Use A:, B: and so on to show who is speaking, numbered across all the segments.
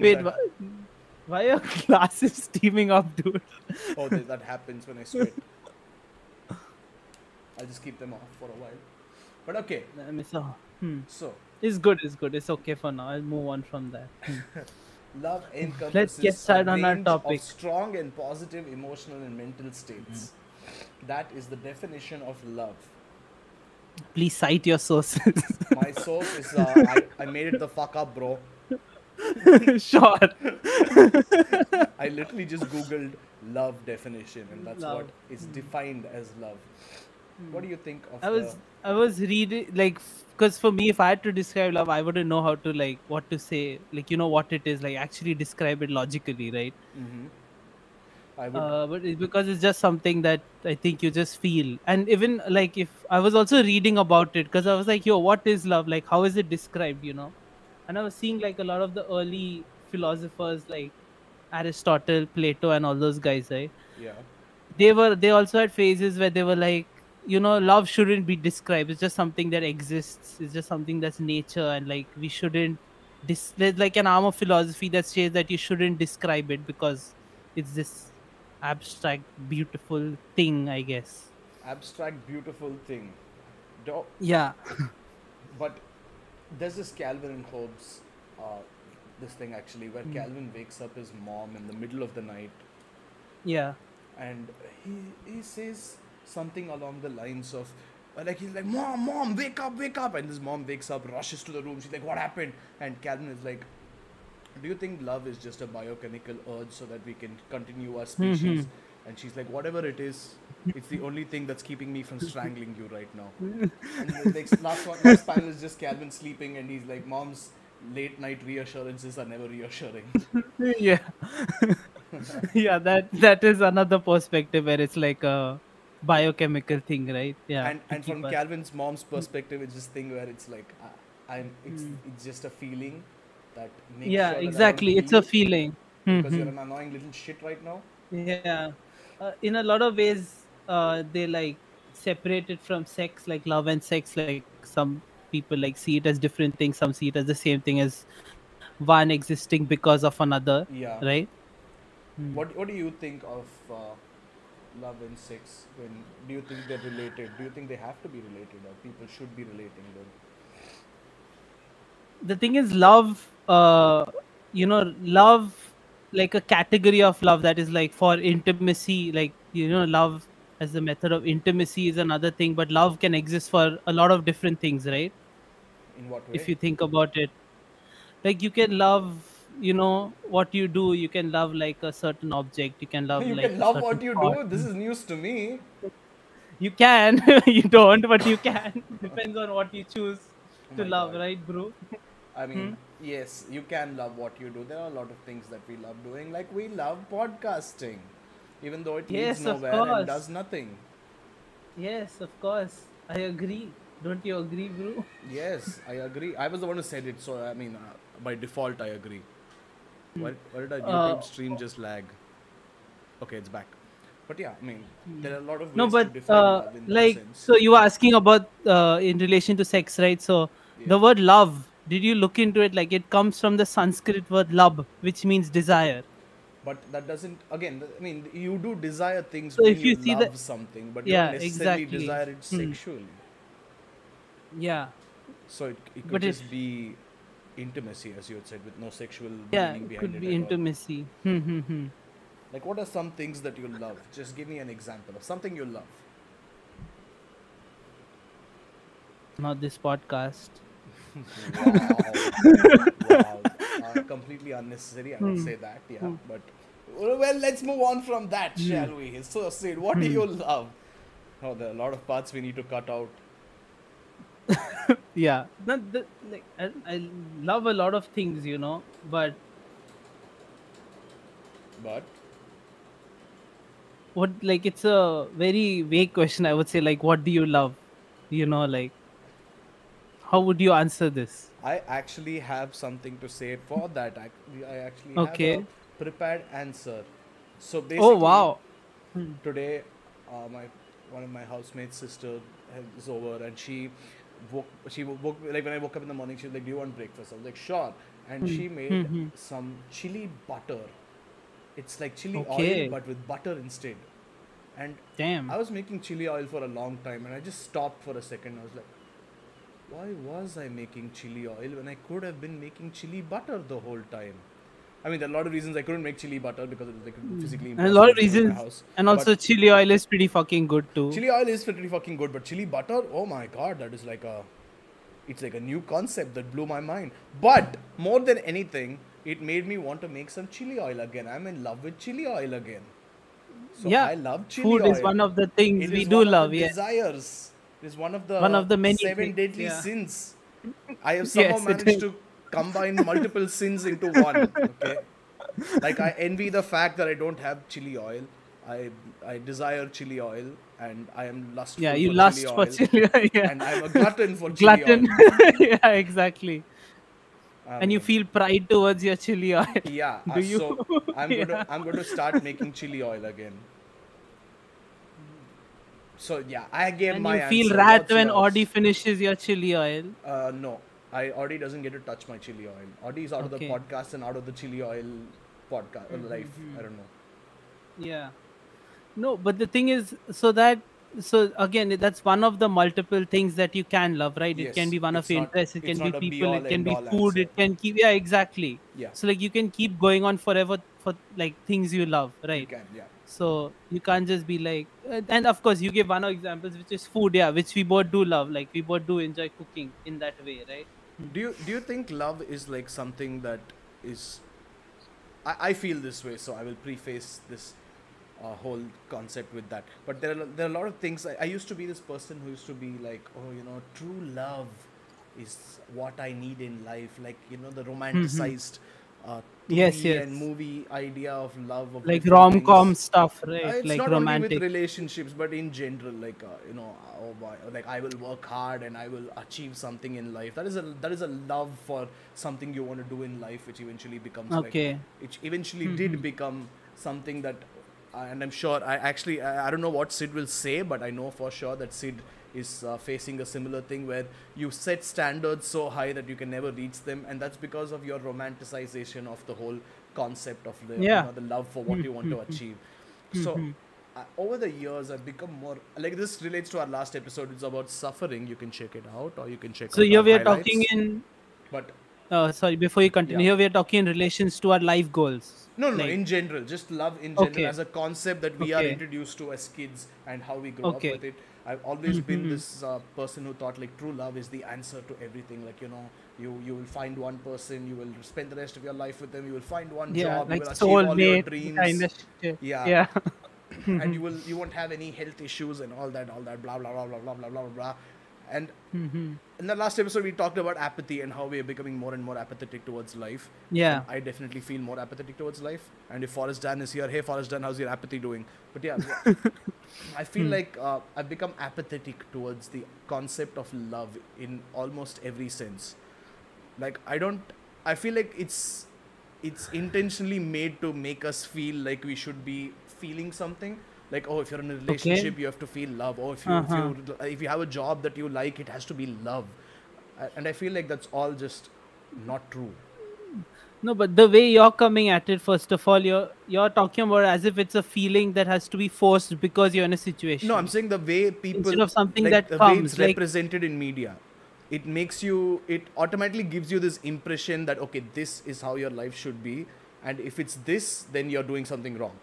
A: the number of things
B: Wait,
A: that,
B: why, are glasses steaming up, dude?
A: oh that happens when I sweat. I'll just keep them off for a while. But okay,
B: so, hmm.
A: so
B: It's good, it's good. It's okay for now. I'll move on from that. Hmm.
A: love encompasses
B: Let's get started on our topic.
A: of strong and positive emotional and mental states. That is the definition of love.
B: Please cite your sources.
A: My source is uh, I, I made it the fuck up, bro.
B: sure.
A: I literally just googled love definition, and that's
B: Love.
A: what is defined as love. What do you think of
B: I was
A: the
B: I was reading like because for me if I had to describe love I wouldn't know how to like what to say like you know what it is like actually describe it logically right
A: Mhm. I would
B: uh, but it's because it's just something that I think you just feel and even like if I was also reading about it because I was like yo what is love like how is it described you know and I was seeing like a lot of the early philosophers like Aristotle Plato and all those guys right?
A: Yeah.
B: they were they also had phases where they were like you know love shouldn't be described. It's just something that exists. It's just something that's nature and like we shouldn't dis- there's like an arm of philosophy that says that you shouldn't describe it because it's this abstract beautiful thing i guess.
A: Abstract, beautiful thing. Do-
B: yeah.
A: But there's this Calvin and Hobbes, uh, this thing actually, where
B: Hmm.
A: Calvin wakes up his mom in the middle of the night.
B: Yeah.
A: And he he says something along the lines of uh, like he's like mom mom wake up wake up. And this mom wakes up rushes to the room. She's like what happened? And calvin is like do you think love is just a biochemical urge so that we can continue our species and she's like whatever it is it's the only thing that's keeping me from strangling you right now. And the next last one last panel is just calvin sleeping and he's like mom's late night reassurances are never reassuring.
B: Yeah. Yeah that that is another perspective where it's like a biochemical thing right? Yeah.
A: And and from
B: us-
A: Calvin's mom's perspective, it's this thing where it's like, uh, I'm it's
B: Mm.
A: it's just a feeling that makes
B: yeah
A: sure that
B: exactly. It's a feeling.
A: because
B: Mhm.
A: you're an annoying little shit right now.
B: yeah uh, in a lot of ways uh, they like separate it from sex like love and sex like some people like see it as different things some see it as the same thing as one existing because of another
A: Yeah.
B: right Hmm.
A: What what do you think of uh, love and sex? When do you think they're related? Do you think they have to be related, or people should be relating them?
B: the thing is love uh you know love like a category of love that is like for intimacy like you know love as a method of intimacy is another thing but love can exist for a lot of different things right
A: In what way?
B: if you think about it like you can love you know what you do you can love like a certain object you can love like
A: you
B: like
A: can love what you
B: thought.
A: do. This is news to me.
B: you can you don't but you can depends on what you choose
A: Oh
B: to love
A: God.
B: right bro
A: I mean,
B: Hmm?
A: Yes, you can love what you do. There are a lot of things that we love doing, like we love podcasting, even though it
B: Yes,
A: leads nowhere and does nothing.
B: yes of course i agree don't you agree bro
A: Yes, I agree. I was the one who said it, so I mean, uh, by default, I agree. Why, why did our
B: Uh,
A: YouTube stream just lag? Okay, it's back. But yeah, I mean, there are a lot of ways
B: no but uh,
A: love in that
B: like
A: sense.
B: so you were asking about uh, in relation to sex right so
A: Yeah.
B: the word love did you look into it like it comes from the sanskrit word lab which means desire
A: But that doesn't. Again, I mean, you do desire things
B: So
A: when
B: if
A: you,
B: you see
A: love
B: the-
A: something, but
B: Yeah,
A: you don't necessarily
B: exactly.
A: desire it
B: Hmm.
A: sexually.
B: yeah
A: So it, it could
B: But
A: just be intimacy, as you had said, with no sexual
B: yeah
A: meaning
B: it
A: behind
B: could
A: it.
B: be intimacy hmm, hmm, hmm.
A: Like, what are some things that you love? Just give me an example of something you love.
B: not this podcast
A: Wow. wow. Uh, completely unnecessary. I would
B: Hmm.
A: say that, yeah.
B: Hmm.
A: But well, let's move on from that, shall we? So, Sid, what do
B: Hmm.
A: you love? Oh, there are a lot of parts we need to cut out.
B: yeah not the, like I, I love a lot of things you know but
A: But
B: what like it's a very vague question i would say like what do you love you know like how would you answer this
A: I actually have something to say for that. I, I actually
B: Okay.
A: have a prepared answer. So basically,
B: oh wow Hmm.
A: today uh, my one of my housemates sister is over and she woke she woke like when I woke up in the morning she was like do you want breakfast I was like sure and she made
B: Mhm.
A: some chili butter. It's like chili
B: Okay.
A: oil but with butter instead. And
B: Damn.
A: I was making chili oil for a long time and I just stopped for a second. I was like, why was I making chili oil when I could have been making chili butter the whole time? I mean, there are a lot of reasons I couldn't make chili butter because it was like physically
B: Hmm. and a lot of
A: impossible in my
B: reasons.
A: house.
B: And
A: But
B: also, chili oil is pretty fucking good too.
A: chili oil is pretty fucking good, but chili butter, oh my god, that is like a, it's like a new concept that blew my mind. But more than anything, it made me want to make some chili oil again. I'm in love with chili oil again. So
B: Yeah,
A: I love chili
B: Food
A: oil.
B: is one of the things
A: It
B: we do love.
A: the
B: Yeah.
A: Desires. Is one of the
B: One of the many
A: seven
B: things,
A: deadly
B: yeah.
A: sins. I have somehow
B: Yes,
A: managed to combine multiple sins into one. Okay. Like I envy the fact that I don't have chili oil. I I desire chili oil and I am lustful
B: Yeah, you
A: for
B: lust
A: chili
B: for
A: oil.
B: chili oil. Yeah.
A: And I'm a glutton for chili
B: Glutton.
A: oil.
B: yeah, exactly. and you
A: Um,
B: feel pride towards your chili oil.
A: Yeah.
B: Do
A: uh,
B: you?
A: So I'm going
B: Yeah.
A: to I'm going to start making chili oil again. So yeah, I gave
B: and
A: my
B: you feel
A: answer.
B: rat
A: What's
B: when
A: yours?
B: Audi finishes your chili oil.
A: Uh, no, I Audi doesn't get to touch my chili oil. Audi is out of the podcast and out of the chili oil podcast uh, life.
B: Mm-hmm.
A: I don't know.
B: Yeah. No, but the thing is, so that so again, that's one of the multiple things that you can love, right? It can be one of
A: it's
B: your interests. It can be people. It can be food. It can keep. Yeah, exactly.
A: Yeah,
B: So like you can keep going on forever for like things you love, right you
A: can. Yeah.
B: So you can't just be like, uh, and of course you give one of examples, which is food, yeah, which we both do love. Like we both do enjoy cooking in that way, right?
A: Do you do you think love is like something that is? I, I feel this way, so I will preface this uh, whole concept with that. But there are there are a lot of things. I, I used to be this person who used to be like, oh, you know, true love is what I need in life. Like you know, the romanticized. Uh,
B: Mm-hmm. Yes,
A: TV
B: yes.
A: and movie idea of love of
B: Like rom com stuff,
A: Uh,
B: right?
A: it's
B: like
A: not
B: romantic.
A: only with relationships, but in general, like uh, you know, oh boy, like I will work hard and I will achieve something in life. That is a that is a love for something you want to do in life, which eventually becomes
B: Okay.
A: like, which eventually did become something that, uh, and I'm sure I actually I, I don't know what Sid will say, but I know for sure that Sid is uh, facing a similar thing where you set standards so high that you can never reach them, and that's because of your romanticization of the whole concept of the you
B: Yeah.
A: know, the love for what you want to achieve. So uh, over the years, I've become more like this. Relates to our last episode. It's about suffering. You can check it out, or you can check.
B: So
A: out
B: here we are talking in.
A: But
B: Uh, sorry, before you continue,
A: Yeah.
B: here we are talking in relations to our life goals.
A: no, no.
B: Like-
A: In general, just love in general
B: Okay.
A: as a concept that we are introduced to as kids and how we grow
B: Okay.
A: up with it. I've always been
B: Mhm.
A: this uh, person who thought like true love is the answer to everything. Like you know, you you will find one person, you will spend the rest of your life with them. You will find one
B: Yeah,
A: job,
B: like
A: you will achieve all your dreams.
B: kind of shit.
A: Yeah.
B: Yeah.
A: and you will you won't have any health issues and all that all that blah blah blah blah blah blah blah blah and
B: Mhm.
A: in the last episode we talked about apathy and how we are becoming more and more apathetic towards life.
B: Yeah.
A: i definitely feel more apathetic towards life. And if forrest dan is here hey forrest dan how's your apathy doing? But yeah i feel like uh, i've become apathetic towards the concept of love in almost every sense. Like i don't i feel like it's it's intentionally made to make us feel like we should be feeling something like oh if you're in a relationship you have to feel love. Or if you,
B: Uh-huh.
A: if you if you have a job that you like it has to be love. And i feel like that's all just not true.
B: No, but the way you're coming at it, first of all, you're you're talking about as if it's a feeling that has to be forced because you're in a situation.
A: no i'm saying the way people
B: Instead of something
A: like
B: that
A: the way
B: comes,
A: it's
B: like-
A: represented in media it makes you it automatically gives you this impression that okay this is how your life should be. And if it's this then you're doing something wrong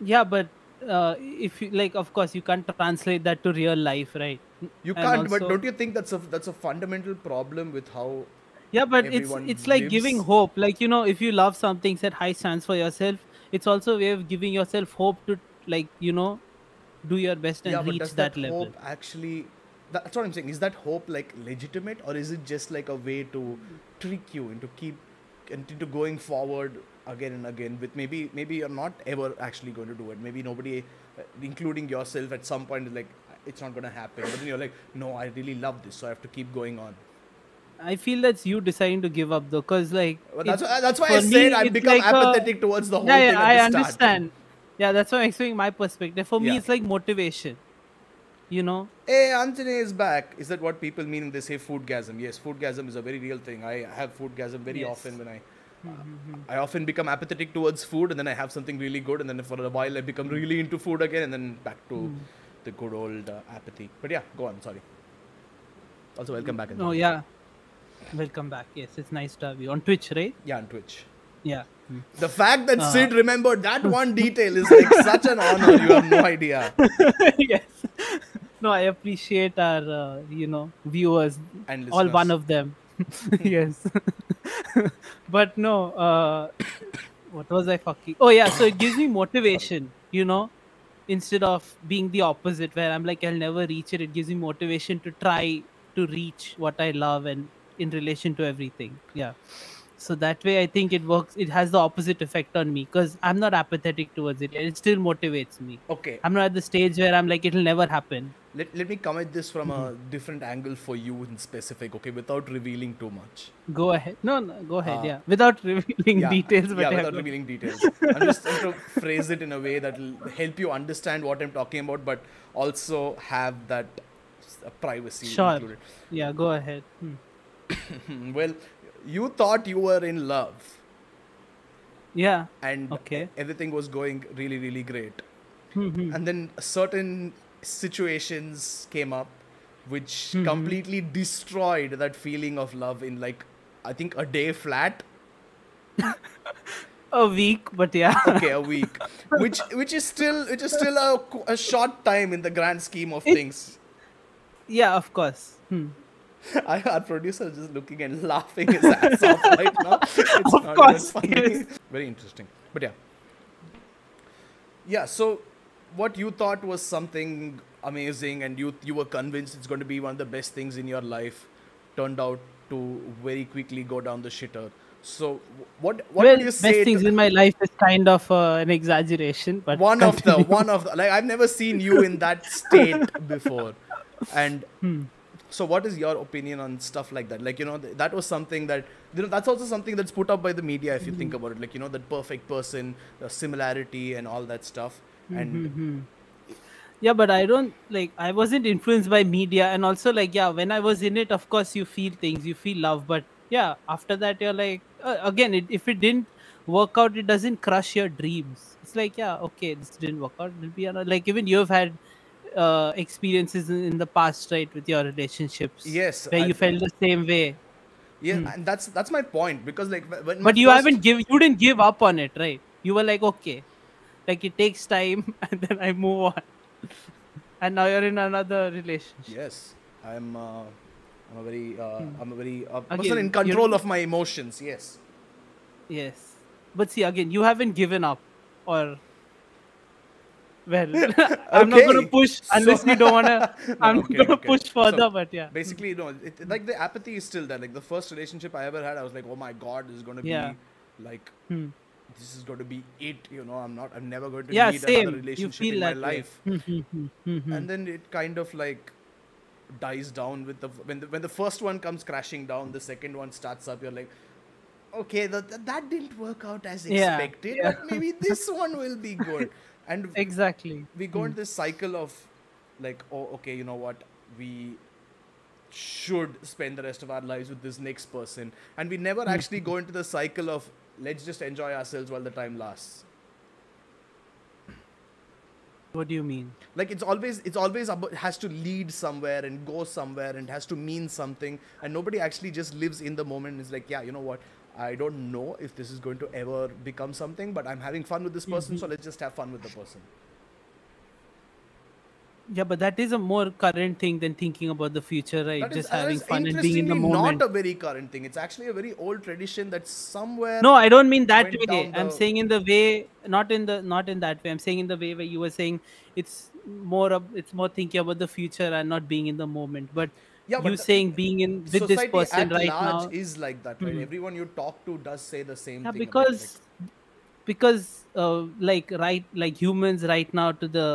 B: Yeah, but uh, if you like, of course, you can't translate that to real life, right?
A: You
B: And
A: can't, but don't you think that's a that's a fundamental problem with how?
B: Yeah, but it's it's like giving hope. Like you know, if you love something, set high stands for yourself. It's also a way of giving yourself hope to like you know, do your best and
A: yeah, but
B: reach
A: does
B: that,
A: that,
B: level.
A: hope actually? That's what I'm saying. Is that hope like legitimate, or is it just like a way to trick you into keep into going forward again and again? With maybe maybe you're not ever actually going to do it. Maybe nobody, uh, including yourself, at some point is like it's not going to happen. But then you're like, no, I really love this, so I have to keep going on.
B: I feel that's you deciding to give up though, cause like
A: Well, that's why, that's why I
B: me,
A: said I've become
B: like a-
A: apathetic towards the whole
B: yeah,
A: thing
B: yeah,
A: at
B: I
A: the start.
B: understand. Yeah, that's why I'm explaining my perspective. For me,
A: Yeah.
B: it's like motivation. You know
A: Hey, Anthony is back. Is that what people mean when they say foodgasm? Yes, foodgasm is a very real thing. I have foodgasm very
B: Yes.
A: often when I. I often become apathetic towards food, and then I have something really good, and then for a while I become really into food again, and then back to the good old uh, apathy. But yeah, go on. Sorry. Also, welcome back.
B: oh yeah welcome back yes it's nice to have you on twitch right
A: Yeah, on Twitch.
B: yeah.
A: The fact that
B: Uh.
A: Sid remembered that one detail is like such an honor. You have no idea.
B: yes no i appreciate our uh, you know viewers.
A: And
B: all one of them. Yes. But no uh what was i fucking oh yeah so it gives me motivation you know instead of being the opposite where i'm like i'll never reach it. It gives me motivation to try to reach what i love and in relation to everything. Yeah so that way i think it works it has the opposite effect on me because i'm not apathetic towards it it still motivates me
A: Okay,
B: i'm not at the stage where i'm like it'll never happen
A: let, let me come at this from a
B: Mm-hmm.
A: different angle for you in specific, okay, without revealing too much.
B: Go ahead. No, no, go ahead.
A: Uh,
B: yeah, without revealing
A: yeah,
B: details. But
A: yeah, without revealing details. I'm just trying to phrase it in a way that will help you understand what I'm talking about, but also have that uh, privacy
B: Sure.
A: included.
B: Yeah, go ahead. Hmm,
A: well, you thought you were in love,
B: Yeah.
A: and
B: Okay.
A: everything was going really, really great,
B: Hmm, hmm.
A: and then certain situations came up, which
B: Mhm.
A: completely destroyed that feeling of love in like I think a day flat.
B: A week, but yeah.
A: okay a week which which is still which is still a, a short time in the grand scheme of
B: It-
A: things
B: yeah, of course. Hmm.
A: I, our producer is just looking and laughing his ass off right now it's
B: Of
A: not even
B: course,
A: funny.
B: yes.
A: very interesting but yeah yeah so what you thought was something amazing and you you were convinced it's going to be one of the best things in your life turned out to very quickly go down the shitter so what what
B: well,
A: would you say
B: best things
A: to-
B: in my life is kind of uh, an exaggeration, but
A: one of the one of the like I've never seen you in that state before, and
B: Hmm.
A: So what is your opinion on stuff like that? Like you know th- that was something that you know that's also something that's put up by the media if you think
B: Hmm.
A: about it. Like you know that perfect person, the similarity and all that stuff, and
B: Mhm. yeah but i don't like i wasn't influenced by media and also like yeah when i was in it of course you feel things you feel love but yeah after that you're like uh, again it, if it didn't work out it doesn't crush your dreams it's like yeah okay this didn't work out it'll be another like even you've had uh, experiences in, the past right with your relationships
A: Yes,
B: where
A: I-
B: you felt the same way
A: yeah, and that's that's my point because like when
B: Hmm. but you
A: first-
B: haven't give you didn't give up on it right you were like okay like it takes time and then i move on and now you're in another relationship
A: Yes, I'm. Uh, I'm a very. Uh, I'm a very uh,
B: Again,
A: person in
B: you're-
A: control of my emotions. Yes.
B: yes but see again you haven't given up or well i'm not going to push unless
A: so-
B: you don't want to i'm
A: Okay,
B: not going to
A: okay.
B: push further
A: So,
B: but yeah.
A: basically no it, like the apathy is still there. Like the first relationship i ever had i was like oh my god this is going to
B: Yeah.
A: be like
B: Hmm.
A: this is going to be it you know? I'm not i'm never going to
B: yeah
A: need
B: same.
A: Another
B: you
A: relationship
B: feel
A: in my life.
B: Hmm, hmm, hmm,
A: and then it kind of like dies down with the when the when the first one comes crashing down the second one starts up you're like okay that that, that didn't work out as
B: Yeah,
A: expected
B: yeah.
A: but maybe this one will be good and
B: exactly.
A: we go into hmm. this cycle of like oh okay you know what? We should spend the rest of our lives with this next person. And we never hmm. actually go into the cycle of let's just enjoy ourselves while the time lasts.
B: What do you mean?
A: Like it's always it's always about has to lead somewhere and go somewhere and has to mean something. And nobody actually just lives in the moment and is like yeah you know what i don't know if this is going to ever become something but i'm having fun with this person so mm-hmm. let's just have fun with the person.
B: Yeah but that is a more current thing than thinking about the future right?
A: That is-
B: just
A: that
B: having fun and being in the moment
A: not a very current thing. It's actually a very old tradition that's somewhere.
B: no i don't mean that way. i'm
A: the-
B: saying in the way not in the not in that way. I'm saying in the way where you were saying it's more of it's more thinking about the future and not being in the moment. But
A: Yeah,
B: you saying being in with this person right now
A: is like that, right?
B: Mhm.
A: Everyone you talk to does say the same
B: yeah
A: thing.
B: because because uh, like right like humans right now to the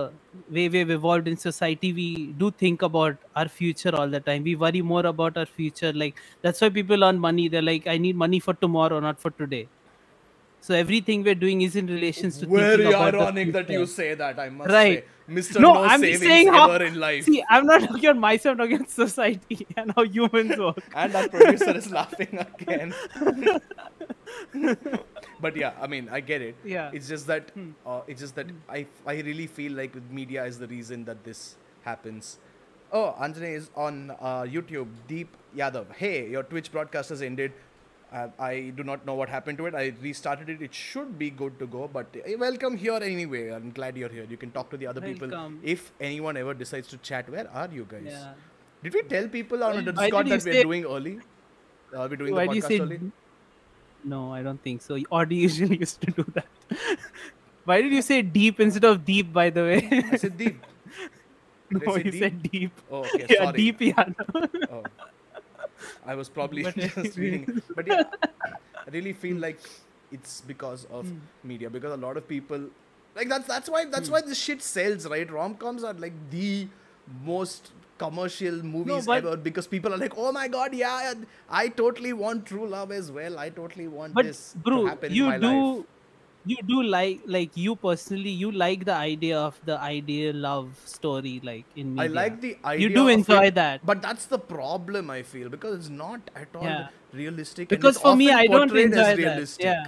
B: way we've evolved in society we do think about our future all the time we worry more about our future like that's why people earn money they're like i need money for tomorrow not for today So everything we're doing is in relations to
A: Very ironic that you say that. I must
B: Right.
A: say, Mr.
B: No,
A: No,
B: I'm
A: savings
B: saying how-
A: ever in life.
B: See, I'm not talking about myself, I'm talking about society and how humans work.
A: and our producer is laughing again. but yeah, I mean, I get it.
B: Yeah.
A: It's just that uh, it's just that I I really feel like media is the reason that this happens. Oh, Anjane is on uh, YouTube. Deep Yadav. Hey, your Twitch broadcast has ended. Uh, I do not know what happened to it. I restarted it. It should be good to go. But uh, welcome here anyway. I'm glad you're here. You can talk to the other people. If anyone ever decides to chat, where are you guys?
B: Yeah.
A: Did we tell people on the Discord that we're doing early? Are we doing
B: Why
A: the podcast
B: say
A: early?
B: No, I don't think so. Audi usually used to do that. Why did you say deep instead of deep, by the way?
A: I said deep. Did
B: no, you
A: deep?
B: said deep.
A: Oh, okay,
B: yeah,
A: sorry.
B: deep Yana.
A: Oh. I was probably just reading. But yeah, I really feel like it's because of
B: Hmm.
A: media. Because a lot of people, like that's that's why that's
B: Hmm.
A: why this shit sells, right? Rom coms are like the most commercial movies
B: but-
A: ever because people are like, oh my god, yeah, I totally want true love as well. I totally want this to
B: bro,
A: happen in
B: you
A: my
B: do,
A: life.
B: You do like like you personally, you like the idea of the ideal love story, like in
A: me.
B: I
A: like the idea.
B: You do enjoy
A: it,
B: that.
A: but that's the problem I feel because it's not at all
B: Yeah.
A: realistic.
B: because for me i don't enjoy that yeah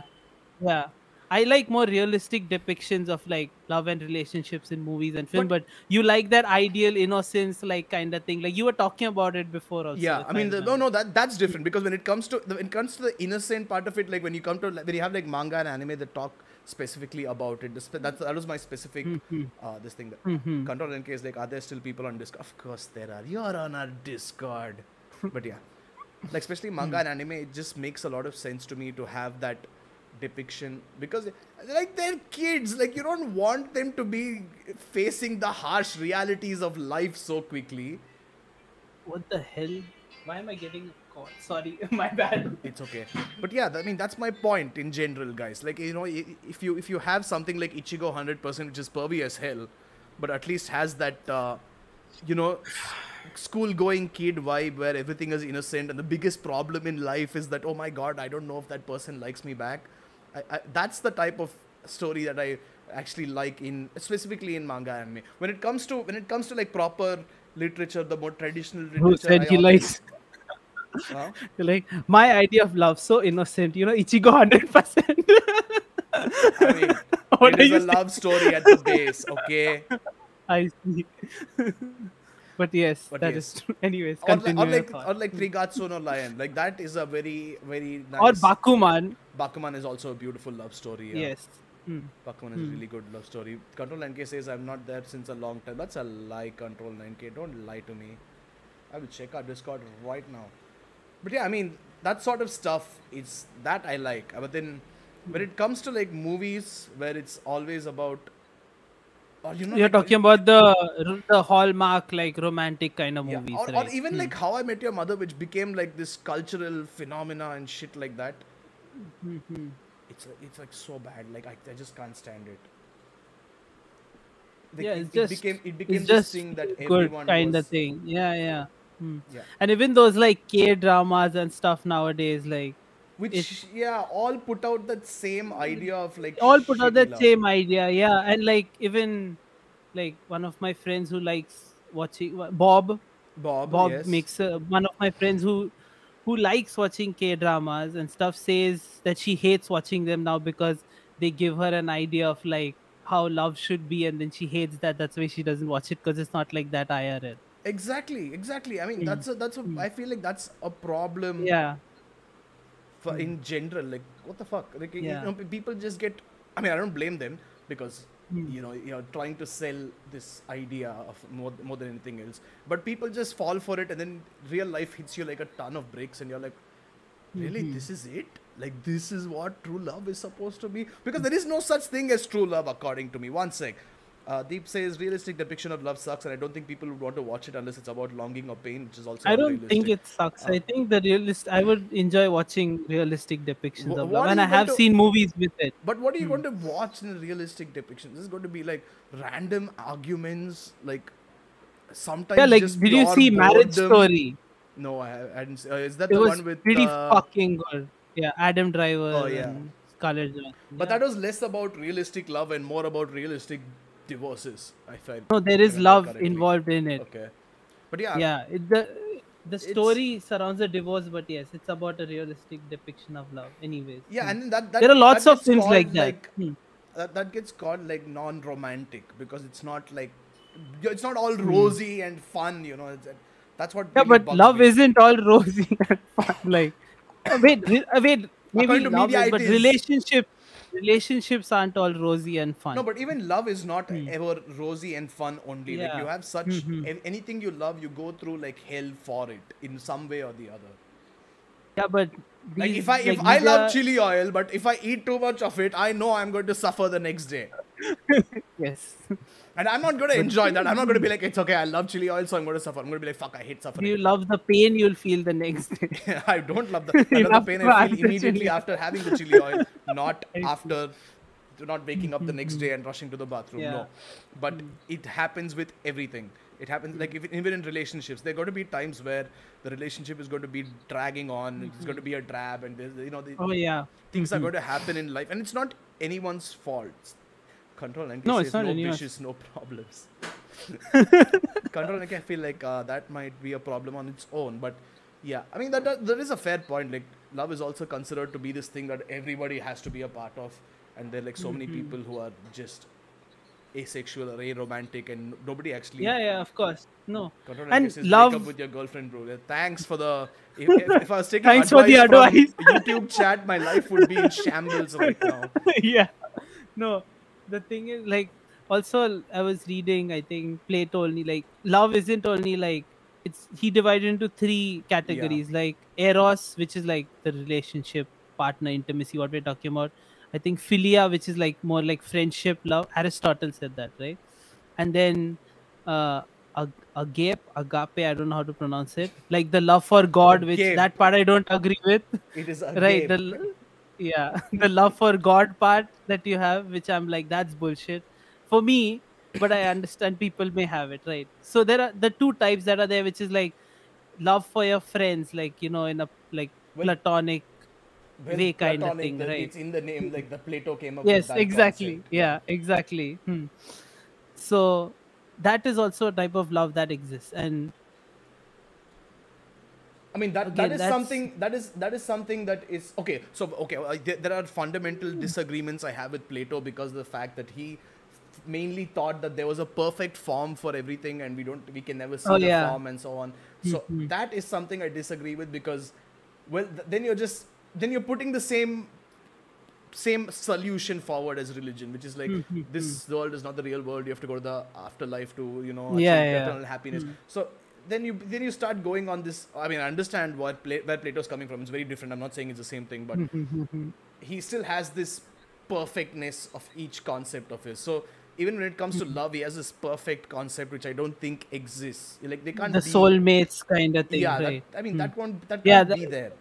B: yeah i like more realistic depictions of like love and relationships in movies and film
A: But-
B: but, you like that ideal innocence like kind of thing like you were talking about it before also
A: Yeah, I mean, the, no, no, that that's different because when it comes to the, when it comes to the innocent part of it, like when you come to like, when you have like manga and anime that talk specifically about it, that's that was my specific
B: Mhm.
A: uh, this thing that
B: Mhm.
A: control in case like are there still people on Discord? Of course there are. You're on our Discord, but yeah, like especially manga and anime, it just makes a lot of sense to me to have that depiction. Because like they're kids. Like you don't want them to be facing the harsh realities of life so quickly.
B: What the hell? Why am i getting call? Sorry my bad.
A: It's okay. But yeah i mean that's my point in general guys. Like you know if you if you have something like ichigo 100% which is pervy as hell but at least has that uh, you know school going kid vibe where everything is innocent and the biggest problem in life is that oh my god i don't know if that person likes me back I, I, that's the type of story that i actually like in specifically in manga anime. When it comes to when it comes to like proper literature the more traditional literature
B: who said
A: I
B: he likes
A: Huh?
B: like my idea of love so innocent. You know ichigo 100%
A: I mean,
B: What
A: it is a love story at the base, okay?
B: i see but yes
A: But
B: that
A: yes.
B: is true anyways
A: Or like,
B: continue
A: or like, or like Trigatsu no Lion. Like that is a very, very nice.
B: or bakuman
A: Bakuman is also a beautiful love story. Yeah.
B: yes Hmm.
A: Bakuman is a really good love story. Control 9K says I'm not there since a long time. That's a lie, Control 9K. Don't lie to me. I will check our Discord right now. But yeah, I mean that sort of stuff It's that I like. But then when it comes to like movies where it's always about you know
B: You're
A: like,
B: talking about the the hallmark like romantic kind of
A: Yeah,
B: movies,
A: or,
B: right?
A: or even
B: Hmm.
A: like How I Met Your Mother, which became like this cultural phenomena and shit like that.
B: Mhm.
A: It's it's like so bad. Like I, I just can't stand it.
B: Yeah,
A: it,
B: it's
A: it
B: just-
A: became it became
B: it's
A: this
B: just
A: thing that
B: good
A: everyone
B: kind
A: was,
B: of thing. Yeah, yeah. Hmm.
A: Yeah.
B: And even those like K dramas and stuff nowadays, like
A: Which
B: it-
A: yeah, all put out that same idea of like
B: all put out that
A: love.
B: same idea. Yeah, and like even like one of my friends who likes watching Bob.
A: Bob.
B: Bob
A: yes.
B: makes uh, one of my friends who who likes watching K dramas and stuff says that she hates watching them now because they give her an idea of like how love should be and then she hates that that's why she doesn't watch it because it's not like that IRL.
A: exactly, exactly. I mean,
B: Mm.
A: that's a that's a.
B: Mm.
A: I feel like that's a problem.
B: Yeah.
A: For in general like what the fuck? Like you know, people just get i mean i don't blame them because
B: Mm.
A: you know you're trying to sell this idea of more, more than anything else. But people just fall for it and then real life hits you like a ton of bricks and you're like really?
B: Mhm.
A: this is it? Like this is what true love is supposed to be? Because there is no such thing as true love according to me. One sec uh, Deep says realistic depiction of love sucks, and I don't think people would want to watch it unless it's about longing or pain, which is also
B: I don't think it sucks.
A: Uh,
B: I think the realist. I would enjoy watching realistic depictions of love, and I have
A: to-
B: seen movies with it.
A: But what are you
B: Hmm.
A: going to watch in a realistic depiction? This is going to be like random arguments, like sometimes.
B: Yeah, like did you see Marriage. Story?
A: No, I, I didn't. see- Uh, is that
B: It
A: the
B: was
A: one with?
B: pretty
A: uh,
B: fucking good. Yeah, Adam Driver.
A: Oh, yeah.
B: and Scarlett Johansson.
A: But
B: yeah.
A: that was less about realistic love and more about realistic divorces. I find.
B: no, there is love involved in it.
A: Okay, but yeah,
B: Yeah, it, the the story surrounds a divorce, but yes, it's about a realistic depiction of love. Anyways,
A: yeah,
B: Hmm.
A: and then that, that
B: there are lots of things like that. Hmm.
A: that, that gets called like non-romantic because it's not like it's not all
B: Hmm.
A: rosy and fun. You know, it's, that's what.
B: Yeah,
A: really
B: but love
A: me.
B: isn't all rosy and fun. Like, wait, wait, maybe love
A: media,
B: is, but
A: is.
B: relationship, relationships aren't all rosy and fun.
A: No, but even love is not ever rosy and fun only. Like.
B: Yeah.
A: you have such
B: Mhm.
A: anything you love, you go through like hell for it in some way or the other.
B: yeah, but
A: Like if I if
B: like,
A: I love
B: media-
A: chili oil, but if I eat too much of it, I know I'm going to suffer the next day.
B: yes,
A: And I'm not going to enjoy that. I'm not going to be like, it's okay, I love chili oil, so I'm going to suffer. I'm going to be like, fuck, I hate suffering.
B: you love the pain you'll feel the next day.
A: I don't love the, I love the pain I feel immediately after having the chili oil, not after not waking up the next day and rushing to the bathroom.
B: Yeah.
A: No, but it happens with everything. It happens like if, even in relationships, there are going to be times where the relationship is going to be dragging on. It's going to be a drab, and you know the,
B: oh yeah,
A: things are mm-hmm. going to happen in life, and it's not anyone's fault. Control and
B: No,
A: says
B: it's not
A: no bitches, no problems. Control and I feel like uh, that might be a problem on its own, but yeah, I mean that, that that is a fair point. Like love is also considered to be this thing that everybody has to be a part of, and there are like so many
B: Mm-hmm.
A: people who are just asexual or aromantic, and nobody actually.
B: yeah, yeah. Of course, no.
A: Control
B: And
A: says,
B: love-
A: up with your girlfriend, bro. Thanks for the. If, if, if I was taking
B: Thanks for the
A: advice. YouTube chat, my life would be in shambles right now.
B: yeah no the thing is like also i was reading i think plato only like love isn't only like it's he divided into three categories like eros which is like the relationship partner intimacy what we're talking about. I think philia which is like more like friendship love. Aristotle said that right? And then uh ag- agape agape i don't know how to pronounce it. Like the love for god which that part i don't agree with.
A: It is a
B: right the yeah the love for god part that you have which i'm like that's bullshit for me but i understand people may have it right so there are the two types that are there which is like love for your friends like you know in a like
A: Well,
B: platonic
A: Well,
B: way kind of thing,
A: the-
B: right?
A: It's in the name, like the Plato came up
B: yes exactly
A: concept.
B: yeah exactly hmm. so that is also a type of love that exists and
A: I mean that
B: Again,
A: that is
B: that's-
A: something that is that is something that is okay. So okay, uh, there, there are fundamental
B: Hmm.
A: disagreements I have with Plato because of the fact that he mainly thought that there was a perfect form for everything and we don't we can never see
B: Oh,
A: the
B: yeah.
A: form and so on. So
B: Mhm.
A: that is something I disagree with because well th- then you're just then you're putting the same same solution forward as religion, which is like
B: Mhm,
A: this world is not the real world. You have to go to the afterlife to you know
B: Yeah,
A: achieve
B: yeah.
A: eternal happiness. So then you then you start going on this. I mean, I understand what Pla- where Plato's coming from. It's very different. I'm not saying it's the same thing, but he still has this perfectness of each concept of his. So even when it comes to love, he has this perfect concept which I don't think exists. Like they can't
B: the
A: be,
B: soulmates kind of thing
A: Yeah,
B: right
A: that, I mean
B: Hmm.
A: that one that
B: Yeah,
A: can't
B: that-
A: be there.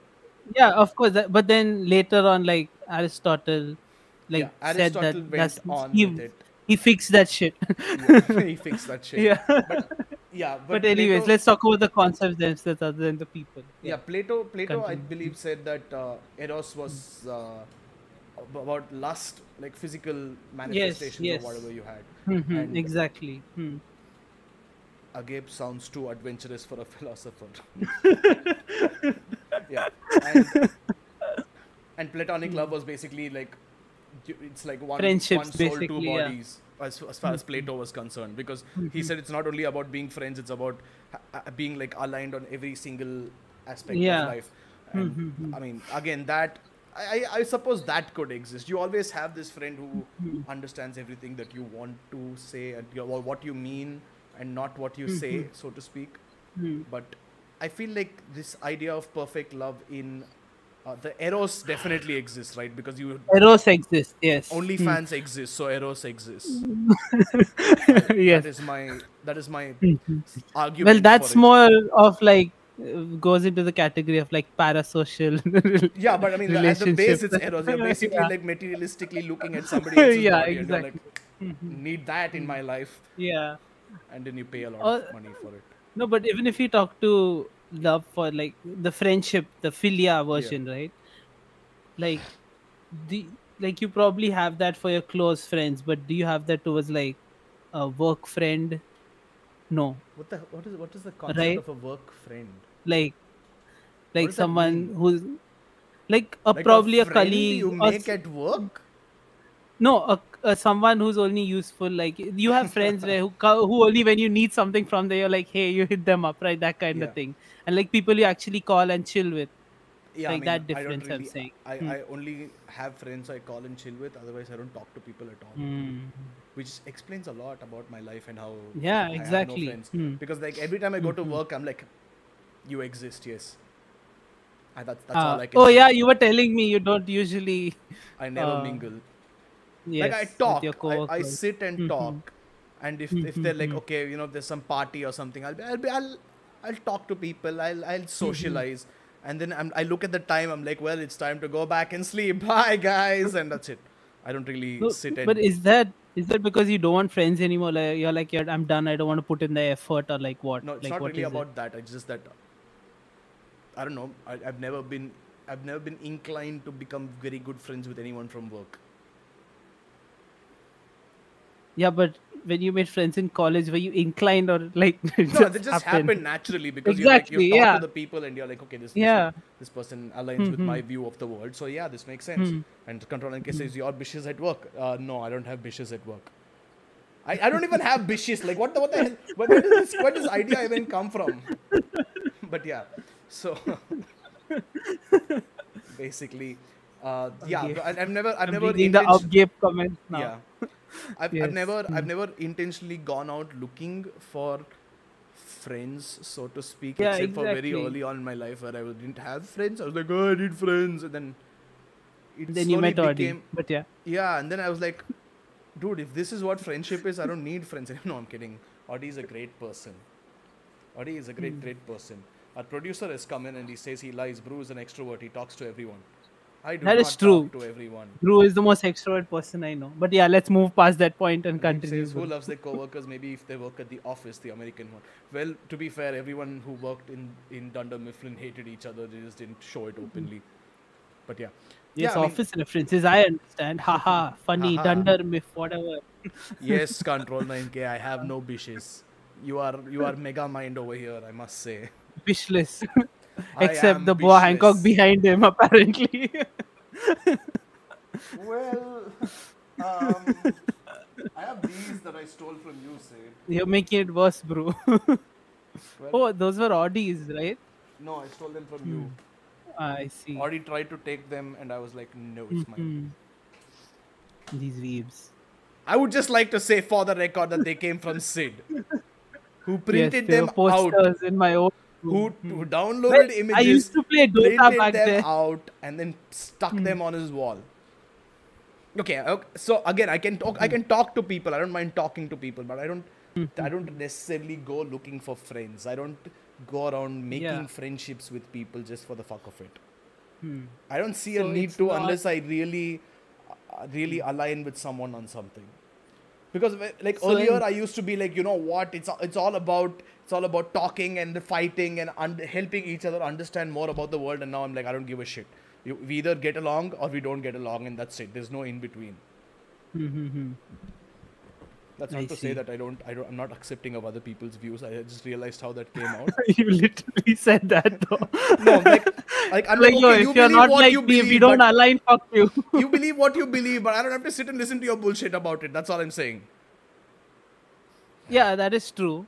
B: yeah of course that, but then later on like aristotle like
A: yeah,
B: said that
A: went
B: that's
A: on
B: he,
A: with it.
B: He fixed that shit.
A: Yeah, he fixed that shit.
B: yeah.
A: Yeah, but,
B: but, anyways
A: Plato-
B: let's talk about the concepts themselves other than the people.
A: Yeah plato plato i believe said that uh, eros was uh, about lust like physical manifestations
B: yes.
A: of whatever you had.
B: Mhm,
A: And-
B: exactly. Hmm.
A: agape sounds too adventurous for a philosopher. Yeah and, and platonic love was basically like it's like one, one soul two
B: basically, yeah.
A: bodies as, as far as hmm. plato was concerned because he hmm. said it's not only about being friends it's about ha- being like aligned on every single aspect
B: Yeah.
A: of life hmm, and i mean again that I, I suppose that could exist. You always have this friend who understands everything that you want to say and or what you mean and not what you say, so to speak.
B: Hmm.
A: But I feel like this idea of perfect love in uh, the eros definitely exists, right? Because you
B: eros exists yes
A: only
B: Hmm.
A: fans exist, so eros exists.
B: yes
A: That is my that is my
B: Mhm.
A: argument.
B: well that's
A: it.
B: more of like goes into the category of like parasocial
A: Yeah, but I mean, at the base, it's eros. You're basically
B: Yeah.
A: like materialistically looking at somebody else's
B: Yeah,
A: body and you're
B: exactly.
A: like, need that in my life,
B: yeah
A: and then you pay a lot
B: Uh,
A: of money for it.
B: No, but even if you talk to love for like the friendship, the philia version, right? Like the like you probably have that for your close friends, but do you have that towards like a work friend? No,
A: What the what is what is the concept
B: Right.
A: of a work friend?
B: like like someone who's like a
A: Like
B: probably a,
A: friend
B: colleague
A: you
B: or
A: make
B: s-
A: at work.
B: no a, a someone who's only useful like you have friends where who, who only when you need something from there you're like hey you hit them up right that kind
A: Yeah.
B: of thing and like people you actually call and chill with
A: Yeah,
B: Like
A: I
B: that difference
A: I
B: I'm saying.
A: I,
B: Hmm.
A: I only have friends I call and chill with. Otherwise, I don't talk to people at all.
B: Hmm.
A: Which explains a lot about my life and how
B: Yeah,
A: I have
B: exactly.
A: no friends.
B: Hmm.
A: Because like every time I go to
B: Mhm.
A: work, I'm like, you exist, yes. I, that's that's
B: Ah,
A: all I can.
B: oh
A: say.
B: yeah you were telling me you don't usually
A: I never
B: uh,
A: mingle.
B: yes,
A: like I talk, I, I sit and
B: Mhm.
A: talk, and if if they're like okay, you know, there's some party or something, I'll be I'll be I'll I'll talk to people, I'll I'll
B: Mm-hmm.
A: socialize, and then I'm, I look at the time, I'm like, well, it's time to go back and sleep. Bye guys, and that's it. I don't really
B: No,
A: sit and
B: but is that is that because you don't want friends anymore like you're like you're, i'm done i don't want to put in the effort or like what
A: no, it's
B: like
A: not
B: what
A: really
B: is it?
A: about that. It's just that I don't know. I, I've never been I've never been inclined to become very good friends with anyone from work.
B: yeah but when you made friends in college were you inclined or like
A: No, they just
B: happened?
A: happen naturally because you like
B: Exactly,
A: you talk
B: yeah.
A: to the people and you're like, okay, this person,
B: Yeah.
A: this person aligns with my view of the world. So yeah, this makes sense.
B: Hmm.
A: And control and case says, you're bishes at work. Uh, no, I don't have bishes at work. I, I don't even have bishes. Like what the what the hell? Where, where, does this, where does idea even come from? but yeah, so basically, uh, yeah, I've never I've
B: i'm
A: never
B: reading the upgape comments now
A: yeah. I've,
B: Yes.
A: I've never I've
B: Hmm.
A: never intentionally gone out looking for friends, so to speak,
B: Yeah,
A: except for very early on in my life where I didn't have friends. I was like, oh, I need friends, and then it
B: then you
A: slowly
B: met Audi.
A: became
B: but yeah
A: yeah, and then I was like, dude, if this is what friendship is, I don't need friends. no, I'm kidding. Audi is a great person. Audi is a great, great person. Our producer has come in and he says he lies. Bru is an extrovert. He talks to everyone. I do
B: That is true.
A: to everyone.
B: Bru is the most extrovert person I know. But yeah, let's move past that point and continue.
A: who loves their co-workers? Maybe if they work at the office, the American one. Well, to be fair, everyone who worked in in Dunder Mifflin hated each other. They just didn't show it openly. But yeah,
B: Yes,
A: yeah, I mean-
B: office references. I understand. Haha, funny,
A: Haha.
B: dunder, myth, whatever.
A: yes, Control 9K. I have no bishes. You are you are mega mind over here. I must say.
B: Bishless.
A: I
B: Except the boa Hancock behind him, apparently.
A: Well, um, I have these that I stole from you, Sid.
B: You're making it worse, bro.
A: Well,
B: oh, those were Audis, right?
A: no, I stole them from you.
B: I see.
A: Audi tried to take them, and I was like, no, it's mine.
B: Mhm. These weebs.
A: I would just like to say for the record that they came from Sid, who printed
B: yes,
A: them out,
B: in my own.
A: Who, who
B: Hmm.
A: downloaded
B: Well,
A: images,
B: I used to play Dota back
A: them.
B: Hmm.
A: out, and then stuck them on his wall. Okay, okay, so again, I can talk. I
B: Hmm.
A: can talk to people. I don't mind talking to people, but I don't. I don't necessarily go looking for friends. I don't go around making
B: Yeah.
A: friendships with people just for the fuck of it.
B: Hmm.
A: I don't see
B: So
A: a need to
B: not-
A: unless I really, uh, really align with someone on something. Because like
B: So
A: earlier,
B: in-
A: I used to be like, you know what? It's it's all about it's all about talking and fighting and un- helping each other understand more about the world. And now I'm like, I don't give a shit. You, we either get along or we don't get along, and that's it. There's no in between. That's
B: I
A: not to say that I don't, I don't, I'm not accepting of other people's views. I just realized how that came out.
B: you literally said that though.
A: no, like, like I'm
B: like,
A: like,
B: yo,
A: okay,
B: if
A: you
B: you're not like
A: you believe,
B: you don't align, fuck you.
A: you believe what you believe, but I don't have to sit and listen to your bullshit about it. That's all I'm saying.
B: yeah, that is true.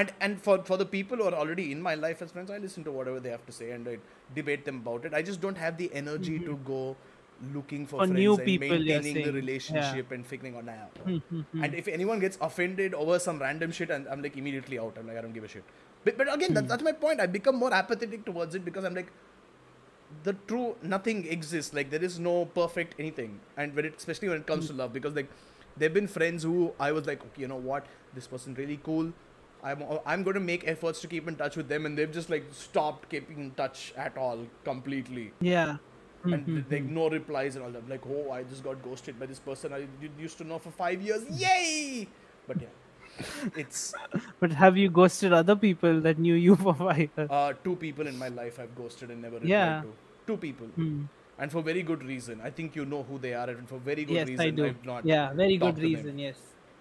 A: And and for for the people who are already in my life as friends, I listen to whatever they have to say and I debate them about it. I just don't have the energy to go looking for,
B: For
A: friends
B: new
A: and
B: people,
A: maintaining the relationship and figuring out now.
B: Hmm,
A: And if anyone gets offended over some random shit, and I'm like immediately out. I'm like I don't give a shit. But, but again,
B: Hmm.
A: that, that's my point. I become more apathetic towards it because I'm like, the true nothing exists. Like there is no perfect anything. And when it, especially when it comes to love, because like there've been friends who I was like, okay, you know what, this person really cool. I'm I'm going to make efforts to keep in touch with them, and they've just like stopped keeping in touch at all completely.
B: Yeah.
A: And th- like no replies and all that. Like, oh, I just got ghosted by this person I used to know for five years. Yay! But yeah, it's
B: But have you ghosted other people that knew you for five years?
A: uh, two people in my life I've ghosted and never replied
B: Yeah.
A: to. Two people.
B: Hmm.
A: and for very good reason. I think you know who they are, and for very good
B: yes,
A: reason.
B: I do.
A: I've not
B: yeah, very good reason. Yes,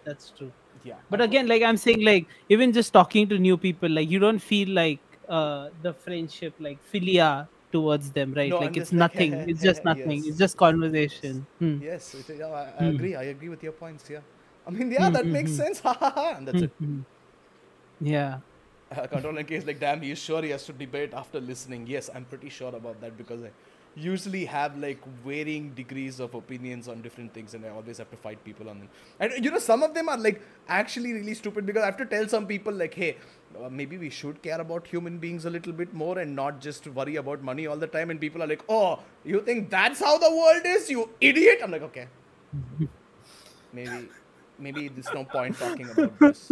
B: that's true.
A: Yeah.
B: But again, like I'm saying, like even just talking to new people, like you don't feel like uh the friendship, like philia towards them, right?
A: No,
B: like
A: I'm
B: it's
A: like,
B: nothing. it's just nothing.
A: yes,
B: It's just
A: yes,
B: conversation. Hmm.
A: Yes, it, I, I
B: Hmm.
A: agree. I agree with your points. Yeah. I mean, yeah, that makes
B: Mhm.
A: sense. And that's it.
B: Hmm, hmm. Yeah.
A: Uh, control and case like, damn, he's sure he has to debate after listening. Yes, I'm pretty sure about that because I usually have like varying degrees of opinions on different things, and I always have to fight people on them. And you know, some of them are like actually really stupid because I have to tell some people like, hey, uh, maybe we should care about human beings a little bit more and not just worry about money all the time. And people are like, oh, you think that's how the world is, you idiot? I'm like, okay, maybe, maybe there's no point talking about this.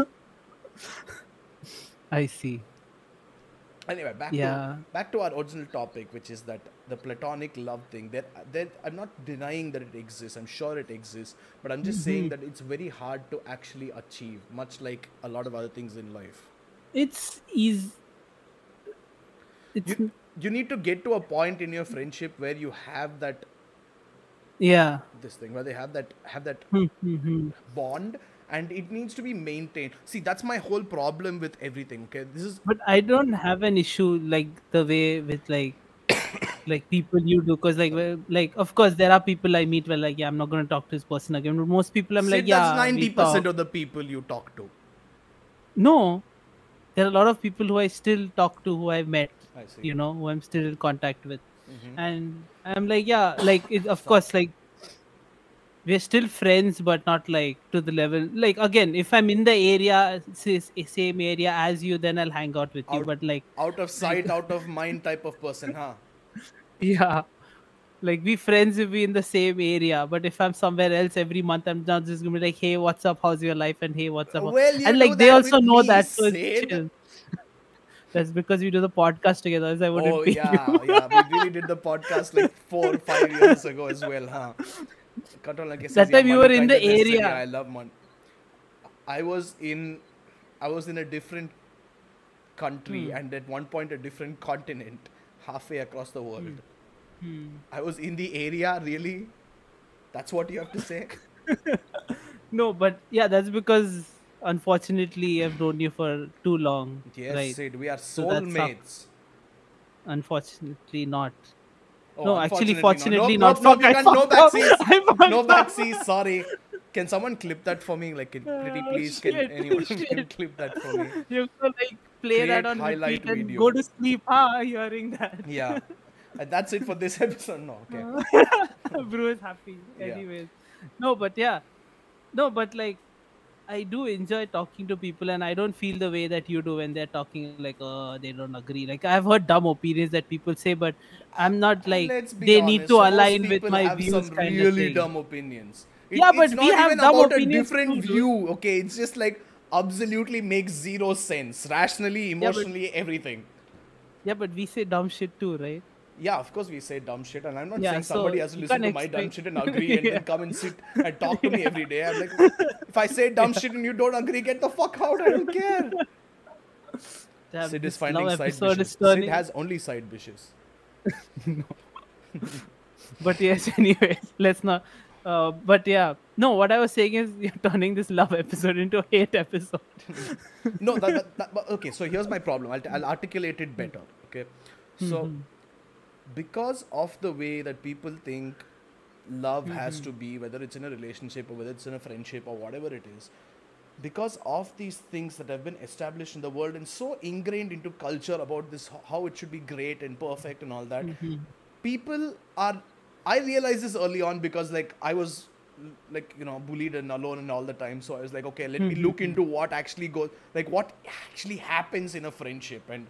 B: I see.
A: Anyway, back
B: Yeah.
A: to back to our original topic, which is that the platonic love thing. That that I'm not denying that it exists. I'm sure it exists, but I'm just saying
B: Mhm.
A: that it's very hard to actually achieve, much like a lot of other things in life.
B: It's easy. It's
A: You, you need to get to a point in your friendship where you have that
B: yeah.
A: this thing where they have that have that
B: Hmm, hmm, hmm.
A: bond and it needs to be maintained. See that's my whole problem with everything okay? This is
B: But I don't have an issue like the way with like like people you do because like well, like of course there are people I meet where like yeah I'm not gonna talk to this person again. But most people I'm
A: Sid,
B: like yeah
A: that's 90% of the people you talk to.
B: No, there are a lot of people who I still talk to who I've met
A: i see.
B: you know who I'm still in contact with.
A: Mhm.
B: and I'm like yeah like it, of course like we're still friends but not like to the level like again if I'm in the area same area as you then I'll hang out with you
A: Out-
B: but like
A: out of sight out of mind type of person huh
B: Yeah. Like we friends if we in the same area, but if I'm somewhere else every month, I'm not just gonna be like, "Hey, what's up? How's your life?" and "Hey, what's up?"
A: Well,
B: and like they also know that, so it's
A: Sid.
B: chill. That's because we do the podcast together. Else I wouldn't
A: Oh yeah, yeah. We really did the podcast like four or five years ago as well, huh? Like
B: That
A: yeah,
B: time you were in the area.
A: I love money. I was in, I was in a different country
B: Hmm.
A: and at one point a different continent, halfway across the world.
B: Hmm.
A: I was in the area. Really, that's what you have to say.
B: No, but yeah, that's because unfortunately I've known you for too long.
A: Yes,
B: right?
A: Sid, we are
B: So
A: soulmates.
B: Unfortunately, not.
A: Oh,
B: no, actually, fortunately,
A: not.
B: not.
A: Nope, nope, you
B: Fuck, I
A: can't- no
B: up.
A: backseats.
B: I fucked
A: no backseat. Sorry. Can someone clip that for me? Like, can, pretty
B: Oh,
A: please, can anyone can clip that for me?
B: You have to like play that on
A: highlight
B: and
A: video.
B: go to sleep. Ah, hearing that.
A: Yeah. And that's it for this episode. No, okay.
B: Bro is happy. Anyways. No, but yeah. No, but like I do enjoy talking to people and I don't feel the way that you do when they're talking like uh they don't agree. Like I've heard dumb opinions that people say, but I'm not like they need to align with my views
A: some
B: kind of
A: really dumb opinions. It-
B: Yeah, but we have dumb
A: about a different
B: too,
A: view. Okay, it's just like absolutely makes zero sense. Rationally,
B: but-
A: emotionally, everything.
B: Yeah, but we say dumb shit too, right?
A: Yeah, of course we say dumb shit, and I'm not
B: Yeah,
A: saying
B: so
A: somebody has to listen to my dumb shit and agree and
B: Yeah.
A: then come and sit and talk to me every day. I'm like, if I say dumb shit and you don't agree, get the fuck out. I don't care.
B: Damn,
A: Sid is finding side dishes. Sid has only side dishes.
B: But yes, anyways, let's not. Uh, but yeah, no. What I was saying is you're turning this love episode into a hate episode.
A: No, that, that, that, okay. So here's my problem. I'll, I'll articulate it better. Okay, so
B: Mhm.
A: Because of the way that people think love has
B: Mm-hmm.
A: to be, whether it's in a relationship or whether it's in a friendship or whatever it is, because of these things that have been established in the world and so ingrained into culture about this how it should be great and perfect and all that,
B: Mhm.
A: people are. I realized this early on because like I was like you know bullied and alone and all the time so i was like okay let me look into what actually goes like what actually happens in a friendship and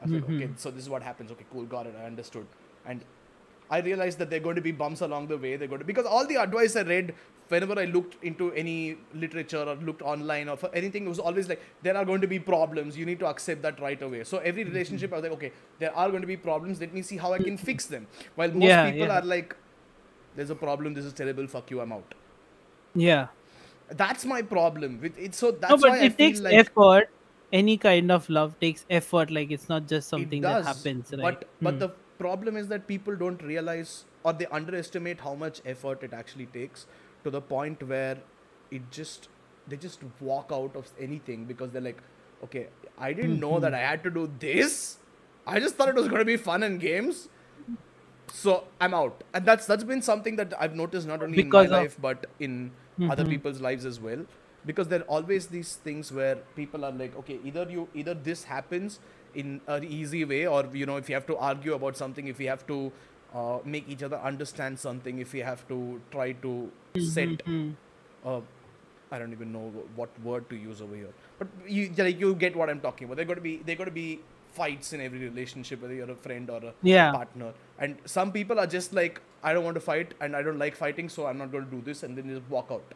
A: i was like okay mm-hmm. so this is what happens. Okay cool got it i understood. And i realized that there are going to be bumps along the way. They're going to because all the advice i read whenever i looked into any literature or looked online or for anything it was always like there are going to be problems. You need to accept that right away. So every mm-hmm. relationship i was like okay there are going to be problems. Let me see how i can mm-hmm. fix them. While most
B: Yeah,
A: people
B: yeah.
A: are like there's a problem. This is terrible. Fuck you. I'm out.
B: Yeah.
A: that's my problem with it. So that's
B: no, but
A: why
B: it
A: i feel
B: takes
A: like
B: effort. Any kind of love takes effort. Like it's not just something
A: does
B: that happens, right?
A: but but
B: Hmm.
A: the problem is that people don't realize or they underestimate how much effort it actually takes to the point where it just they just walk out of anything because they're like okay i didn't know that i had to do this i just thought it was going to be fun and games so i'm out and that's that's been something that i've noticed not only
B: Because
A: in my life but in other
B: Mhm.
A: people's lives as well because there are always these things where people are like okay either you either this happens in an easy way or you know if you have to argue about something if you have to uh, make each other understand something if you have to try to set
B: Mhm.
A: uh, I don't even know what word to use over here. But you like you get what I'm talking about. They're going to be they're going to be fights in every relationship, whether you're a friend or a
B: Yeah.
A: partner. And some people are just like, I don't want to fight and I don't like fighting, so I'm not going to do this, and then just walk out.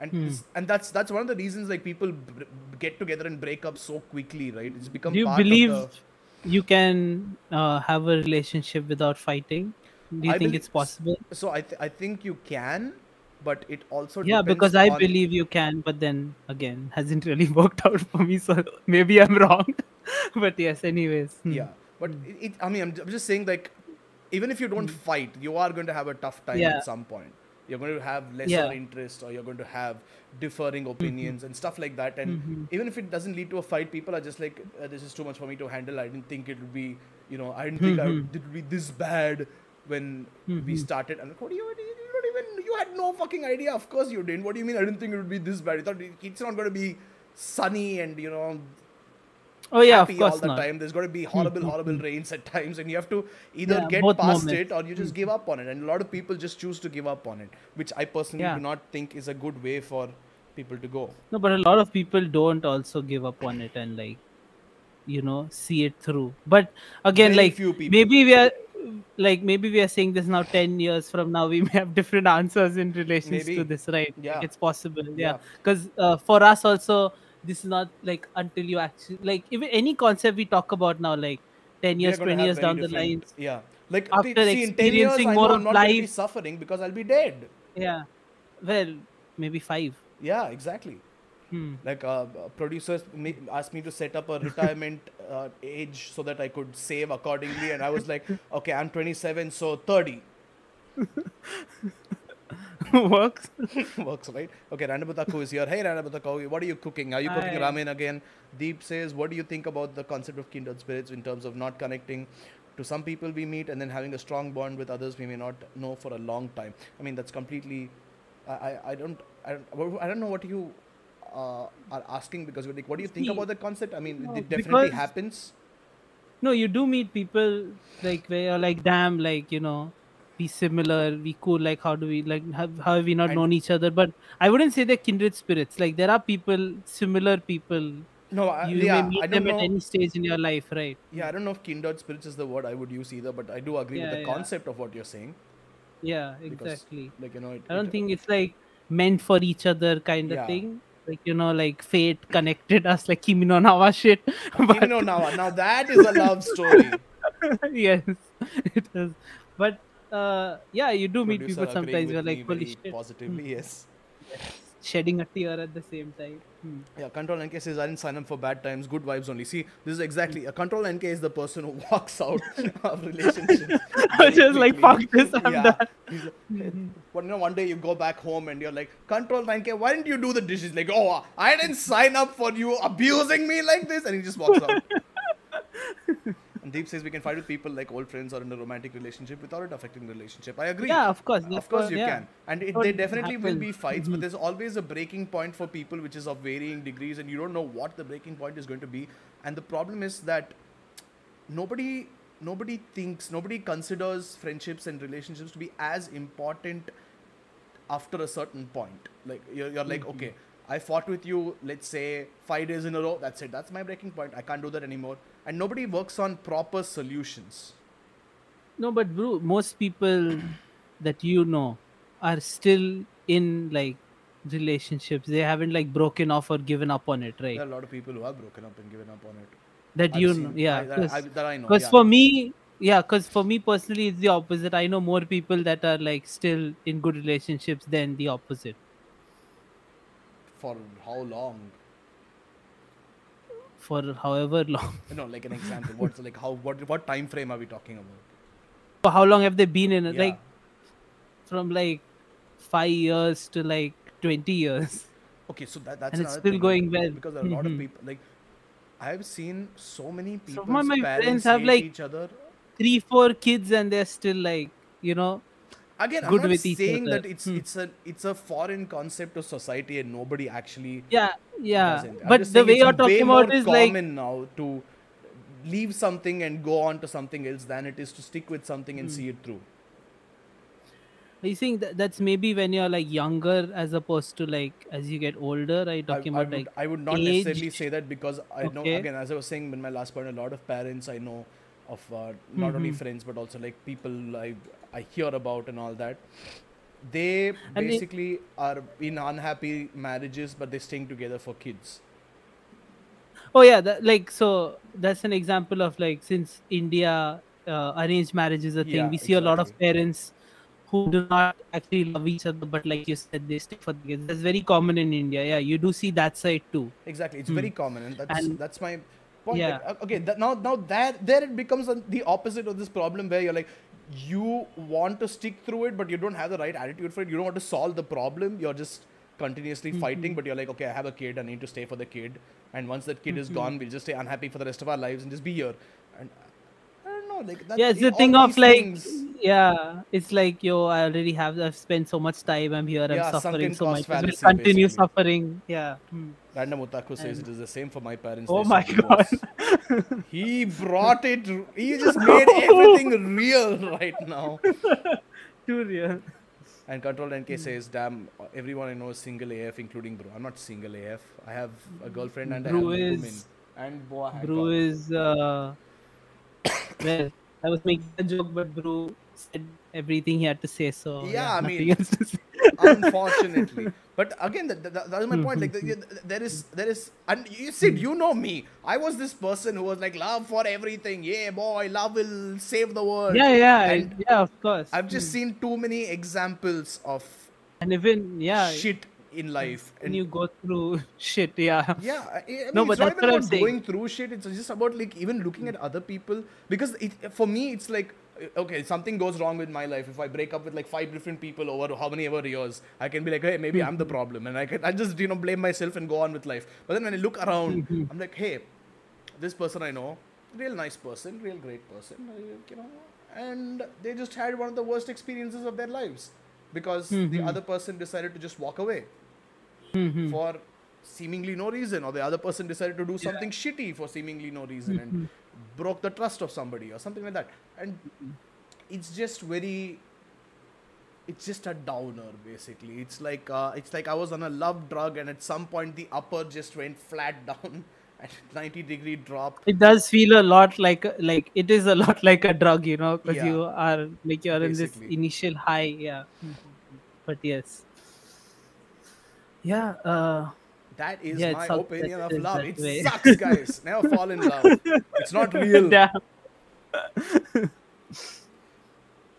A: And
B: Hmm.
A: and that's that's one of the reasons like people br- get together and break up so quickly, right? It's become
B: Do you believe
A: of the,
B: you can uh, have a relationship without fighting? Do you
A: I
B: think it's possible?
A: so I th- I think you can, but it also
B: Yeah, because I
A: on-
B: believe you can, but then again, hasn't really worked out for me. So maybe I'm wrong. but yes, anyways. hmm.
A: Yeah, but it, it, I mean, I'm, I'm just saying, like, even if you don't fight, you are going to have a tough time
B: Yeah.
A: at some point. You're going to have lesser
B: Yeah.
A: interest, or you're going to have differing opinions and stuff like that. And
B: Mhm.
A: even if it doesn't lead to a fight, people are just like, uh, "This is too much for me to handle. I didn't think it would be, you know, I didn't think I would,
B: Mhm.
A: it would be this bad when we
B: Mhm.
A: started." I'm like, "What do you? what do You you don't even. You had no fucking idea. Of course you didn't. What do you mean? I didn't think it would be this bad. i thought it's not going to be sunny and you know
B: Oh yeah, of
A: happy
B: course
A: all the
B: not.
A: time. There's got to be horrible,
B: Mhm,
A: horrible
B: mhm.
A: rains at times, and you have to either
B: Yeah,
A: get past
B: moments.
A: it or you just give up on it. And a lot of people just choose to give up on it, which I personally
B: Yeah.
A: do not think is a good way for people to go.
B: No, but a lot of people don't also give up on it and like, you know, see it through. But again,
A: Very
B: like maybe we are like maybe we are saying this now 10 years from now we may have different answers in relation to this right
A: Yeah.
B: it's possible
A: Yeah.
B: yeah because uh, for us also this is not like until you actually like even any concept we talk about now like 10 years 20 years down the lines
A: Yeah. Like,
B: After
A: see, see, in 10 years,
B: experiencing
A: I
B: more of
A: I'm not to be
B: life-
A: suffering because I'll be dead.
B: yeah well maybe five
A: Yeah, exactly.
B: hmm.
A: Like, uh, producers asked me to set up a retirement uh, age so that I could save accordingly. And I was like, okay, I'm 27, so 30.
B: works
A: Works, right? Okay, Random Otaku is here. Hey, Random Otaku, what are you cooking? Are you cooking ramen again? Deep says, what do you think about the concept of kindred spirits in terms of not connecting to some people we meet and then having a strong bond with others we may not know for a long time? I mean, that's completely. I, I, I don't I don't I don't know what you uh, are asking because you're like, what do you think
B: See,
A: about the concept? I mean,
B: no,
A: it definitely
B: because-
A: happens.
B: no you do meet people like where you're like damn like you know we similar we cool like how do we like have, how have we not
A: And-
B: known each other but i wouldn't say they're kindred spirits like there are people similar people
A: No, I,
B: you
A: yeah,
B: may meet
A: I
B: them
A: know.
B: at any stage in your life right
A: Yeah, I don't know if kindred spirits is the word I would use either, but I do agree with the
B: yeah.
A: concept of what you're saying.
B: yeah
A: Because,
B: exactly
A: Like you know, it,
B: i don't
A: it-
B: think it's like meant for each other kind of
A: Yeah.
B: thing like you know like fate connected us like kimi no nawa shit but
A: You know now, now that is a love story.
B: yes it is but uh yeah you do meet people sometimes you're like holy shit
A: Positively, yes.
B: shedding a tear at the same time Hmm.
A: Yeah, Control NK says I didn't sign up for bad times, good vibes only. See, this is exactly a Control NK is the person who walks out of relationships.
B: I was just like, "Fuck this, I'm
A: yeah.
B: done."
A: Like, but you know, one day you go back home and you're like, Control 9K, why didn't you do the dishes? Like, oh, I didn't sign up for you abusing me like this, and he just walks out. And Deep says we can fight with people like old friends or in a romantic relationship without it affecting the relationship. I agree.
B: yeah of course
A: Of course you
B: yeah.
A: can, and it, there definitely will be fights, but
B: Mhm.
A: there's always a breaking point for people, which is of varying degrees, and you don't know what the breaking point is going to be. And the problem is that nobody, nobody thinks, nobody considers friendships and relationships to be as important after a certain point. Like you're, you're like, okay, I fought with you, let's say five days in a row. That's it. That's my breaking point. I can't do that anymore. And nobody works on proper solutions.
B: no but bro most people that you know are still in like relationships they haven't like broken off or given up on it right
A: There are a lot of people who have broken up and given up on it.
B: that
A: I've
B: you
A: seen-
B: know yeah
A: I- that, I, that I know.
B: because
A: yeah.
B: for me yeah because for me personally it's the opposite i know more people that are like still in good relationships than the opposite
A: for how long?
B: for however long
A: You know, like an example. What's like how what what time frame are we talking about?
B: for how long have they been in it?
A: Yeah.
B: Like from like five years to like twenty years.
A: Okay, so that, that's
B: And it's still going well.
A: because a lot of
B: Mhm.
A: people like I've seen so many people.
B: Some of my
A: parents
B: friends have, like,
A: each other.
B: Three, four kids, and they're still like, you know,
A: Again, I'm not saying that it's
B: Hmm.
A: it's a it's a foreign concept of society and nobody actually
B: yeah, yeah. But the way you're
A: way
B: talking
A: more
B: about is like,
A: common now to leave something and go on to something else than it is to stick with something
B: Hmm.
A: and see it through.
B: you think that that's maybe when you're like younger as opposed to like as you get older. Are you
A: I,
B: talking
A: I
B: about
A: would,
B: like
A: I would not necessarily say that because I know again as I was saying in my last point, a lot of parents I know of uh, not only
B: Mhm.
A: friends but also like people I I hear about and all that. They
B: And
A: basically are in unhappy marriages, but they're staying together for kids.
B: Oh yeah, that, like so that's an example of like since India uh, arranged marriage is a thing,
A: Yeah,
B: we see a lot of parents who do not actually love each other, but like you said, they stay for the kids. That's very common in India. Yeah, you do see that side too.
A: Exactly, it's
B: Hmm.
A: very common, and that's
B: And-
A: that's my point.
B: Yeah.
A: Like, uh, okay, that, now now that there it becomes a, the opposite of this problem where you're like, you want to stick through it, but you don't have the right attitude for it. You don't want to solve the problem. You're just continuously
B: Mm-hmm.
A: fighting, but you're like, okay, I have a kid. I need to stay for the kid, and once that kid is
B: Mm-hmm.
A: gone, we'll just stay unhappy for the rest of our lives and just be here. And know, like
B: yeah, it's the thing of like,
A: things-
B: yeah, it's like yo, I already have, I've spent so much time. I'm here. I'm
A: Yeah,
B: suffering so much. Will continue
A: basically.
B: suffering. Yeah. Hmm.
A: Random Otaku says
B: And-
A: it is the same for my parents.
B: Oh my god.
A: He brought it. He just made everything real right now.
B: Too real.
A: And Control NK
B: Hmm.
A: says, "Damn, everyone I know is single AF, including Bro. I'm not single AF. I have a girlfriend and
B: Bro
A: I have a
B: is-
A: woman. And
B: Brew
A: Hancock.
B: is uh, well, I was making a joke, but Bru said everything he had to say. So
A: Yeah, I
B: nothing
A: mean-
B: else to say.
A: Unfortunately, but again, that, that, that is my point. Like, mm-hmm. the- there is, there is, and you said you know me. I was this person who was like, love for everything. Yeah, boy, love will save the world.
B: yeah, yeah,
A: And
B: yeah, of course.
A: I've just mm. seen too many examples of
B: and even yeah,
A: shit in life. And
B: you go through shit, yeah.
A: Yeah, I, I mean,
B: No,
A: it's
B: but
A: not
B: that's
A: even about going through shit. It's just about like even looking at other people because it for me it's like uh, okay, something goes wrong with my life. If I break up with like five different people over how many ever years, I can be like, hey, maybe I'm the problem, and I can I just you know blame myself and go on with life. But then when I look around, I'm like, hey, this person I know, real nice person, real great person, uh, you know, and they just had one of the worst experiences of their lives because the other person decided to just walk away
B: Mhm.
A: for seemingly no reason, or the other person decided to do something shitty for seemingly no reason and broke the trust of somebody or something like that. And it's just very. It's just a downer, basically. It's like uh, it's like I was on a love drug, and at some point the upper just went flat down at 90 degree drop.
B: It does feel a lot like like it is a lot like a drug, you know, because
A: Yeah.
B: you are like you're in this initial high, yeah. But yes, yeah. Uh,
A: That is
B: Yeah,
A: my
B: sucks
A: opinion of love. It
B: way.
A: sucks, guys. Never fall in love. It's not real. Like,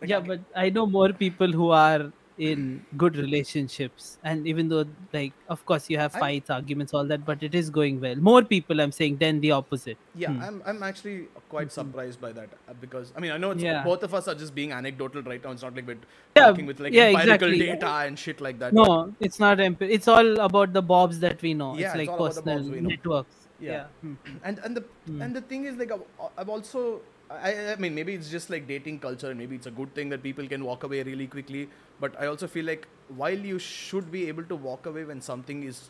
B: yeah
A: okay.
B: but i know more people who are in good relationships and even though like of course you have
A: I-
B: fights arguments all that but it is going well more people i'm saying than the opposite
A: Yeah,
B: Hmm.
A: I'm, I'm actually quite surprised by that uh, because I mean I know it's
B: Yeah.
A: both of us are just being anecdotal right now. It's not like we're
B: Yeah,
A: talking with like
B: yeah,
A: empirical
B: exactly.
A: data and shit like that.
B: no it's not emp- it's all about the bobs that we know
A: Yeah,
B: it's like
A: all about the
B: personal
A: bobs we know.
B: networks
A: Yeah.
B: yeah, Hmm.
A: And and the
B: Hmm.
A: and the thing is like I've, I've also I, I mean maybe it's just like dating culture and maybe it's a good thing that people can walk away really quickly. But I also feel like while you should be able to walk away when something is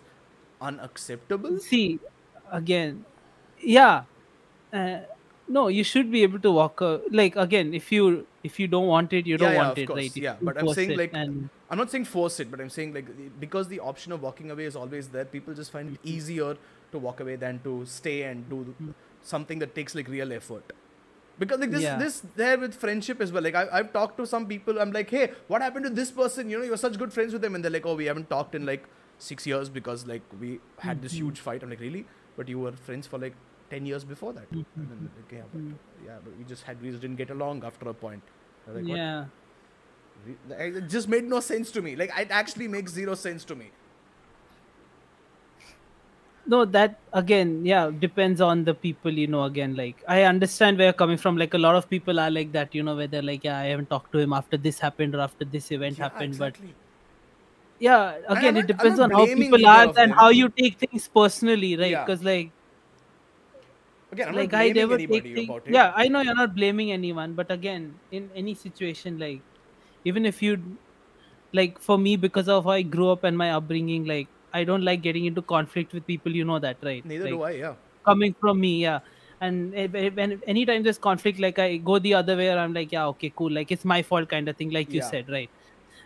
A: unacceptable.
B: see again yeah uh, no you should be able to walk uh, like again if you if you don't want it you
A: Yeah,
B: don't
A: yeah,
B: want
A: of
B: it
A: course,
B: right
A: yeah, but I'm saying, like,
B: and
A: I'm not saying force it, but I'm saying like because the option of walking away is always there, people just find
B: Mm-hmm.
A: it easier to walk away than to stay and do something that takes like real effort. Because like this,
B: Yeah.
A: this there with friendship as well. Like I, I've talked to some people. I'm like, hey, what happened to this person? You know, you're such good friends with them, and they're like, oh, we haven't talked in like six years because like we had this
B: Mm-hmm.
A: huge fight. I'm like, really? But you were friends for like ten years before that.
B: Mm-hmm.
A: And then like, yeah, but, yeah, but we just had we just didn't get along after a point. Like,
B: yeah
A: It just made no sense to me. Like it actually makes zero sense to me.
B: No that again yeah depends on the people you know again like i understand where you're coming from like a lot of people are like that you know where they're like yeah i haven't talked to him after this happened or after this event
A: Yeah,
B: happened
A: exactly.
B: but yeah again
A: not-
B: it depends on how people are and how you take things personally right
A: Yeah.
B: because like
A: Again, I'm
B: like
A: not
B: I never take things.
A: about it.
B: Yeah, I know you're not blaming anyone, but again, in any situation, like even if you, like for me, because of how I grew up and my upbringing, like I don't like getting into conflict with people. You know that, right?
A: Neither
B: like,
A: do I. Yeah.
B: Coming from me, yeah. And if- if- when anytime there's conflict, like I go the other way, or I'm like, yeah, okay, cool. Like it's my fault, kind of thing, like you
A: Yeah.
B: said, right?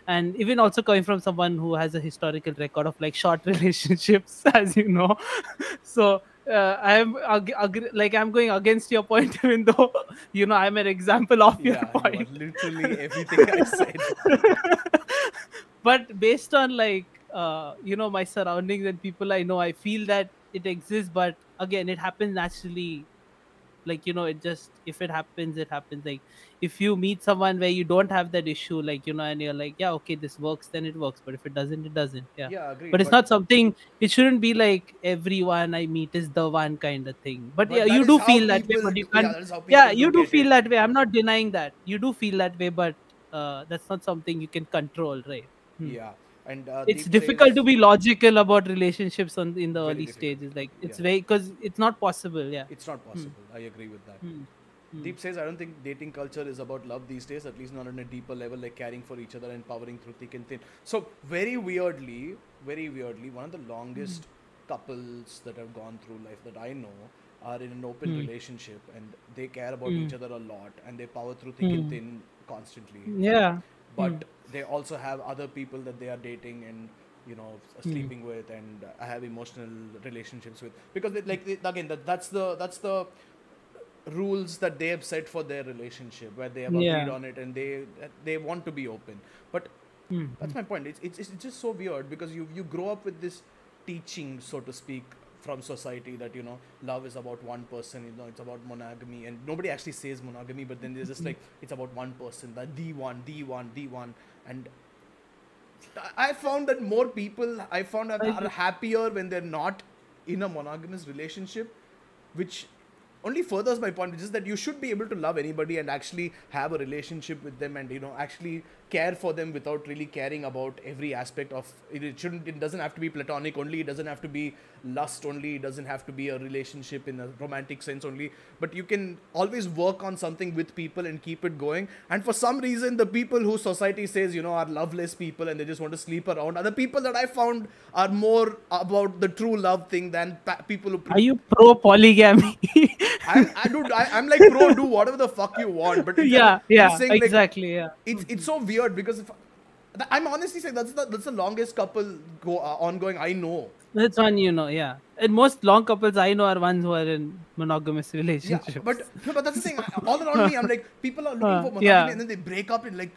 B: And even also coming from someone who has a historical record of like short relationships, as you know, so uh, I'm ag- agree- like I'm going against your point, even though you know I'm an example of your
A: Yeah. You
B: point.
A: literally everything I said.
B: but based on like uh, you know my surroundings and people I know, I feel that it exists. But again, it happens naturally. Like you know, it just if it happens, it happens. Like if you meet someone where you don't have that issue, like you know, and you're like, yeah, okay, this works, then it works. But if it doesn't, it doesn't. Yeah.
A: Yeah, agreed.
B: But it's not something. It shouldn't be like everyone I meet is the one kind of thing. But,
A: but
B: yeah, you do feel that way. But you can't
A: Yeah,
B: yeah you do feel
A: it.
B: that way i'm not denying that you do feel that way but uh, that's not something you can control right Hmm.
A: Yeah. And uh,
B: it's difficult to be logical about relationships on in the early
A: difficult.
B: stages like it's
A: Yeah.
B: very because it's not possible yeah
A: It's not possible. I agree with that.
B: Hmm. Hmm.
A: Deep says, I don't think dating culture is about love these days, at least not on a deeper level, like caring for each other and powering through thick and thin. So, very weirdly, very weirdly, one of the longest couples that have gone through life that I know are in an open
B: Hmm.
A: relationship and they care about
B: Hmm.
A: each other a lot and they power through thick and
B: Hmm.
A: thin constantly.
B: yeah
A: But they also have other people that they are dating and you know
B: Hmm.
A: sleeping with and uh, have emotional relationships with because they, like they, again that, that's the that's the rules that they have set for their relationship where they have agreed on it and they they want to be open but
B: Hmm.
A: that's my point it's, it's, it's just so weird because you you grow up with this teaching so to speak from society that you know love is about one person you know it's about monogamy and nobody actually says monogamy but then they're just like it's about one person that the one the one the one. And I- found that more people I found
B: I-
A: are happier when they're not in a monogamous relationship, which only furthers my point, which is that you should be able to love anybody and actually have a relationship with them and you know actually care for them without really caring about every aspect of it. It shouldn't. It doesn't have to be platonic only. It doesn't have to be lust only. It doesn't have to be a relationship in a romantic sense only. But you can always work on something with people and keep it going. And for some reason, the people who society says you know are loveless people and they just want to sleep around are the people that I found are more about the true love thing than pa- people who.
B: are you pro polygamy
A: I'm, I do. I, I'm like, pro do whatever the fuck you want. But
B: yeah yeah
A: saying, like,
B: exactly yeah
A: it's it's so weird because if I'm honestly saying that's the that's the longest couple go uh, ongoing I know.
B: that's one you know yeah and most long couples i know are ones who are in monogamous
A: Yeah, but no, but that's the thing. All around me, I'm like, people are looking
B: Uh,
A: for monogamy
B: yeah.
A: and then they break up in like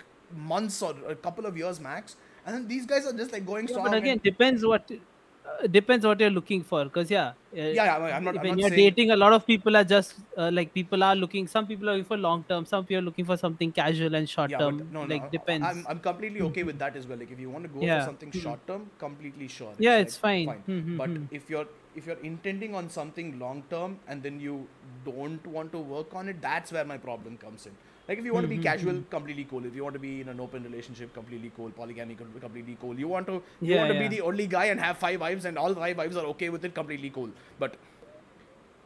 A: months or a couple of years max, and then these guys are just like going
B: Yeah,
A: strong.
B: but
A: and-
B: again depends what uh, depends what you're looking for because yeah uh,
A: yeah, yeah, I'm not. I'm
B: when
A: not
B: you're
A: saying,
B: dating a lot of people are just uh, like people are looking some people are looking for long term some people are looking for something casual and short
A: Yeah,
B: term
A: no, no,
B: like depends
A: I'm, I'm completely okay with that as well. Like, if you want to go
B: Yeah.
A: for something short term, completely sure.
B: Yeah,
A: like,
B: it's fine. Hmm, hmm,
A: But
B: hmm.
A: if you're if you're intending on something long term and then you don't want to work on it, that's where my problem comes in. Like, if you want to be
B: Hmm,
A: casual, completely cool. If you want to be in an open relationship, completely cool. Polygamy, completely cool. You want to you
B: Yeah,
A: want to
B: yeah.
A: be the only guy and have five wives, and all five wives are okay with it, completely cool. But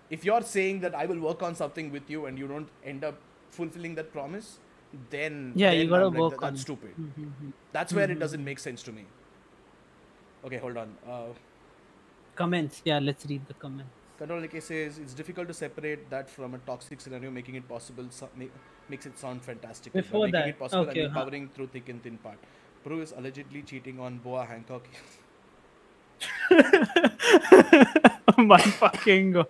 A: if you're saying that I will work on something with you and you don't end up fulfilling that promise, then
B: Yeah, you
A: then
B: gotta
A: I'm
B: work
A: "That-
B: on
A: that's
B: it."
A: stupid.
B: Mhm.
A: That's where it doesn't make sense to me. Okay, hold on. Uh,
B: comments yeah let's read the comments.
A: Control AK says it's difficult to separate that from a toxic scenario, making it possible so, ma- makes it sound fantastic.
B: Before
A: making
B: that,
A: it possible
B: okay,
A: and
B: huh.
A: empowering through thick and thin part. Bru is allegedly cheating on Boa Hancock.
B: my fucking god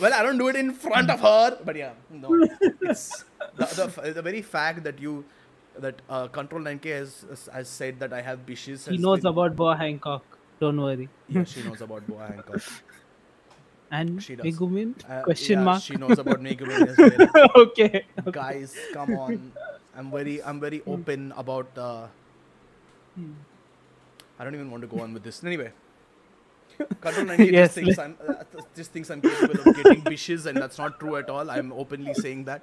A: well, I don't do it in front of her, but yeah, no. It's the, the, the very fact that you that uh, Control 9K has, has said that I have bishes.
B: he knows
A: been-
B: about boa hancock don't worry
A: Yeah, she knows about Boa Hancock.
B: and
A: She does.
B: Megumin?
A: Uh,
B: question
A: yeah,
B: mark
A: She knows about Megumin as well.
B: okay
A: Guys, come on. I'm very, I'm very open about. Uh, I don't even want to go on with this. Anyway, Control 98
B: Yes,
A: just thinks I'm uh, just thinks I'm capable of getting bishes, and that's not true at all. I'm openly saying that.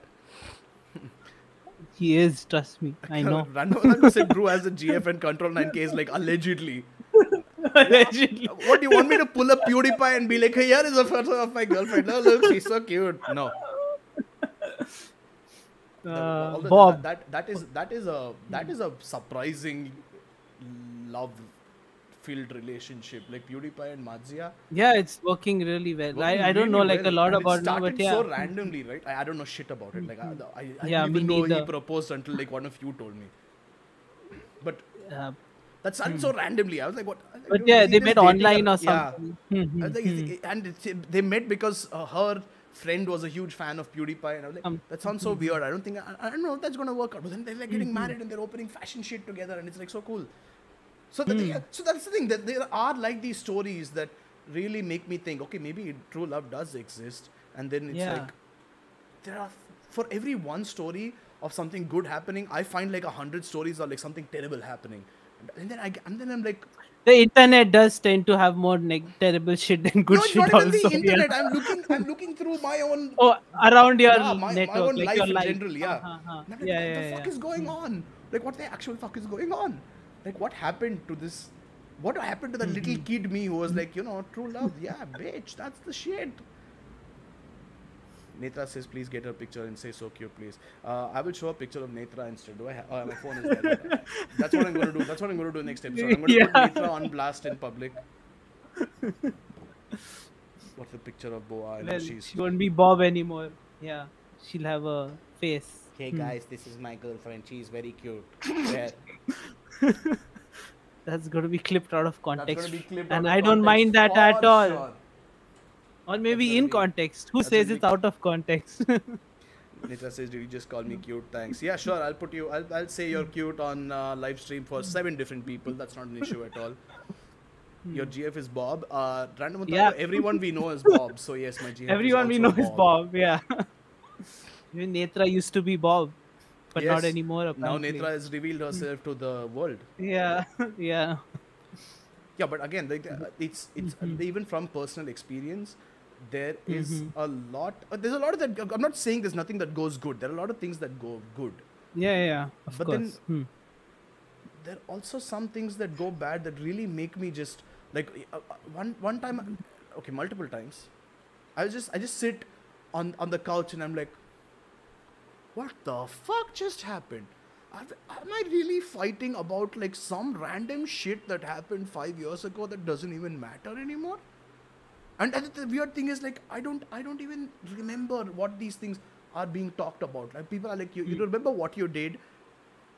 B: He is, trust me. I know.
A: Random Random said Bru has a GF and Control 9K is like allegedly.
B: Allegedly.
A: What do you want me to pull up PewDiePie and be like, hey, here is a photo of my girlfriend. Oh, look, she's so cute. No.
B: Uh,
A: Although
B: Bob.
A: That, that is that is a that is a surprising love filled relationship like PewDiePie and Marzia.
B: Yeah, it's working really well.
A: working
B: I, I don't know like
A: well,
B: a lot
A: and it
B: about
A: started
B: but yeah.
A: so randomly, right? I, I don't know shit about it. Like I, I, I
B: Yeah,
A: didn't even know he proposed until like one of you told me. But
B: Uh,
A: that started so randomly. I was like, what? Was like,
B: but yeah, they met online
A: her?
B: or
A: Yeah.
B: something.
A: I was like,
B: mhm.
A: is- and it's, they met because uh, her friend was a huge fan of PewDiePie, and I was like,
B: Um,
A: that sounds so weird. I don't think I, I don't know if that's gonna work out. But then they're like
B: Mm-hmm.
A: getting married and they're opening fashion shit together, and it's like so cool. So that
B: Hmm.
A: yeah, so that's the thing that there are like these stories that really make me think, okay, maybe true love does exist, and then it's
B: Yeah.
A: like there are for every one story of something good happening, I find like a hundred stories of like something terrible happening, and then I and then I'm like,
B: The internet does tend to have more neg- terrible shit than good
A: no, it's
B: shit
A: not even
B: also.
A: the
B: yeah.
A: internet. I'm looking, I'm looking through my own
B: Oh, around your
A: yeah, my,
B: network,
A: my own
B: like
A: life
B: your
A: in
B: life.
A: general, yeah.
B: Uh-huh, uh-huh.
A: Like,
B: Yeah,
A: what
B: yeah,
A: the fuck
B: yeah.
A: is going on? Like, what the actual fuck is going on? Like, what happened to this? What happened to the little
B: Mm-hmm.
A: kid me who was like, you know, true love? Yeah, bitch, that's the shit. Netra says, please get her picture and say so cute, please. Uh, I will show a picture of Netra instead. Do I have? Oh, my phone is there. That's what I'm going to do. That's what I'm going to do next episode. I'm going to
B: Yeah.
A: put Netra on blast in public. What's the picture of Boa?
B: Well,
A: she's.
B: she won't be Bob anymore. Yeah, she'll have a face.
A: Hey
B: Hmm.
A: guys, this is my girlfriend. She's very cute. Yeah.
B: That's going to be clipped out of context. and I don't mind that at all.
A: sure.
B: Or maybe in context. Who says it's out of context?
A: Netra says, "Did you just call me cute? Thanks. Yeah, sure. I'll put you. I'll, I'll say you're cute on uh, live stream for seven different people. That's not an issue at all. Your GF is Bob. Uh, random Otaku,
B: Yeah.
A: Everyone we know is Bob. So yes, my GF.
B: Everyone we know
A: also
B: is Bob. Yeah. Even Netra used to be Bob, but not
A: Yes.
B: anymore.
A: Now
B: Apparently.
A: Netra has revealed herself to the world.
B: Yeah, yeah.
A: Yeah, but again, like uh, it's it's
B: Mm-hmm.
A: even from personal experience, there is a lot. Uh, there's a lot of that. I'm not saying there's nothing that goes good. There are a lot of things that go good.
B: Yeah, yeah, yeah. Of
A: But
B: course.
A: then-
B: Hmm.
A: there are also some things that go bad that really make me just like uh, uh, one one time okay multiple times i was just i just sit on on the couch and i'm like what the fuck just happened am i really fighting about like some random shit that happened 5 years ago that doesn't even matter anymore and, and the weird thing is like i don't i don't even remember what these things are being talked about like people are like you, you hmm. remember what you did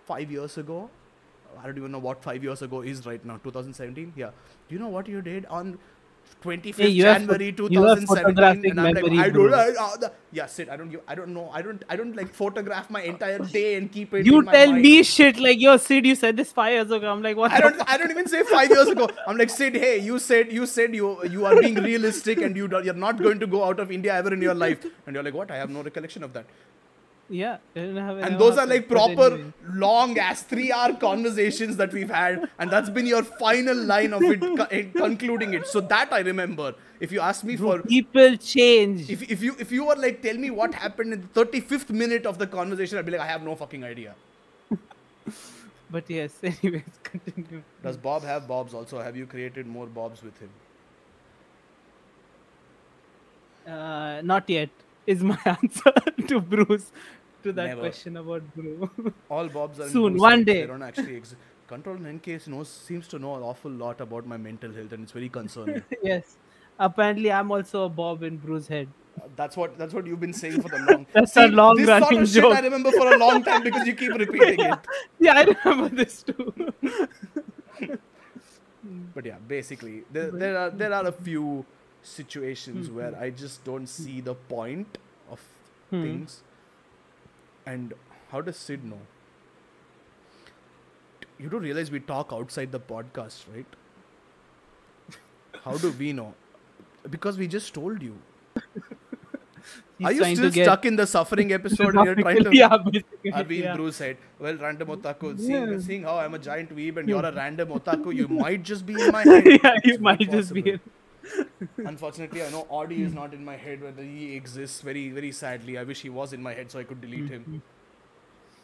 A: five years ago. I don't even know what five years ago is right now. 2017. Yeah. Do you know what you did on 25th
B: Hey,
A: January
B: have
A: 2017?
B: photographic
A: And I'm like, I don't. I, uh, yeah, Sid. I don't. give- I don't know. I don't. I don't like photograph my entire day and keep it.
B: You tell
A: mind.
B: me shit like, yo, Sid, you said this five years ago. I'm like, what?
A: I don't. I don't even say five years ago. I'm like Sid. Hey, you said you said you you are being realistic and you don't, you're not going to go out of India ever in your life. And you're like, what? I have no recollection of that.
B: Yeah. it didn't have-
A: And those are like proper long ass three hour conversations that we've had, and that's been your final line of it, in concluding it. So that I remember. If you ask me
B: Bro,
A: for,
B: people change.
A: if, if you if you were like, tell me what happened in the 35th minute of the conversation, I'd be like, I have no fucking idea.
B: But yes, anyways, continue.
A: Does Bob have Bobs also? Have you created more Bobs with him?
B: Uh, not yet is my answer to Bruce to that
A: Never.
B: question about Bruce.
A: All Bobs are
B: Soon,
A: Bruce
B: one day.
A: They don't actually exist. Control 9K knows seems to know an awful lot about my mental health, and it's very concerning.
B: yes. Apparently, I'm also a Bob in Bruce's head.
A: Uh, That's what that's what you've been saying for the long.
B: That's a long
A: This sort of shit. I remember for a long time because you keep repeating it.
B: Yeah, I remember this too.
A: But yeah, basically, there, there are there are a few situations where I just don't see the point of
B: Hmm.
A: things. And how does Sid know? You do realize we talk outside the podcast, right? How do we know? Because we just told you.
B: He's
A: are you still stuck in the suffering episode and you're trying to
B: yeah.
A: Arvind
B: yeah.
A: Bruce said, Well, random otaku, seeing,
B: Yeah.
A: seeing how I'm a giant weeb and you're a random otaku, you might just be in my head.
B: yeah, you might
A: very
B: just be.
A: possible. Unfortunately, I know Audi is not in my head, whether he exists. Very, very sadly, I wish he was in my head so I could delete him. Mm-hmm.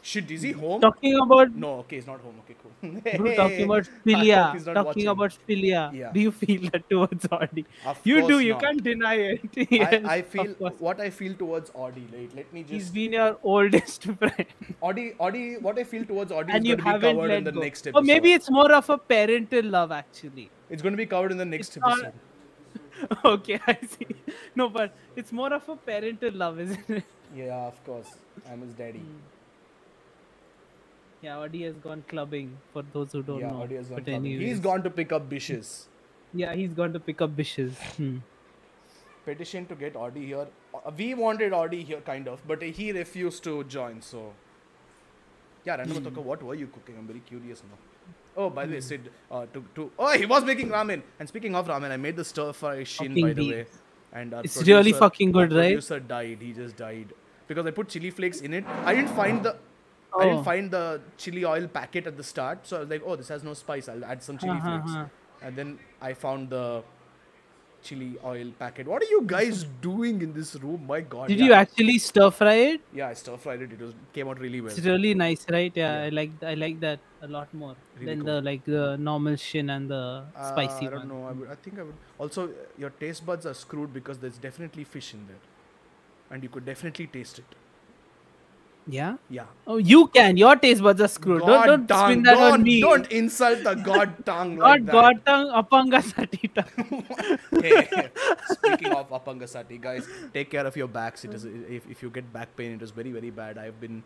A: Shit, is he home?
B: Talking about
A: No, okay, he's not home. Okay, cool.
B: bro, talking about
A: I hope
B: philia.
A: he's not
B: Talking
A: watching.
B: about philia.
A: Yeah.
B: Do you feel that towards Audi?
A: Of
B: You do.
A: course
B: You
A: not.
B: can't deny it.
A: I,
B: Yes,
A: I
B: of
A: feel what I feel towards Audi. Like, let me just.
B: He's been your oldest friend,
A: Audi, Audi. What I feel towards Audi
B: and
A: is
B: you
A: going to be
B: haven't
A: covered
B: let
A: in the
B: go.
A: next episode.
B: Or maybe it's more of a parental love, actually.
A: it's going to be covered in the next
B: It's not-
A: episode.
B: okay, I see. No, but it's more of a parental love, isn't it?
A: Yeah, of course. I'm his daddy.
B: Hmm. Yeah, Audi has gone clubbing. For those who don't
A: yeah,
B: know.
A: Has gone clubbing. He's gone to pick up bishes.
B: Yeah, he's gone to pick up bishes. Hmm.
A: Petition to get Audi here. Uh, We wanted Audi here, kind of, but he refused to join. So, yeah, Random
B: Hmm.
A: What were you cooking? I'm very curious now. Oh, by the way, Sid, uh, to, to oh, he was making ramen. And speaking of ramen, I made the stir fry shin
B: Fucking
A: by the
B: beef.
A: way. And our
B: It's really
A: producer-
B: fucking good,
A: our
B: right?
A: Producer died. He just died because I put chili flakes in it. I didn't find the. I didn't
B: Oh.
A: find the chili oil packet at the start, so I was like, "Oh, this has no spice. I'll add some chili
B: Uh-huh,
A: flakes."
B: uh-huh.
A: And then I found the chili oil packet. What are you guys doing in this room? My God!
B: Did
A: yeah.
B: you actually stir fry it?
A: Yeah, I stir fried it. It was came out really well.
B: It's really nice, right? Yeah,
A: Yeah.
B: I like I like that a lot more
A: Really
B: than
A: cool.
B: the like the normal shin and the
A: Uh,
B: spicy
A: I don't
B: one.
A: know. I, would, I think I would. Also, your taste buds are screwed because there's definitely fish in there, and you could definitely taste it.
B: Yeah.
A: Yeah.
B: Oh, you can. Your taste buds are screwed.
A: God
B: don't don't
A: tongue,
B: spin that
A: don't,
B: on me.
A: Don't insult the god tongue like that.
B: God tongue, apanga sati tongue.
A: hey, speaking of apangasati, guys, take care of your backs. It is if, if you get back pain, it is very very bad. I've been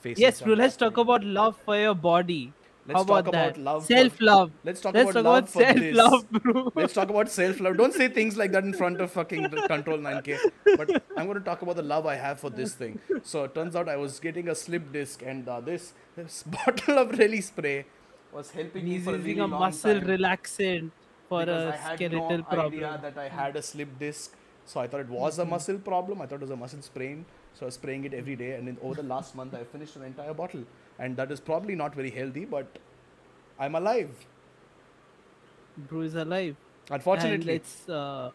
A: facing.
B: yes, bro. Let's talk about love for your body.
A: Let's
B: How about
A: talk about
B: that?
A: love
B: Self love.
A: Let's talk
B: Let's
A: about
B: talk
A: love
B: self
A: this.
B: love, bro.
A: Let's talk about self love. Don't say things like that in front of fucking Control 9K. But I'm going to talk about the love I have for this thing. So it turns out I was getting a slip disc, and uh, this this bottle of Relispray was helping me
B: He's
A: for a
B: using
A: really
B: a muscle
A: time
B: relaxant for a
A: I had
B: skeletal
A: no
B: problem.
A: idea that I had a slip disc. So I thought it was a muscle problem. I thought it was a muscle sprain. So I was spraying it every day, and then over the last month, I finished an entire bottle, and that is probably not very healthy, but I'm alive.
B: Bro is alive. And
A: Unfortunately,
B: it's uh,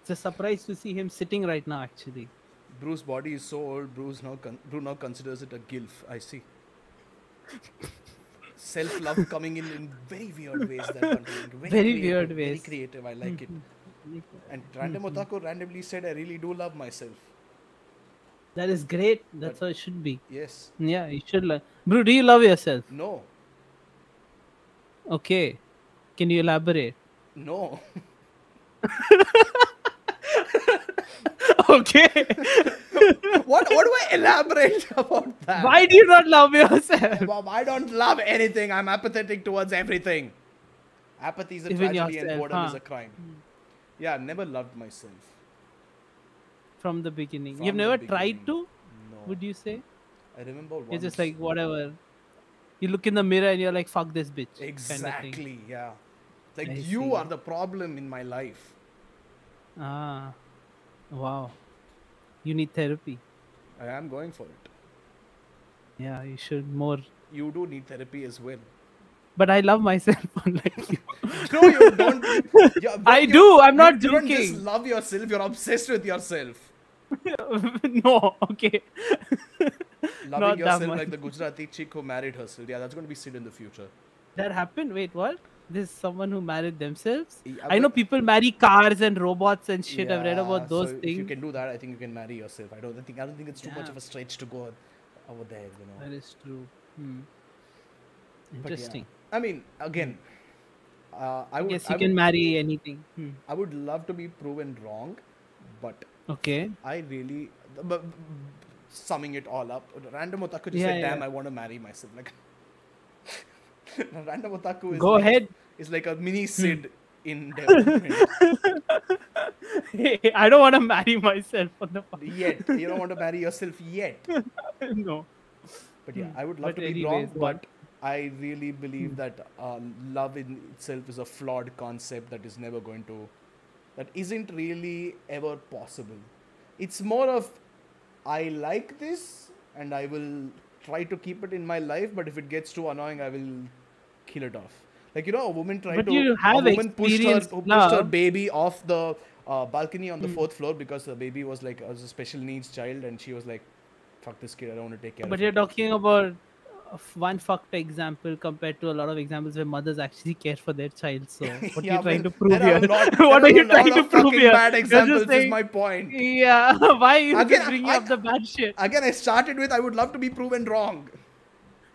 B: it's a surprise to see him sitting right now. Actually,
A: Bruce's body is so old. Bruce now con- Bruce now considers it a gilf. I see. Self love coming in in very weird ways. That very,
B: weird
A: Very creative. I like it. And Random Otaku randomly said, "I really do love myself."
B: That is great. That's
A: But-
B: how it should be.
A: Yes.
B: Yeah, you should. Like, bro, do you love yourself?
A: No.
B: Okay. Can you elaborate?
A: No.
B: okay.
A: what? What do I elaborate about that?
B: Why do you not love yourself?
A: Bob, I don't love anything. I'm apathetic towards everything. Apathy is a
B: Even
A: tragedy and
B: yourself,
A: boredom is a crime. Yeah, I never loved myself.
B: From the beginning.
A: From
B: You've never tried to?
A: No.
B: Would you say?
A: I remember once.
B: You're just like whatever. You look in the mirror and you're like, "Fuck this bitch." kind of.
A: Exactly, yeah. Like
B: I
A: you
B: see.
A: are the problem in my life.
B: Ah. Wow. You need therapy.
A: I am going for it.
B: Yeah, you should more.
A: You do need therapy as well.
B: But I love myself unlike you.
A: No, you don't. Yeah,
B: I do, I'm
A: you-
B: not
A: You don't just
B: joking.
A: love yourself. You're obsessed with yourself.
B: no, okay.
A: Loving
B: Not that
A: yourself
B: much.
A: like the Gujarati chick who married herself. Yeah, that's going to be seen in the future.
B: That happened? Wait, what? This is someone who married themselves?
A: Yeah,
B: I know people marry cars and robots and shit. I've read about those
A: so If
B: things.
A: you can do that, I think you can marry yourself. I don't think I don't think it's too much of a stretch to go over there. You know.
B: That is true. Hmm.
A: Yeah,
B: Interesting.
A: I mean, again, uh, I would.
B: Yes,
A: I
B: you can
A: would,
B: marry anything. Hmm.
A: I would love to be proven wrong, but
B: Okay.
A: I really, but summing it all up, random otaku just
B: Yeah,
A: said, "Damn. I want to marry myself." Like, random otaku is
B: Go
A: like,
B: ahead.
A: Is like a mini
B: Hmm.
A: Sid in development.
B: Hey, I don't want to marry myself on the
A: yet you don't want to marry yourself yet.
B: no.
A: But yeah,
B: Hmm.
A: I would love
B: But
A: to be wrong,
B: anyways, what-
A: but I really believe that uh, love in itself is a flawed concept that is never going to, that isn't really ever possible. It's more of, I like this and I will try to keep it in my life, but if it gets too annoying, I will kill it off. Like you know, a woman tried
B: But
A: to.
B: you
A: a woman pushed her,
B: experienced
A: who pushed her baby off the uh, balcony on the
B: Hmm.
A: fourth floor because the baby was like was a special needs child, and she was like, "Fuck this kid, I don't want to take care of it.
B: But
A: of
B: you're
A: him."
B: talking about f- one fucked example compared to a lot of examples where mothers actually care for their child. So what
A: Yeah,
B: are you trying to prove here?
A: lot-
B: what are you trying to prove here?
A: Bad examples
B: saying,
A: is my point.
B: Yeah, why are you
A: Again,
B: bringing
A: I-
B: up the bad shit?
A: Again, I started with I would love to be proven wrong.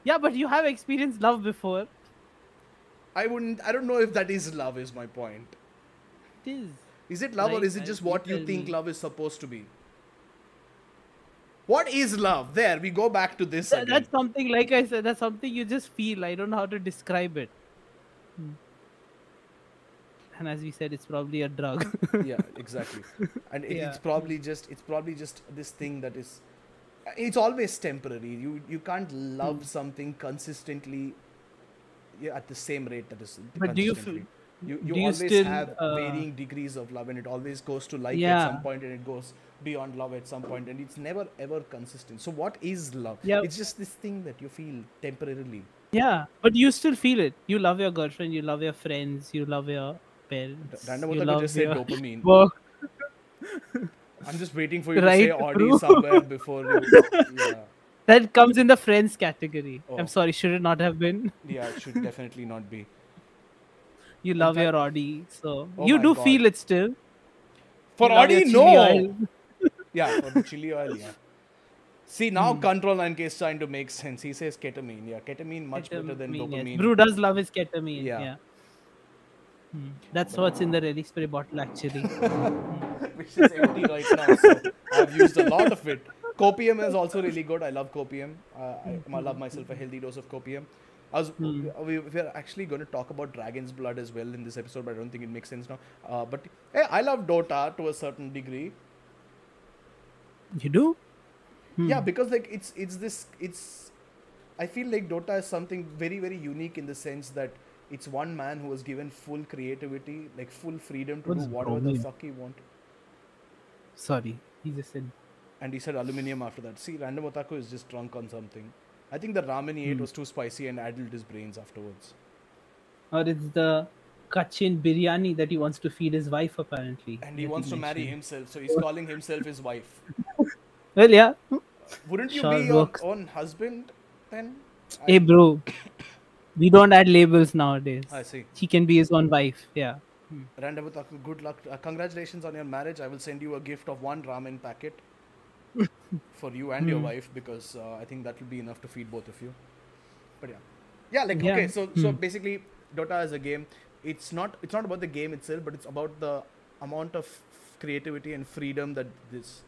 B: Yeah, but you have experienced love before.
A: I wouldn't. I don't know if that is love. Is my point.
B: It is.
A: Is it love or is it
B: uh,
A: just
B: you
A: what you think
B: me.
A: love is supposed to be? What is love? There, we go back to this
B: Th-
A: again.
B: that's something, like I said, that's something you just feel. I don't know how to describe it. Hmm. And as we said, it's probably a drug.
A: yeah, exactly. And it,
B: Yeah.
A: it's probably just it's probably just this thing that is. It's always temporary. You you can't love
B: Hmm.
A: something consistently. At the same rate that is.
B: But do you feel-
A: You, you
B: you
A: always
B: still,
A: have
B: uh,
A: varying degrees of love, and it always goes to like at some point, and it goes beyond love at some point, and it's never ever consistent. So, what is love?
B: Yeah.
A: It's just this thing that you feel temporarily.
B: yeah, but you still feel it. You love your girlfriend, you love your friends, you love your parents.
A: Random
B: you love
A: just said
B: your
A: dopamine.
B: work.
A: I'm just waiting for you
B: Right,
A: to say Audi somewhere before you. Yeah,
B: That comes in the friends category.
A: Oh.
B: I'm sorry, should it not have been?
A: yeah, it should definitely not be.
B: You love
A: fact-
B: your Audi, so
A: Oh
B: you do
A: God.
B: feel it still.
A: For Audi, no. Yeah, for the chili oil, yeah. See now,
B: Hmm.
A: Control 9K is trying to make sense. He says ketamine. Yeah, ketamine much better than
B: Ketamine, yes. Bru does love his ketamine.
A: Yeah.
B: Yeah. Hmm. That's what's in the Relispray bottle actually.
A: which is empty right now. So I've used a lot of it. Copium is also really good. I love copium. Uh, I, I love myself a healthy dose of copium. I was,
B: Hmm.
A: we, we're actually going to talk about Dragon's Blood as well in this episode, but I don't think it makes sense now. Uh, but hey, I love Dota to a certain degree.
B: you do?
A: Yeah,
B: Hmm.
A: because like it's it's this it's. I feel like Dota is something very very unique in the sense that it's one man who was given full creativity, like full freedom to
B: What's
A: do whatever the fuck he want.
B: Sorry, he just said.
A: And he said aluminium after that. See, Random Otaku is just drunk on something. I think the ramen he ate
B: Hmm.
A: was too spicy and addled his brains afterwards.
B: Or it's the Kachin biryani that he wants to feed his wife apparently.
A: And he wants to marry himself, so he's calling himself his wife.
B: Well, yeah.
A: Wouldn't you
B: Sure
A: be your own husband then?
B: Hey, bro. We don't add labels nowadays.
A: I see.
B: He can be his own wife. Yeah.
A: Random Otaku, good luck. Uh, congratulations on your marriage. I will send you a gift of one ramen packet for you and your
B: Hmm.
A: wife because uh, I think that will be enough to feed both of you. But yeah, yeah. Like
B: Yeah.
A: okay, so so
B: Hmm.
A: basically, Dota is a game. It's not it's not about the game itself, but it's about the amount of creativity and freedom that this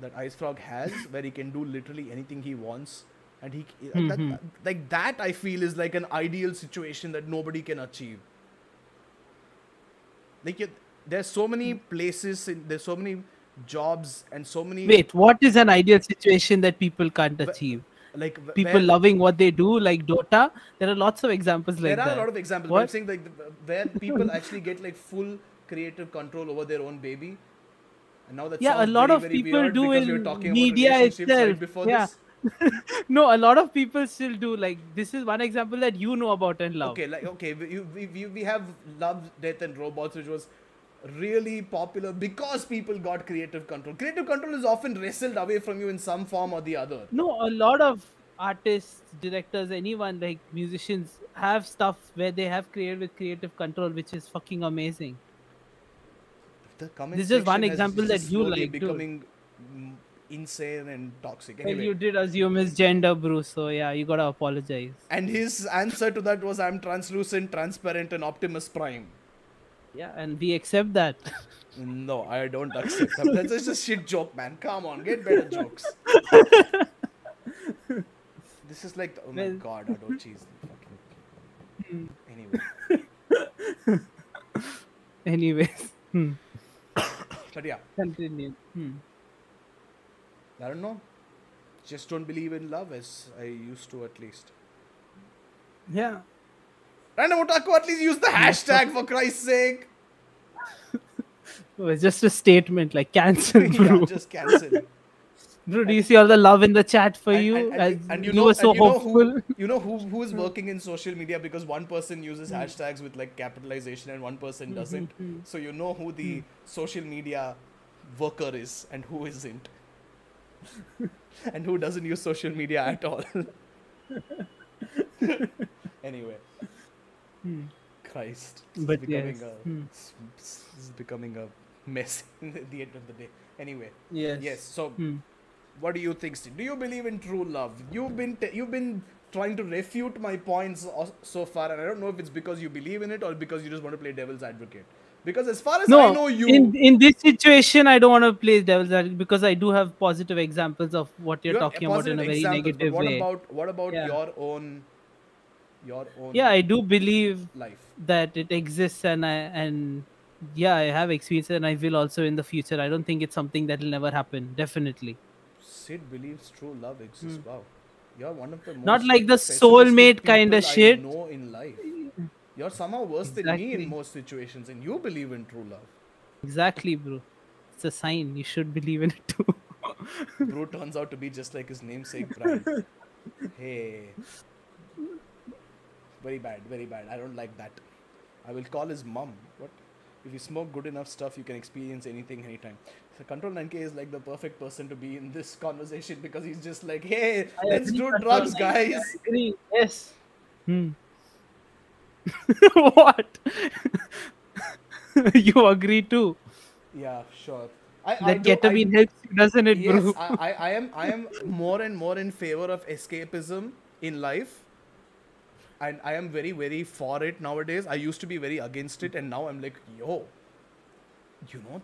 A: that IceFrog has, where he can do literally anything he wants. And he, that,
B: Mhm.
A: like that, I feel is like an ideal situation that nobody can achieve like you, there's so many places in, there's so many jobs and so many
B: Wait, what is an ideal situation that people can't achieve?
A: like
B: People
A: where,
B: loving what they do, like Dota. There are lots of examples like
A: there are
B: that.
A: a lot of examples but i'm saying like where people actually get like full creative control over their own baby and now that
B: Yeah, a lot
A: very,
B: of
A: very
B: people do
A: because we were
B: in media
A: right
B: itself.
A: before
B: Yeah.
A: this
B: no, a lot of people still do. Like this is one example that you know about and love.
A: okay like okay we, we, we have love death and robots which was really popular because people got creative control creative control is often wrestled away from you in some form or the other
B: No, a lot of artists, directors, anyone like musicians have stuff where they have created with creative control, which is fucking amazing.
A: the comment
B: This is just one example that you like,
A: becoming mm, insane and toxic.
B: Well,
A: Anyway,
B: you did assume his gender, Bruce. So yeah, you gotta apologize.
A: and his answer to that was, "I'm translucent, transparent, and Optimus Prime."
B: Yeah, and we accept that.
A: No, I don't accept that. That's just a shit joke, man. Come on, get better jokes. this is like, oh my god, Ado cheese. Fucking. Anyway,
B: Anyways, hmm.
A: but yeah,
B: continue. Hmm.
A: I don't know. Just don't believe in love as I used to at least.
B: Yeah.
A: Random Otaku, at least use the hashtag for Christ's sake.
B: It was just a statement like cancel,
A: yeah,
B: bro.
A: just cancel.
B: Bro, do you see all the love in the chat for
A: and,
B: you?
A: and, and, and you
B: you
A: know,
B: were so
A: and you know who you know who who is working in social media because one person uses hmm. hashtags with like capitalization and one person hmm, hmm, doesn't. So you know who the social media worker is and who isn't, and who doesn't use social media at all. anyway, Christ, this
B: But
A: is becoming
B: yes,
A: a
B: hmm.
A: this is becoming a mess at the end of the day. Anyway,
B: Yes.
A: yes. So
B: Hmm.
A: what do you think, Steve? Do you believe in true love? You've been t- you've been trying to refute my points so far, and I don't know if it's because you believe in it or because you just want to play devil's advocate. Because as far as
B: No,
A: I know, you
B: in in this situation, I don't want to play devil's advocate because I do have positive examples of what you're
A: you
B: talking about in a very negative
A: what
B: way.
A: about what about
B: Yeah.
A: your own your own
B: yeah, I do believe
A: life?
B: that it exists, and I and yeah, I have experienced it, and I will also in the future. I don't think it's something that will never happen. Definitely.
A: Sid believes true love exists. Hmm. Wow, you're one of the most.
B: Not like the soulmate kinda
A: I
B: shit.
A: know in life. You're somehow worse than me in most situations, and you believe in true love.
B: Exactly, bro. It's a sign. You should believe in it too.
A: Bro turns out to be just like his namesake Brian. hey. Very bad, very bad. I don't like that. I will call his mom. What? If you smoke good enough stuff, you can experience anything anytime. So Control 9K is like the perfect person to be in this conversation because he's just like, hey,
B: I
A: let's do drugs,
B: 9K,
A: guys.
B: I agree. Yes. Hmm. what? you agree too?
A: Yeah, sure. I, I
B: That
A: do- I
B: ketamine
A: do-
B: helps you, doesn't it,
A: yes,
B: bro?
A: I, I, I am I am more and more in favor of escapism in life. And I am very, very for it nowadays. I used to be very against it, and now I'm like, yo, you know,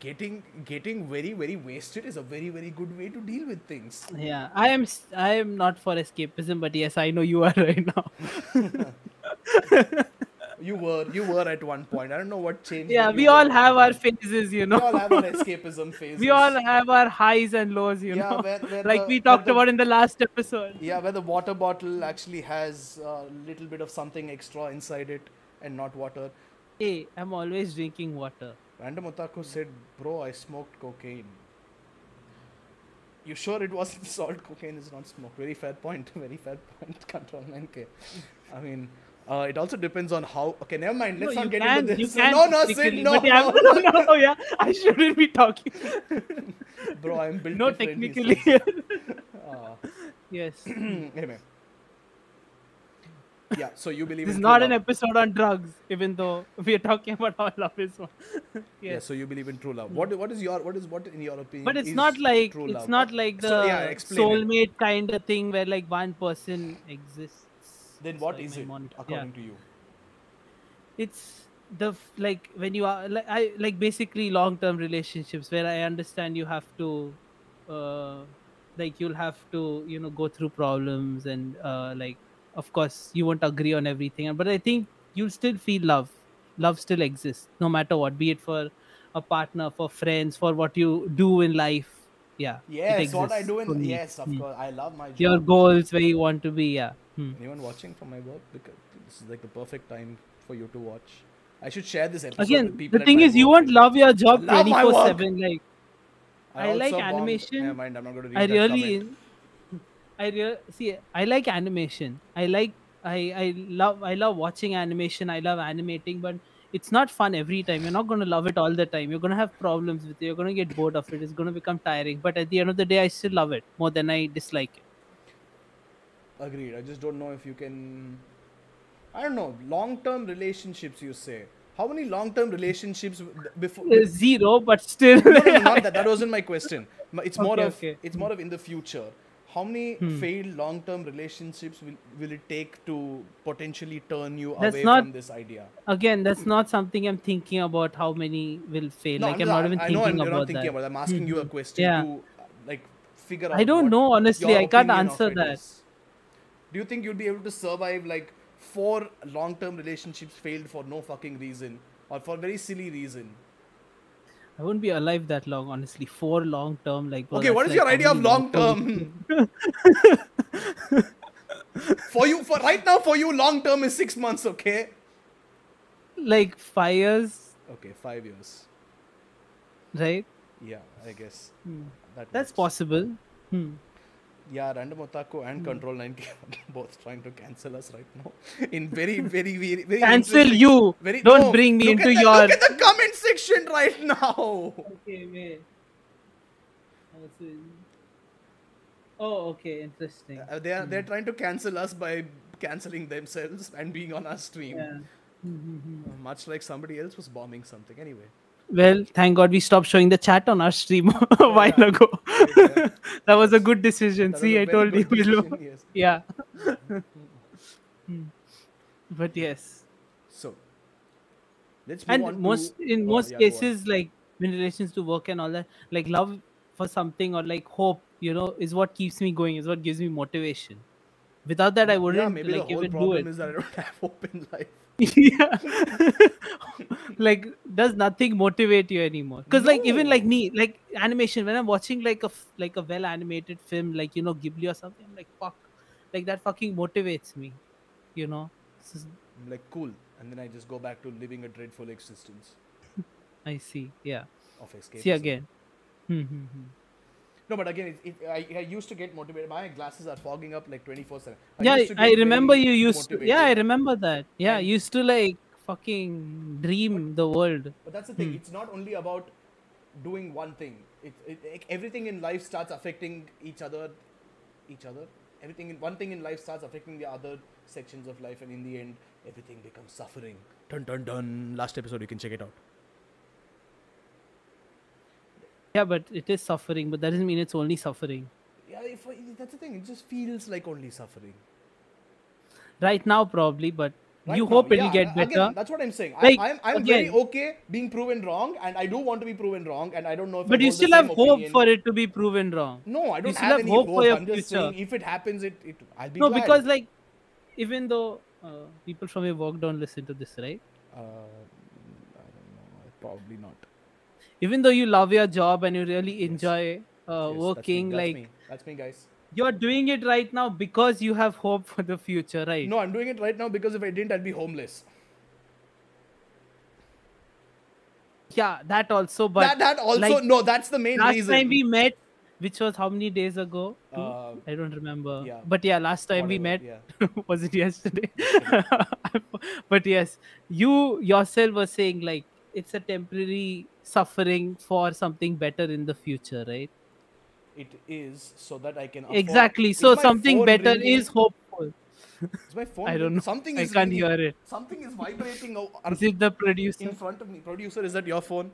A: getting getting very, very wasted is a very, very good way to deal with things.
B: Yeah, I am. I am not for escapism, but yes, I know you are right now.
A: You were you were at one point. I don't know what changed.
B: yeah, we all have our phases, you know.
A: We all have our escapism phases.
B: we all have our highs and lows, you
A: Yeah,
B: know.
A: where- where
B: like
A: the-
B: we talked
A: the-
B: about in the last episode.
A: Yeah, where the water bottle actually has a little bit of something extra inside it and not water.
B: Hey, I'm always drinking water.
A: Random Otaku said, Bro, I smoked cocaine. You sure it wasn't salt? Cocaine is not smoked. Very fair point. Very fair point. Control 9K. I mean, uh, it also depends on how. Okay, never mind. Let's
B: no,
A: not get
B: can,
A: into this. no, no, Sid, no. no.
B: no, no, no, yeah, I shouldn't be talking.
A: Bro, I'm built
B: no, technically.
A: Uh,
B: yes.
A: anyway. Yeah, so you believe
B: This is not
A: true
B: an episode on drugs, even though we are talking about how love is one.
A: Yeah, so you believe in true love. What what is your what is what in your opinion?
B: but it's not like
A: true
B: it's not like the
A: So, yeah,
B: soulmate kind of thing where like one person exists.
A: Then what is it
B: monitor-
A: according to you?
B: it's the like when you are like i like basically long term relationships where i understand you have to uh like you'll have to you know go through problems and uh like of course you won't agree on everything but i think you'll still feel love love still exists no matter what be it for a partner for friends for what you do in life yeah
A: Yes, what I do in yes, of
B: Hmm.
A: course. I love my job.
B: your goals where you want to be yeah Hmm.
A: Anyone watching from my work? Because this is like the perfect time for you to watch. I should share this episode
B: again
A: with people.
B: the thing is you won't love your job
A: Love my
B: 24
A: work.
B: 7 like I
A: also
B: like animation.
A: Mind, I'm not going to read
B: I really,
A: comment.
B: I real see. I like animation. I like. I I love. I love watching animation. I love animating, but it's not fun every time. You're not gonna love it all the time. You're gonna have problems with it. You're gonna get bored of it. It's gonna become tiring. But at the end of the day, I still love it more than I dislike it.
A: Agreed. I just don't know if you can. I don't know. Long-term relationships, you say. How many long-term relationships before?
B: Zero, but still.
A: no, no, no, not that. That wasn't my question. It's more
B: Okay,
A: of
B: okay.
A: it's more of in the future. How many
B: Hmm.
A: failed long-term relationships will, will it take to potentially turn you
B: That's
A: away
B: not-
A: from this idea?
B: Again, that's not something I'm thinking about. How many will fail?
A: No,
B: like
A: I'm
B: not even
A: I
B: thinking
A: know I'm,
B: about
A: not thinking
B: that.
A: about. it. I'm asking you a
B: Mhm.
A: question
B: Yeah.
A: to uh, like figure out.
B: I don't know honestly. I can't answer that.
A: is. Do you think you'd be able to survive like four long-term relationships failed for no fucking reason or for very silly reason?
B: I won't be alive that long, honestly. For long term, like. bro,
A: okay, what
B: is
A: is your idea of long term? for you, for right now, for you, long term is six months. Okay.
B: like five years,
A: Okay, five years.
B: right?
A: Yeah, I guess.
B: Hmm.
A: That
B: That's
A: works.
B: possible. Hmm.
A: Yeah, Random Otaku and
B: Hmm.
A: Control 9K are both trying to cancel us right now. In very, very, very, very
B: Cancel you.
A: Very,
B: Don't
A: no,
B: bring me into
A: the,
B: your.
A: Look at the comment section right now.
B: Okay, wait. Oh, okay, interesting.
A: Uh, they are they're trying to cancel us by canceling themselves and being on our stream.
B: Yeah.
A: Uh, Much like somebody else was bombing something. Anyway.
B: Well, thank God we stopped showing the chat on our stream a while
A: Yeah.
B: ago.
A: Yeah.
B: that was a good decision.
A: That
B: See, I told you. below.
A: decision, yes.
B: Yeah. Hmm. But yes.
A: So let's move on
B: and most
A: to,
B: in
A: uh,
B: most
A: yeah,
B: cases like in relations to work and all that like love for something or like hope you know is what keeps me going is what gives me motivation without that i wouldn't
A: yeah, maybe
B: like
A: the whole
B: even do
A: problem
B: it
A: is that I don't have hope in life.
B: Yeah. Like does nothing motivate you anymore? Because like even like me like animation when i'm watching like a like a well animated film like you know ghibli or something i'm like fuck. Like that fucking motivates me you know? Is-
A: I'm like cool, and then I just go back to living a dreadful existence.
B: I see. Yeah.
A: Of escape.
B: see again. Hmm, hmm, hmm.
A: No, but again, it, it, I, I used to get motivated. My glasses are fogging up like 24 7.
B: yeah i remember you used to yeah i remember that yeah
A: And-
B: used to like fucking dream the world
A: But that's the thing.
B: Hmm.
A: It's not only about doing one thing. It, it, everything in life starts affecting each other. Each other. Everything in one thing in life starts affecting the other sections of life, and in the end, everything becomes suffering. Dun dun dun. Last episode, you can check it out.
B: Yeah but it is suffering but that doesn't mean it's only suffering
A: Yeah, if that's the thing. It just feels like only suffering.
B: right now probably but
A: Right
B: you
A: now,
B: hope it'll
A: yeah,
B: get
A: again,
B: better
A: that's what I'm saying.
B: Like,
A: I, I'm, I'm very okay being proven wrong, and I do want to be proven wrong, and I don't know if.
B: But you still have hope
A: opinion.
B: for it to be proven wrong
A: No, I don't
B: still
A: have,
B: have
A: any
B: hope
A: hope.
B: for your
A: I'm just
B: future.
A: saying, if it happens, it, it I'll be
B: no
A: glad.
B: because like even though uh, people from your work don't listen to this right
A: Uh, I don't know. Probably not.
B: Even though you love your job and you really enjoy uh,
A: Yes, that's me,
B: working
A: that's
B: like
A: me. That's me, guys.
B: you're doing it right now because you have hope for the future right
A: No, I'm doing it right now because if I didn't, I'd be homeless.
B: yeah that also but
A: that that also
B: like,
A: no, that's the main
B: last
A: reason.
B: time we met which was how many days ago
A: Uh,
B: i don't remember
A: yeah.
B: but yeah last time we met
A: Yeah.
B: was it yesterday but yes you yourself were saying like it's a temporary suffering for something better in the future right
A: It is so that I can. Afford.
B: exactly
A: Is
B: so something better
A: ringing?
B: is hopeful
A: Is my phone?
B: i don't know
A: Something
B: i
A: is.
B: can't
A: ringing.
B: hear it
A: Something is vibrating
B: is it the producer
A: in front of me. Producer, is that your phone?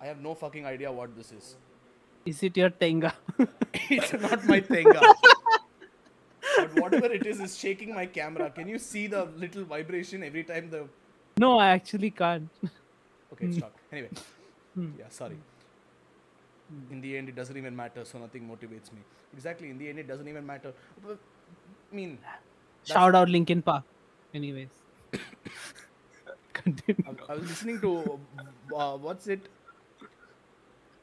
A: I have no fucking idea what this is.
B: is it your tenga
A: it's not my Tenga. but whatever it is is shaking my camera. Can you see the little vibration every time the
B: no i actually can't
A: Okay, it's stuck. Anyway.
B: Hmm.
A: Yeah, sorry. In the end, it doesn't even matter, so nothing motivates me. Exactly, in the end, it doesn't even matter. But, I mean,
B: shout out linkin park anyways continue
A: I, I was listening to, uh, what's it?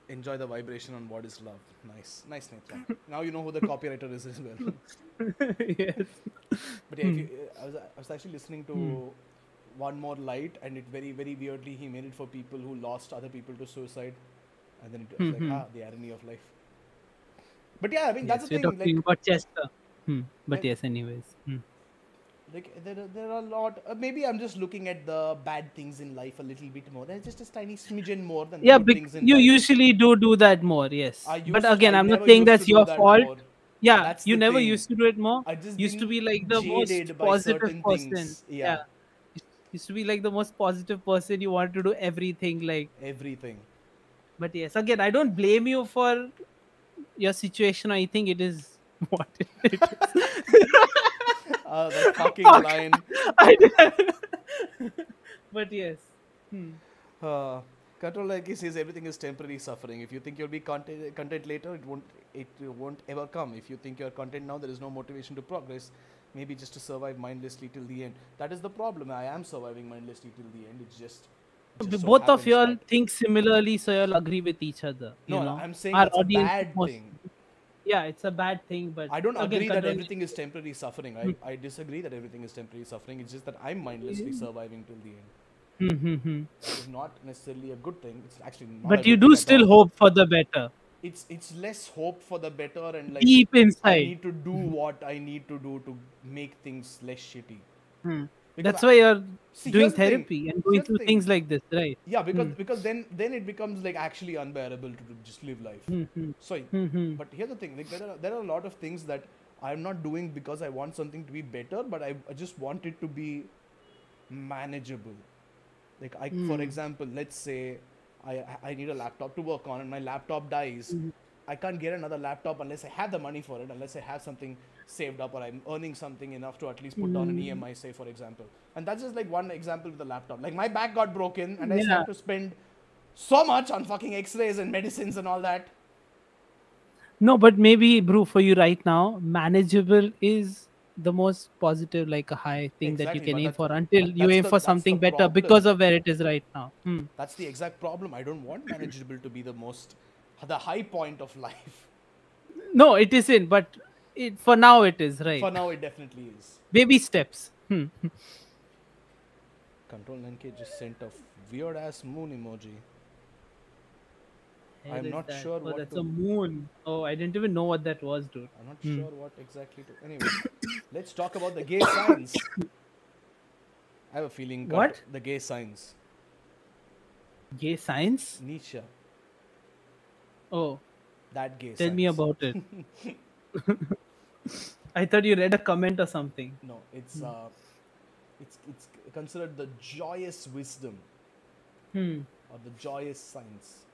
A: Enjoy the vibration on what is love. Nice, nice, Netra. now you know who the copywriter is as well.
B: yes
A: But yeah, if you, uh, I, was, I was actually listening to One More Light, and it very, very weirdly, he made it for people who lost other people to suicide. And then it was like,
B: Mhm.
A: ah, the irony of life. But yeah, I mean, that's
B: yes,
A: the
B: we're
A: thing.
B: talking
A: Like,
B: about chester hmm. but
A: Like-
B: yes anyways hmm.
A: like there, are- there are a lot. Uh, maybe I'm just looking at the bad things in life a little bit more. There's just a tiny smidgen more than the
B: yeah
A: good
B: bec-
A: things in
B: you
A: life.
B: usually do do that more yes but again
A: I
B: i'm not saying that's your
A: that
B: fault
A: more.
B: yeah
A: That's
B: you never
A: thing.
B: used to do it more
A: I just
B: used to be like the most positive person
A: things. Yeah.
B: Used to be like the most positive person you want to do everything like
A: Everything.
B: but yes again i don't blame you for your situation i think it is what it is
A: Uh, that fucking
B: Fuck.
A: line.
B: But yes hmm.
A: Uh, Control like he says everything is temporary suffering. If you think you'll be content, content later, it won't it won't ever come. If you think you're content now, there is no motivation to progress. Maybe just to survive mindlessly till the end. That is the problem. I am surviving mindlessly till the end. It's just. just so
B: both of you all think similarly so you'll agree with each other you
A: No,
B: know
A: I'm saying
B: Our
A: that's a bad
B: most-
A: thing.
B: yeah it's a bad thing but
A: I don't
B: again,
A: agree that everything is temporary suffering. I, I disagree that everything is temporary suffering. It's just that I'm mindlessly surviving till the end.
B: Hmm, hmm, hmm.
A: not necessarily a good thing. It's actually not.
B: But you do still hope for the better.
A: It's it's less hope for the better and like
B: Deep inside.
A: I need to do what I need to do to make things less shitty.
B: Hmm. That's why you're
A: See,
B: doing
A: here's the
B: therapy and going
A: Here's
B: through
A: thing.
B: things like this, right?
A: Yeah, because
B: Hmm.
A: because then then it becomes like actually unbearable to, to just live life.
B: Hmm, hmm,
A: So,
B: hmm, hmm.
A: but here's the thing: like there are there are a lot of things that I'm not doing because I want something to be better, but I, I just want it to be manageable. Like I, for
B: Hmm.
A: example, let's say I I need a laptop to work on, and my laptop dies.
B: Mhm.
A: I can't get another laptop unless I have the money for it, unless I have something saved up or I'm earning something enough to at least put down an
B: Mm.
A: EMI, say for example. And that's just like one example with the laptop. Like my back got broken, and I
B: Yeah.
A: have to spend so much on fucking X-rays and medicines and all that.
B: No, but maybe, bro, for you right now, manageable is the most positive, like a high thing that you can aim for until you aim
A: the-
B: for something better
A: problem.
B: because of where it is right now. Hmm.
A: That's the exact problem. I don't want manageable to be the most, the high point of life.
B: No, it isn't, but it for now it is, right?
A: For now, it definitely is.
B: Baby steps. Hmm.
A: Control 9K just sent a weird ass moon emoji. I'm not
B: that?
A: sure
B: Oh,
A: what
B: that's
A: to-
B: a moon. Oh, I didn't even know what that was, dude.
A: I'm not
B: Hmm.
A: sure what exactly to. Anyway, let's talk about the gay signs. I have a feeling.
B: What?
A: The gay signs.
B: Gay science?
A: Nietzsche.
B: Oh,
A: That gay
B: tell me about it. I thought you read a comment or something.
A: No, it's uh, it's it's considered the joyous wisdom
B: Hmm.
A: or the joyous science.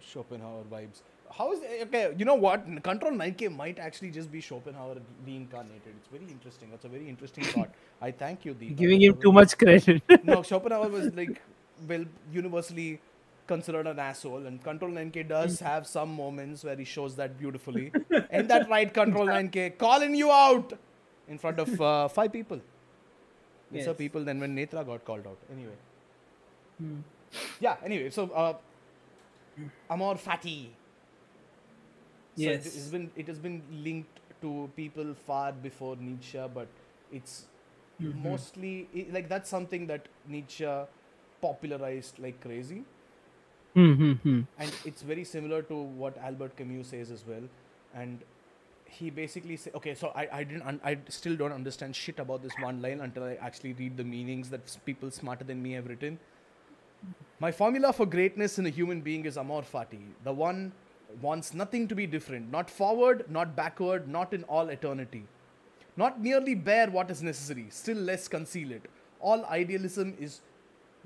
A: Schopenhauer vibes. How is okay? You know what? Control 9K might actually just be Schopenhauer reincarnated. It's very interesting. That's a very interesting thought. I thank you.
B: Giving him too much credit.
A: no, Schopenhauer was like well universally considered an asshole, and Control 9K does have some moments where he shows that beautifully. Ain't that right, Control 9K? Calling you out in front of uh, five people. Lesser
B: Yes.
A: people than when Netra got called out. Anyway,
B: Hmm.
A: yeah. Anyway, so uh, Amor Fati. So it
B: Yes.
A: has been it has been linked to people far before Nietzsche, but it's
B: Mhm.
A: mostly like that's something that Nietzsche popularized like crazy,
B: Hmm, hmm, hmm.
A: and it's very similar to what Albert Camus says as well. And he basically say, okay, so I, I didn't un- I still don't understand shit about this one line until I actually read the meanings that people smarter than me have written. My formula for greatness in a human being is amor fati. The one wants nothing to be different, not forward, not backward, not in all eternity. Not merely bear what is necessary, still less conceal it. All idealism is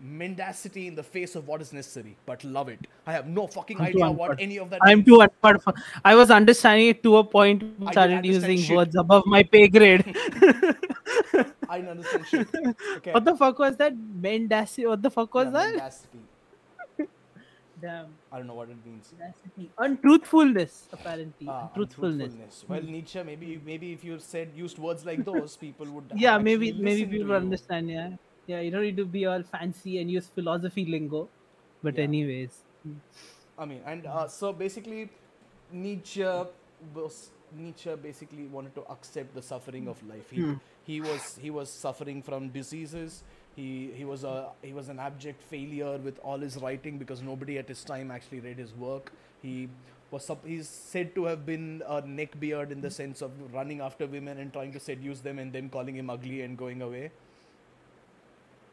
A: mendacity in the face of what is necessary, but love it. I have no fucking
B: I'm
A: idea what any of that
B: I'm too unpad for. I was understanding it to a point.
A: didn't
B: Started using
A: shit.
B: words above my pay grade.
A: I don't understand shit. Okay.
B: what the fuck was that? Mendacity. What the fuck was
A: Yeah,
B: that?
A: mendacity.
B: Damn.
A: I don't know what it means.
B: Mendacity. Untruthfulness, apparently.
A: Ah,
B: Untruthfulness.
A: untruthfulness. Well, Nietzsche, maybe maybe if you said used words like those, people would.
B: Yeah, maybe maybe people
A: you.
B: understand. Yeah, yeah. You don't need to be all fancy and use philosophy lingo. But
A: Yeah.
B: anyways.
A: I mean, and uh, so basically, Nietzsche was Nietzsche basically wanted to accept the suffering of life. He
B: Hmm.
A: he was he was suffering from diseases. He he was a he was an abject failure with all his writing because nobody at his time actually read his work. He was sup- he's said to have been a neckbeard in the sense of running after women and trying to seduce them and them calling him ugly and going away.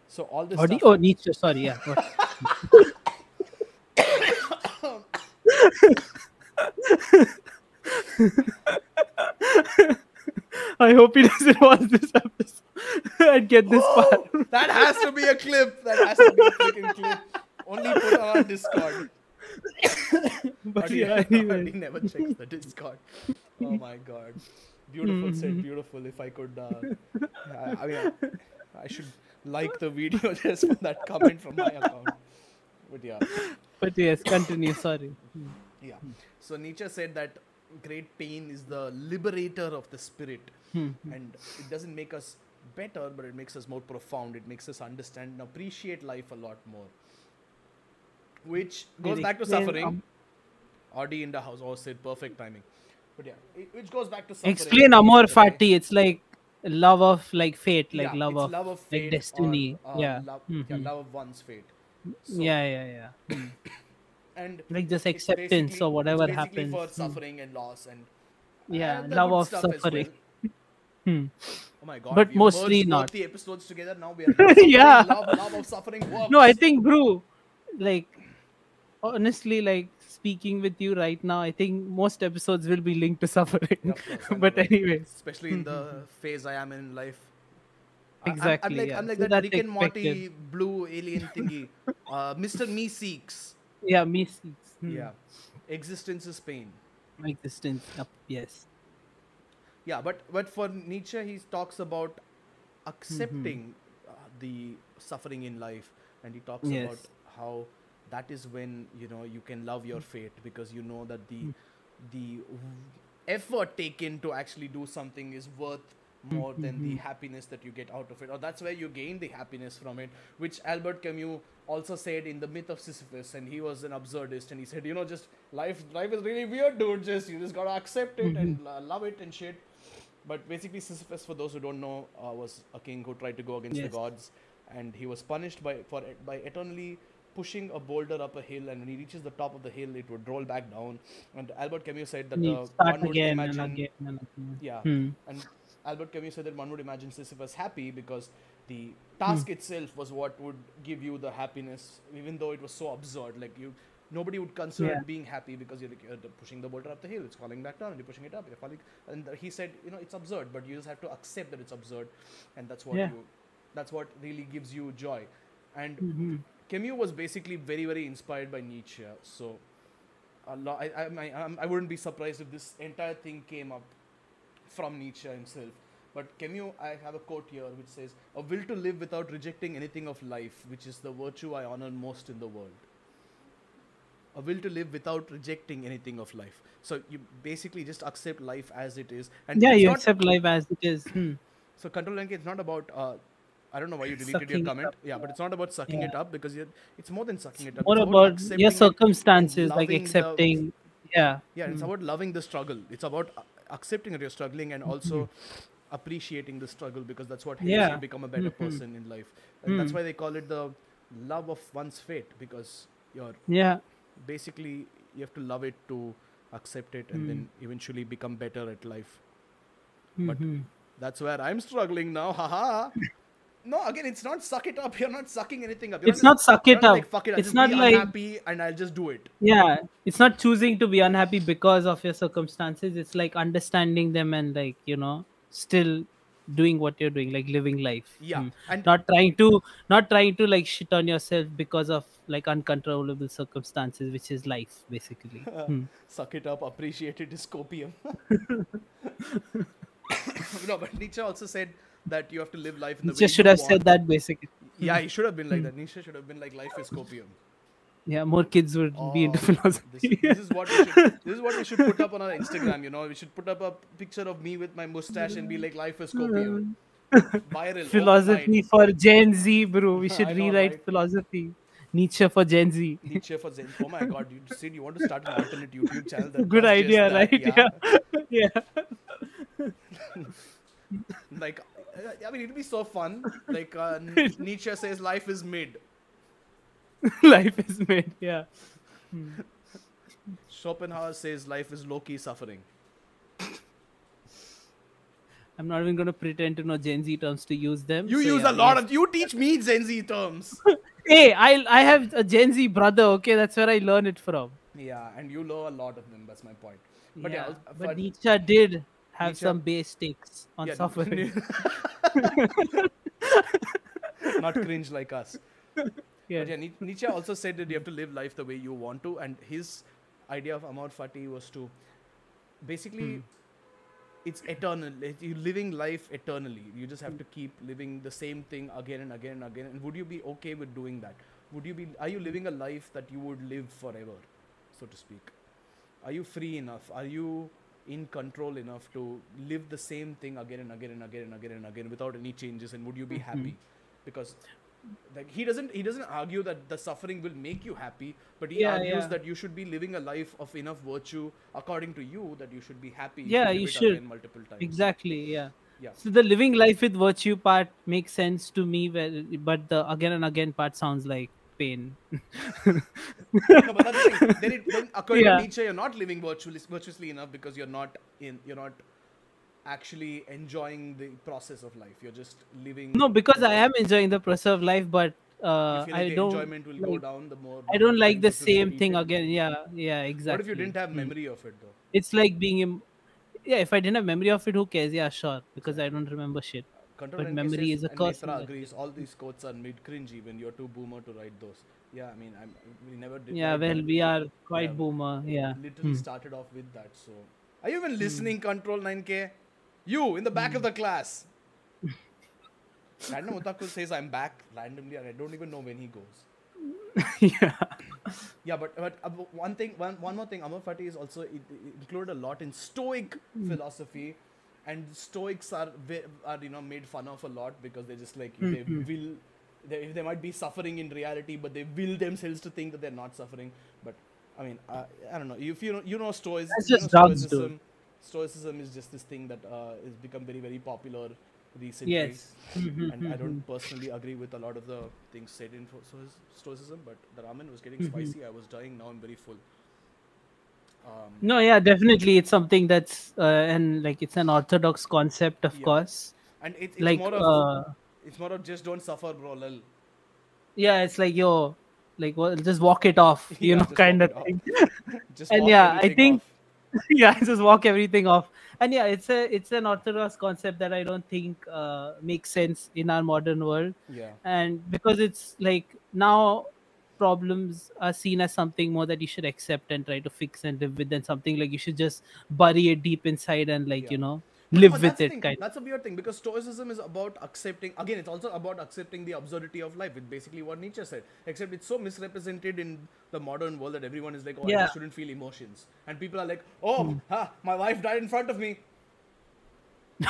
A: So all this
B: Or
A: stuff.
B: oh, Nietzsche. Sorry. Yeah. I hope he doesn't watch this episode and get this part.
A: That has to be a clip. That has to be a freaking clip. Only put on our Discord.
B: But
A: Adi,
B: yeah,
A: Adi
B: anyway.
A: never checks the Discord. Oh my god. Beautiful said
B: Mhm.
A: beautiful. If I could, uh, I, I mean, I should like the video just for that comment from my account. But yeah,
B: But yes, continue. Sorry.
A: yeah. So Nietzsche said that great pain is the liberator of the spirit,
B: Hmm.
A: and it doesn't make us better, but it makes us more profound. It makes us understand and appreciate life a lot more. Which goes back to suffering.
B: um,
A: Audi in the house. Oh, said perfect timing. But yeah, it, which goes back to suffering.
B: Explain Amor. Fati. It's like love of like fate, like
A: yeah,
B: love of
A: love of
B: like destiny.
A: or, uh,
B: yeah.
A: love, yeah,
B: Mhm.
A: love of one's fate. So-
B: yeah, yeah, yeah.
A: And
B: like just acceptance
A: basically-
B: or whatever
A: basically
B: happens.
A: for
B: Mm.
A: suffering and loss and
B: Yeah,
A: and
B: love of suffering.
A: well.
B: Hmm.
A: Oh my god!
B: But
A: we
B: mostly not.
A: The episodes together. Now we are
B: Yeah.
A: love, love of suffering works.
B: No, I think, bro, like honestly, like speaking with you right now, I think most episodes will be linked to suffering.
A: Yeah, course,
B: but anyway,
A: especially in the phase I am in life.
B: Exactly,
A: I'm, like
B: yeah.
A: I'm like
B: So
A: that
B: that's
A: Rick and Morty blue alien thingy. uh, Mr. Meeseeks.
B: Yeah, Meeseeks. Hmm.
A: Yeah, existence is pain.
B: existence. Yep, yes.
A: Yeah, but but for Nietzsche, he talks about
B: Mm-hmm.
A: accepting uh, the suffering in life, and he talks
B: Yes.
A: about how that is when you know you can love your fate because you know that the
B: Mm.
A: the effort taken to actually do something is worth more than the
B: Mhm.
A: happiness that you get out of it or that's where you gain the happiness from it which albert camus also said in the myth of sisyphus and he was an absurdist and he said you know just life life is really weird dude just you just gotta accept it and
B: Mm-hmm.
A: uh, love it and shit but basically sisyphus for those who don't know uh, was a king who tried to go against the gods and he was punished by for by eternally pushing a boulder up a hill and when he reaches the top of the hill it would roll back down and albert camus said that uh,
B: start
A: one would
B: again
A: imagine
B: and again and again.
A: yeah
B: Hmm.
A: and Albert Camus said that one would imagine Sisyphus happy because the task itself was what would give you the happiness, even though it was so absurd. Like you, nobody would consider
B: Yeah.
A: being happy because you're, like, you're pushing the boulder up the hill, it's falling back down, and you're pushing it up, you're falling. And he said, you know, it's absurd, but you just have to accept that it's absurd, and that's what
B: Yeah.
A: you, that's what really gives you joy. And
B: Mhm.
A: Camus was basically very, very inspired by Nietzsche. So, a lot, I, I, I, I wouldn't be surprised if this entire thing came up from Nietzsche himself. But Camus, I have a quote here which says, "A will to live without rejecting anything of life, which is the virtue I honor most in the world." A will to live without rejecting anything of life. So you basically just accept life as it is, and
B: Yeah, you
A: not-
B: accept life as it is. Hmm.
A: so control NK, it's not about. Uh, I don't know why you deleted
B: Sucking
A: your comment. Yeah, but it's not about sucking it up because you're, it's more than sucking it up.
B: More
A: it's
B: about
A: accepting
B: your circumstances, like
A: loving the-
B: accepting. Yeah.
A: yeah, it's
B: Hmm.
A: about loving the struggle. It's about uh, accepting that you're struggling and also appreciating the struggle because that's what helps
B: Yeah.
A: you become a better
B: Mhm.
A: person in life. And that's
B: Hmm.
A: why they call it the love of one's fate because you're
B: Yeah.
A: basically you have to love it to accept it and
B: Hmm.
A: then eventually become better at life. But
B: Mhm.
A: That's where I'm struggling now. Haha. No, again, it's not suck it up. You're not sucking anything up. You're
B: It's not suck it
A: not
B: up.
A: Like, Fuck it.
B: It's not
A: be
B: like-
A: unhappy and I'll just do it.
B: yeah it's not choosing to be unhappy because of your circumstances it's like understanding them and like you know still doing what you're doing like living life
A: Yeah.
B: Hmm.
A: And
B: not trying to not trying to like shit on yourself because of like uncontrollable circumstances which is life basically Hmm.
A: suck it up, appreciate it is copium. no, but Nietzsche also said that you have to live life in the way
B: should have
A: want.
B: said that basically
A: Yeah, he should have been like that. Nietzsche should have been like life is copium.
B: yeah more kids would be into
A: Oh, This,
B: philosophy
A: this is what we should, this is what we should put up on our Instagram. You know, we should put up a picture of me with my mustache and be like life is copium. Viral
B: philosophy for gen z bro we should
A: know,
B: rewrite
A: right?
B: philosophy nietzsche for gen z
A: Nietzsche for Zen. Oh my god, you said you want to start an alternate YouTube channel. That
B: good idea
A: that,
B: right yeah yeah
A: Like, uh, I mean, it'd be so fun. Like, uh, Nietzsche says life is mid.
B: life is made yeah
A: Schopenhauer says life is low key suffering.
B: i'm not even going to pretend to know gen z terms to use them
A: You
B: so
A: use
B: yeah,
A: a lot of. You teach me Gen Z terms.
B: hey i i have a gen z brother okay that's where i learn it from
A: yeah, and you know a lot of them. That's my point. But yeah,
B: yeah, but
A: but-
B: nietzsche did have some base takes on
A: Yeah,
B: suffering
A: Not cringe like us.
B: yeah.
A: But yeah, Nietzsche also said that you have to live life the way you want to, and his idea of Amor Fati was to basically
B: Hmm.
A: it's eternal. It- You living life eternally. You just have to keep living the same thing again and again and again. And would you be okay with doing that? Would you be? Are you living a life that you would live forever, so to speak? Are you free enough? Are you in control enough to live the same thing again and again and again and again and again without any changes? And would you be mm-hmm. happy? Because like he doesn't he doesn't argue that the suffering will make you happy but he
B: Yeah,
A: argues
B: yeah.
A: that you should be living a life of enough virtue according to you that you should be happy
B: Yeah,
A: live
B: you should.
A: multiple times
B: exactly yeah
A: Yeah.
B: So the living life with virtue part makes sense to me, well, but the again and again part sounds like pain.
A: no, but that's the thing. Then, it, then according
B: Yeah.
A: to Nietzsche, you're not living virtually, virtuously enough because you're not in. You're not actually enjoying the process of life. You're just living.
B: No, because I am enjoying the process of life, but uh, I don't.
A: enjoyment will go
B: like-
A: down the more.
B: I don't like the
A: times it was
B: same thing again. Yeah, yeah, exactly.
A: What if you didn't have
B: Mm.
A: memory of it though?
B: It's like being in. Yeah, if I didn't have memory of it, who cares? Yeah, sure, because I don't remember shit.
A: Control
B: But memory
A: says,
B: is a curse in
A: agrees. All these quotes are mid cringy when you're too boomer to write those. Yeah, I mean, I'm, we never did.
B: Yeah, well, we are quite
A: Yeah.
B: boomer. Yeah.
A: literally
B: Hmm.
A: started off with that. So, are you even listening, Control 9K? You in the back of
B: Hmm.
A: the class. Random Otaku says I'm back randomly, and I don't even know when he goes.
B: yeah.
A: Yeah, but but uh, one thing, one one more thing, Amor Fati is also it, it included a lot in Stoic
B: Hmm.
A: philosophy, and Stoics are are you know made fun of a lot because they just like
B: Hmm,
A: they will. They, they might be suffering in reality, but they will themselves to think that they're not suffering. But I mean, uh, I don't know. If you know, you know, Stoics.
B: That's
A: you know. Stoicism. Stoicism is just this thing that uh, has become very very popular recently.
B: Yes. Mhm,
A: and I don't personally agree with a lot of the things said in Stoicism, but the ramen was getting
B: Mhm.
A: spicy. I was dying. Now I'm very full. Um,
B: No, yeah, definitely. It's something that's uh, and like it's an orthodox concept, of
A: Yeah.
B: course.
A: and it, it's
B: Like,
A: more of
B: uh,
A: it's more of just don't suffer, bro. Lol.
B: yeah, it's like yo, like well, just walk it off, you
A: Yeah,
B: know, kind of thing.
A: Just
B: And yeah, I think-
A: off.
B: yeah, just walk everything off. And yeah, it's a it's an orthodox concept that I don't think uh, makes sense in our modern world.
A: Yeah.
B: and because it's like now problems are seen as something more that you should accept and try to fix and live with than something like you should just bury it deep inside and like
A: Yeah.
B: you know live
A: but
B: with it
A: thing.
B: kind
A: That's a weird thing because Stoicism is about accepting. Again, it's also about accepting the absurdity of life. It's basically what Nietzsche said. Except it's so misrepresented in the modern world that everyone is like, "Oh, I
B: Yeah.
A: just shouldn't feel emotions," and people are like, "Oh, hmm. ha, my wife died in front of me,"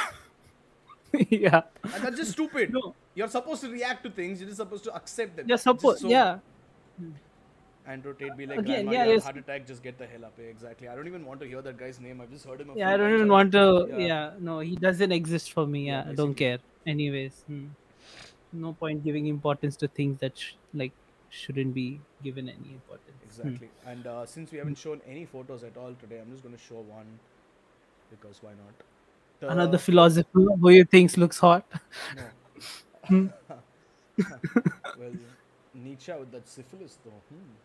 B: yeah
A: and that's just stupid.
B: No.
A: You're supposed to react to things. You're just supposed to accept them.
B: you're supposed
A: so-
B: yeah
A: Andrew Tate be like,
B: Again, yeah, yes.
A: heart attack. Just get the hell up. Exactly. I don't even want to hear that guy's name. I've just heard him. A
B: yeah i don't even want to
A: Yeah.
B: yeah, no he doesn't exist for me
A: Yeah,
B: yeah, i don't care anyways hmm. no point giving importance to things that sh- like shouldn't be given any importance Hmm.
A: Exactly. And uh, since we haven't shown any photos at all today, I'm just going to show one because why not? The-
B: another philosopher who you thinks looks hot
A: No.
B: Hmm.
A: well, Nietzsche with that syphilis, though. Hmm.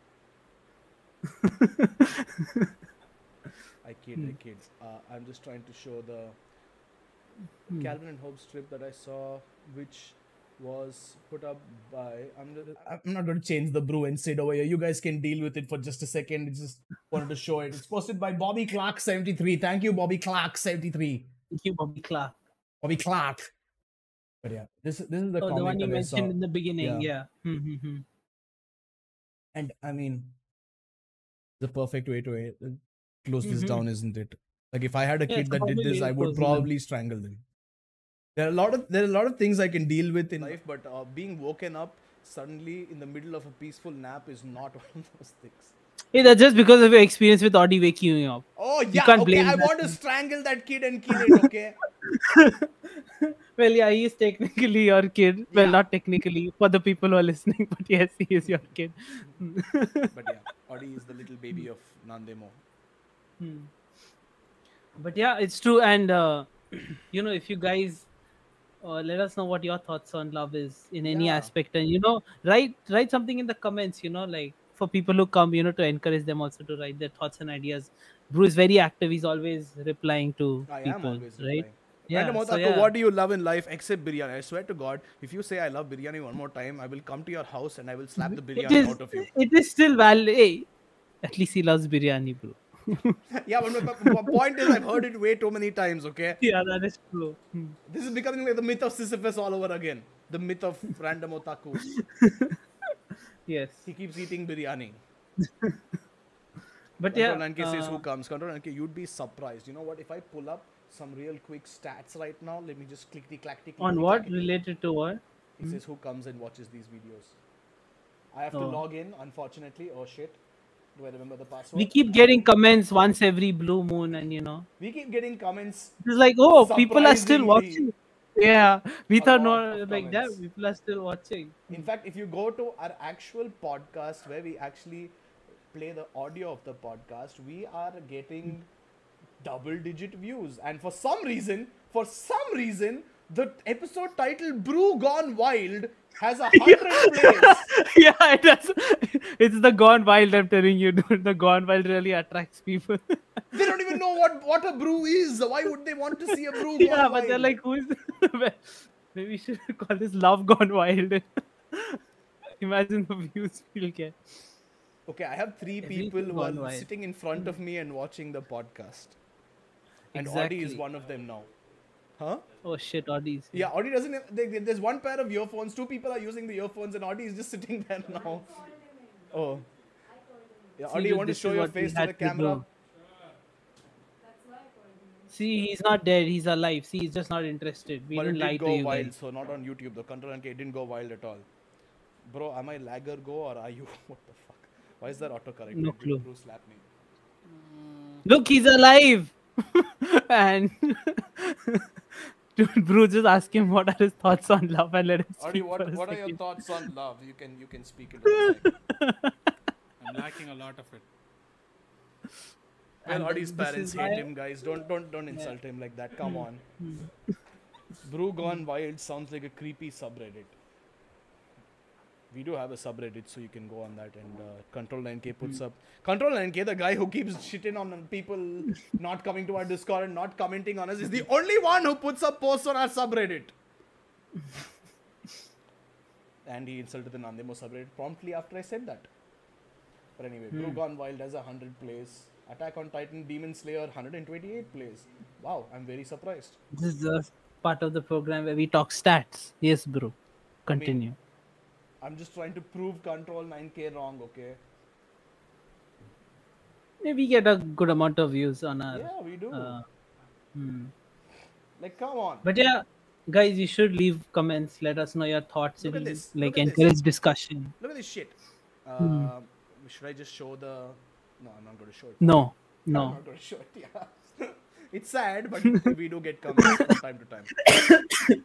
A: I kid, I kid. Uh, I'm just trying to show the
B: Hmm.
A: Calvin and Hobbes strip that I saw, which was put up by. I'm, just, I'm not going to change the Bru and sit over here. You guys can deal with it for just a second. It's just wanted to show it. It's posted by Bobby Clark 73. Thank you, Bobby Clark 73.
B: thank you bobby clark
A: Bobby Clark. But yeah, this this is the
B: oh, the one you
A: that saw.
B: mentioned in the beginning
A: Yeah.
B: yeah, Hmm, hmm, hmm.
A: And I mean, the perfect way to uh, close this
B: Mhm.
A: down, isn't it? Like if I had a
B: Yeah,
A: kid that did this, I would
B: closing them.
A: probably strangle them. There are a lot of there are a lot of things I can deal with in life, but uh, being woken up suddenly in the middle of a peaceful nap is not one of those things.
B: Hey, that's just because of your experience with Audi waking you up.
A: Oh yeah,
B: can't
A: okay.
B: blame
A: I
B: that.
A: want to strangle that kid and kill it. Okay.
B: Well, yeah, he is technically your kid. Well, not technically for the people who are listening, but yes, he is your kid.
A: but yeah, Audi is the little baby of Nandemo.
B: Hmm. But yeah, it's true. And uh, you know, if you guys uh, let us know what your thoughts on love is in any
A: Yeah.
B: aspect, and you know, write write something in the comments. You know, like for people who come, you know, to encourage them also to write their thoughts and ideas. Bru is very active. He's always replying to
A: I
B: people, right?
A: replying.
B: Yeah,
A: Random
B: so yeah.
A: what do you love in life except biryani? I swear to God, if you say I love biryani one more time, I will come to your house and I will slap the biryani
B: is,
A: out of you.
B: it is still valid. Hey, at least he loves biryani, bro.
A: yeah, but my, my point is, I've heard it way too many times. Okay,
B: Yeah, that is true. Hmm.
A: this is becoming like the myth of Sisyphus all over again. The myth of random otaku.
B: Yes,
A: He keeps eating biryani.
B: but yeah.
A: Control 9K says
B: uh,
A: who comes. Control 9K, you'd be surprised. You know what? If I pull up some real quick stats right now, let me just click the clackety.
B: on what related to what?
A: He says who comes and watches these videos. I have to
B: Oh.
A: log in, unfortunately. Oh shit. Do I remember the password?
B: We keep getting comments once every blue moon, and you know,
A: We keep getting comments.
B: it's like, oh, people are still watching. Yeah, we
A: A
B: thought
A: lot
B: no,
A: of
B: like that. People are still watching.
A: In fact, if you go to our actual podcast where we actually play the audio of the podcast, we are getting double digit views. And for some reason, for some reason, the episode title Bru Gone Wild has a hundred plays.
B: yeah, it does. It's the Gone Wild. I'm telling you, dude. The Gone Wild really attracts people.
A: They don't even know what, what a Bru is. Why would they want to see a Bru gone
B: yeah,
A: wild?
B: but they're like, who is? Maybe we should call this Love Gone Wild. Imagine the views we'll get.
A: Okay, I have three
B: Everything
A: people who are
B: wild.
A: sitting in front of me and watching the podcast. And Audie is one of them now. Huh?
B: Oh shit, Audis.
A: Yeah, Audie doesn't. Have, they, they- there's one pair of earphones. Two people are using the earphones, and Audie is just sitting there now. Oh. Yeah,
B: See,
A: Audie, you want to show your face to the camera?
B: do. See, he's not dead. He's alive. See, he's just not interested. We
A: but it
B: didn't lie
A: did
B: to
A: go
B: you
A: wild,
B: guys.
A: so not on YouTube. The Control NK didn't go wild at all. Bro, am I lagger go or are you? What the fuck? Why is that autocorrect?
B: No clue.
A: Bruce slap me?
B: Look, he's alive. and dude, Bruce, just ask him what are his thoughts on love and let him
A: Audie,
B: speak
A: what, what are your thoughts on love? You can you can speak into the mic.
C: I'm lacking a lot of it.
A: Well,
B: And
A: Audie's
B: this
A: parents hate
B: why-
A: him, guys. Don't don't don't insult him like that. Come on.
B: Hmm.
A: Bru Gone Wild sounds like a creepy subreddit. We do have a subreddit, so you can go on that and uh, Control NK puts up. Control NK, the guy who keeps shitting on people not coming to our Discord and not commenting on us, is the only one who puts up posts on our subreddit. and he insulted the Nandemo subreddit promptly after I said that. But anyway,
B: Hmm.
A: Bru Gone Wild has 100 plays. Attack on Titan Demon Slayer 128 plays. Wow, I'm very surprised.
B: This is the part of the program where we talk stats. Yes, bro. Continue.
A: I'm just trying to prove Control NK wrong, okay?
B: Maybe we get a good amount of views on our.
A: Yeah, we do.
B: Uh, hmm.
A: like, come on.
B: But yeah, guys, you should leave comments. Let us know your thoughts.
A: Look at this,
B: Like
A: at this.
B: encourage discussion.
A: Look at this shit. Uh,
B: Hmm.
A: Should I just show the. No, I'm not going to show it.
B: No, no.
A: I'm not going to show it, yeah. it's sad, but we do get comments from time to time.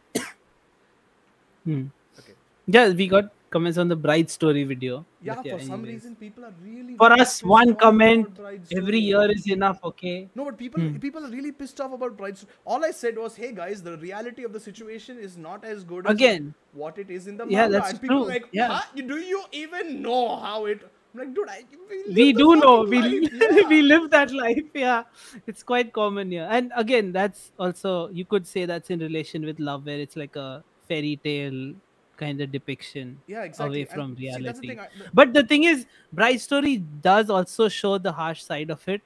B: Hmm.
A: Okay.
B: Yeah, we got comments on the bride story video.
A: Yeah,
B: but
A: for some
B: anyways.
A: reason, people are really.
B: For us, one comment every year is enough. Okay.
A: No, but people
B: Hmm.
A: people are really pissed off about Bride Story. All I said was, hey guys, the reality of the situation is not as good as
B: Again.
A: what it is in the
B: Yeah, that's
A: and people
B: true.
A: like,
B: Yeah.
A: huh? Do you even know how it? I'm like, dude, I, we,
B: we do know we
A: life,
B: we live that life yeah it's quite common here and again that's also you could say that's in relation with love where it's like a fairy tale kind of depiction
A: Yeah, exactly.
B: away
A: And
B: from
A: see, the
B: reality
A: I- the
B: but the thing is Bride story does also show the harsh side of it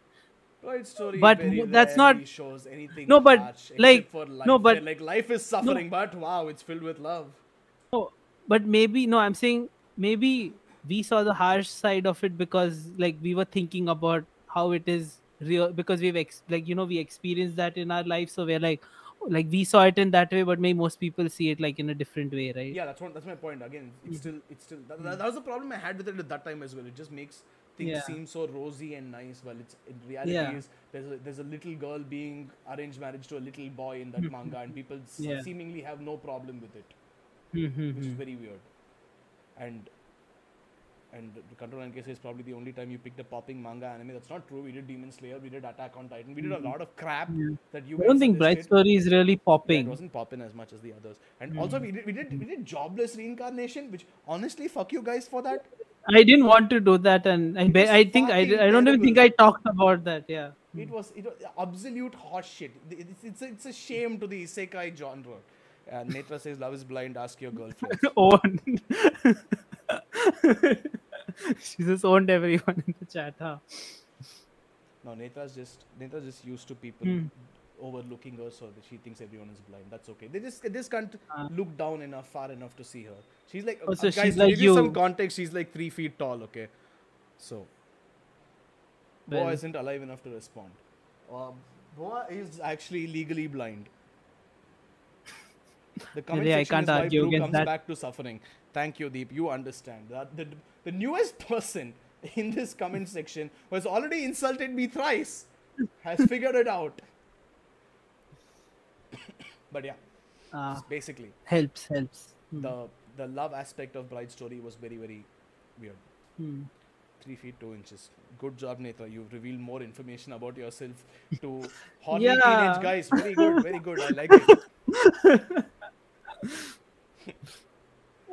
A: Bride Story
B: But that's not-
A: shows anything
B: No, but,
A: harsh
B: like-
A: for life.
B: no, but-
A: like life is suffering, but wow, it's filled with love.
B: no but maybe no i'm saying maybe we saw the harsh side of it because like we were thinking about how it is real because we've ex- like you know we experienced that in our life so we're like like we saw it in that way but maybe most people see it like in a different way right
A: Yeah, that's what that's my point. Again, it's
B: Mm.
A: still it's still that, that, that was the problem I had with it at that time as well. It just makes things
B: Yeah.
A: seem so rosy and nice. Well, it's in reality
B: Yeah.
A: is there's a, there's a little girl being arranged marriage to a little boy in that manga, and people
B: Yeah.
A: seemingly have no problem with it,
B: Mhm,
A: which is
B: mhm.
A: very weird. And and the Control NK is probably the only time you picked a popping manga anime. That's not true. We did Demon Slayer, we did Attack on Titan, we did a lot of crap
B: Mm-hmm. Yeah.
A: that you.
B: i don't think Bride story is really
A: Yeah, it
B: popping
A: wasn't popping as much as the others. And also we did we did we did jobless reincarnation, which honestly fuck you guys for that.
B: i didn't want to do that and i, be- I think I, I don't even think i talked about that yeah
A: It was it was absolute hot shit. It's, it's, a, it's a shame to the isekai genre. Uh, Netra says love is blind. Ask your girlfriend.
B: owned she just owned everyone in the chat huh
A: no, Netra's just Netra's just used to people
B: Hmm.
A: overlooking her, so that she thinks everyone is blind. That's okay. They just they just can't
B: Ah.
A: look down enough, far enough to see her. She's like
B: Oh,
A: uh,
B: so
A: guys.
B: she's like
A: give you some context, she's like three feet tall. Okay, so Boa isn't alive enough to respond. Uh, Boa is actually legally blind. The comment
B: Really, I
A: section
B: can't
A: is why Blue comes
B: that.
A: back to suffering. Thank you, Deep. You understand that the the newest person in this comment section who has already insulted me thrice has figured it out. but yeah,
B: Uh,
A: basically
B: helps, helps. Hmm.
A: the the love aspect of Bride Story was very very weird.
B: Hmm.
A: Three feet two inches. Good job, Netra. You've revealed more information about yourself to horny
B: Yeah.
A: teenage guys. Very good, very good. I like it.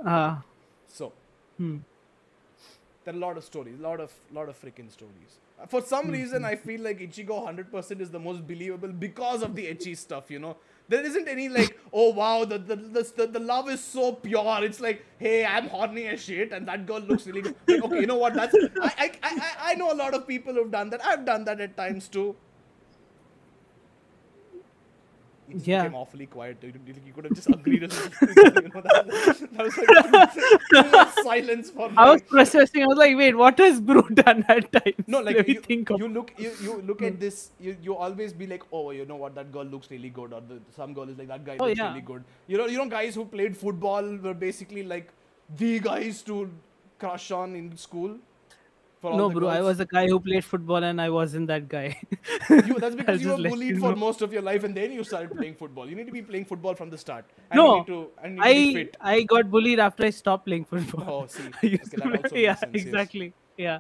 B: Uh,
A: So
B: hmm.
A: There are a lot of stories, lot of lot of freaking stories. For some reason, mm-hmm. I feel like Ichigo 100% is the most believable because of the ecchi stuff. You know, there isn't any like, oh wow, the the, the the the love is so pure. It's like, hey, I'm horny as shit, and that girl looks really good. Like, okay, you know what? That's I I, I I- I know a lot of people who've done that. I've done that at times too. He just
B: Yeah.
A: became awfully quiet. You, you- could have just agreed. it. you know, that, that was like silence for me.
B: I was processing. I was like, wait, what has Bru done at times?
A: No, like you,
B: think
A: you look you, you look at hmm. this you, you always be like oh you know what that girl looks really good or the, some girl is like that guy
B: Oh,
A: looks
B: yeah.
A: really good you know you know guys who played football were basically like the guys to crush on in school
B: No, bro, I was a guy who played football and I wasn't that guy.
A: you, that's because you were bullied
B: you
A: for
B: know.
A: most of your life and then you started playing football you need to be playing football from the start and you
B: No,
A: need to and you need to
B: I I got bullied after I stopped playing football.
A: oh see okay, that also
B: yeah,
A: sense, yes.
B: exactly. Yeah,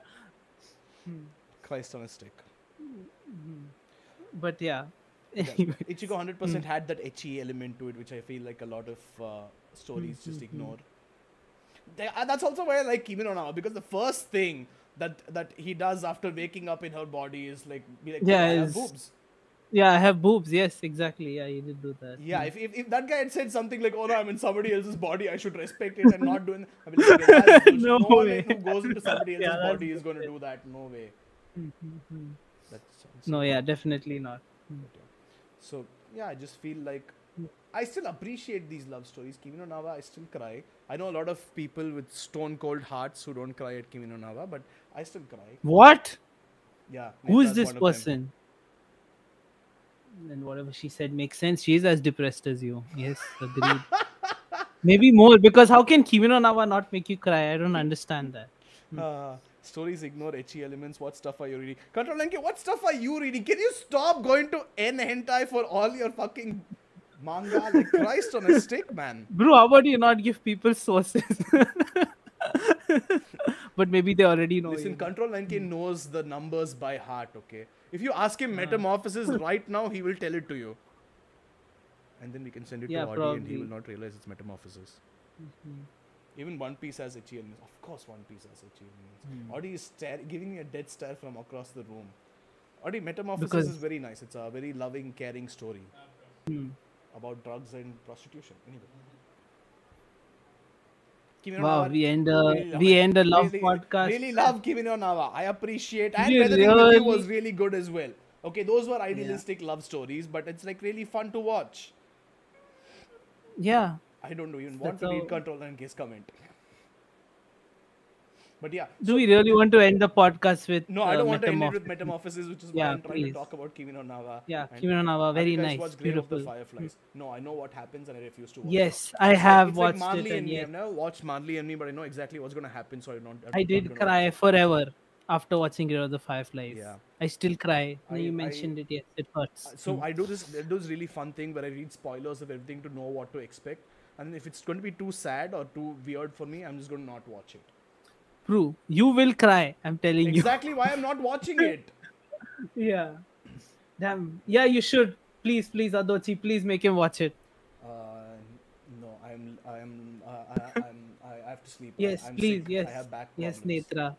B: hmm.
A: Christ on a stick hmm.
B: but yeah.
A: Yeah, Ichigo 100% hmm. had that ecchi element to it, which I feel like a lot of uh, stories just ignore. They, uh, that's also why I like Kimi no Na wa, because the first thing that that he does after waking up in her body is like be like,
B: Yeah,
A: "Oh, I have boobs.
B: yeah, I have boobs. Yes, exactly. Yeah, he did do that.
A: Yeah, if, if, if that guy had said something like, "Oh no, I'm in somebody else's body, I should respect it and not doing," I'd be like, "Okay, that's.
B: No
A: no
B: way.
A: who goes into somebody else's
B: Yeah,
A: body is going to do that. No way.
B: Mhm.
A: That sounds
B: No, yeah, definitely not.
A: So yeah, I just feel like I still appreciate these love stories. Kimi no Na wa, I still cry. I know a lot of people with stone cold hearts who don't cry at Kimi no Na wa, but I still cry.
B: What?
A: Yeah.
B: Who is this
A: one of them.
B: person? And whatever she said makes sense. She is as depressed as you. Yes, agreed. Maybe more because how can Kimi no Na wa not make you cry? I don't understand that.
A: Uh, stories ignore ecchi elements. What stuff are you reading? Control NK, what stuff are you reading? Can you stop going to N hentai for all your fucking manga? Like Christ on a stick, man.
B: Bro, how about you not give people sources? but maybe they already know.
A: Listen,
B: you.
A: Control NK hmm. knows the numbers by heart, okay? If you ask him hmm. metamorphosis right now, he will tell it to you. And then we can send it
B: Yeah,
A: to Audi and he will not realize it's metamorphosis. Mm-hmm. Even One Piece has ecchi elements. Of course, One Piece has ecchi elements. Hmm. Audi is stare- giving me a dead stare from across the room. Audi, Metamorphosis
B: Because-
A: is very nice. It's a very loving, caring story
B: Hmm.
A: About drugs and prostitution. Anyway. Kimi
B: Wow, we end a
A: really uh, love
B: we end a love
A: really,
B: podcast.
A: Really love Kimi no. I appreciate and
B: You
A: with
B: really-
A: was really good as well. Okay, those were idealistic love stories, but it's like really fun to watch.
B: Yeah.
A: I don't know, even want
B: That's
A: to read
B: how-
A: Control NK's comment. But yeah,
B: Do we really want to end the podcast with
A: no, I
B: uh,
A: don't want to end it with Metamorphosis, which is why
B: Yeah,
A: I'm trying
B: please.
A: to talk about Kimi no Na wa.
B: Yeah, Kimi no Na wa,
A: have
B: very nice,
A: watched Grave of the
B: beautiful.
A: Fireflies? No, I know what happens and I refuse to watch.
B: Yes,
A: it.
B: I have
A: it's
B: watched
A: like
B: it,
A: and me. I've never watched Marley and me, but I know exactly what's going to happen, so I don't.
B: I did cry forever after watching Grave of the Fireflies.
A: Yeah.
B: I still cry.
A: I-
B: you
A: I-
B: mentioned it. Yes, it hurts.
A: So I do this. I do this really fun thing where I read spoilers of everything to know what to expect. And if it's going to be too sad or too weird for me, I'm just going to not watch it.
B: True. You will cry. I'm telling you.
A: Exactly why I'm not watching it.
B: Yeah. Damn. Yeah, you should. Please, please, Adochi, please make him watch it.
A: Uh, no, I'm. I'm. Uh, I, I'm. I have to sleep.
B: Yes,
A: I'm
B: please.
A: sick.
B: Yes.
A: I have back
B: Yes,
A: problems.
B: Netra.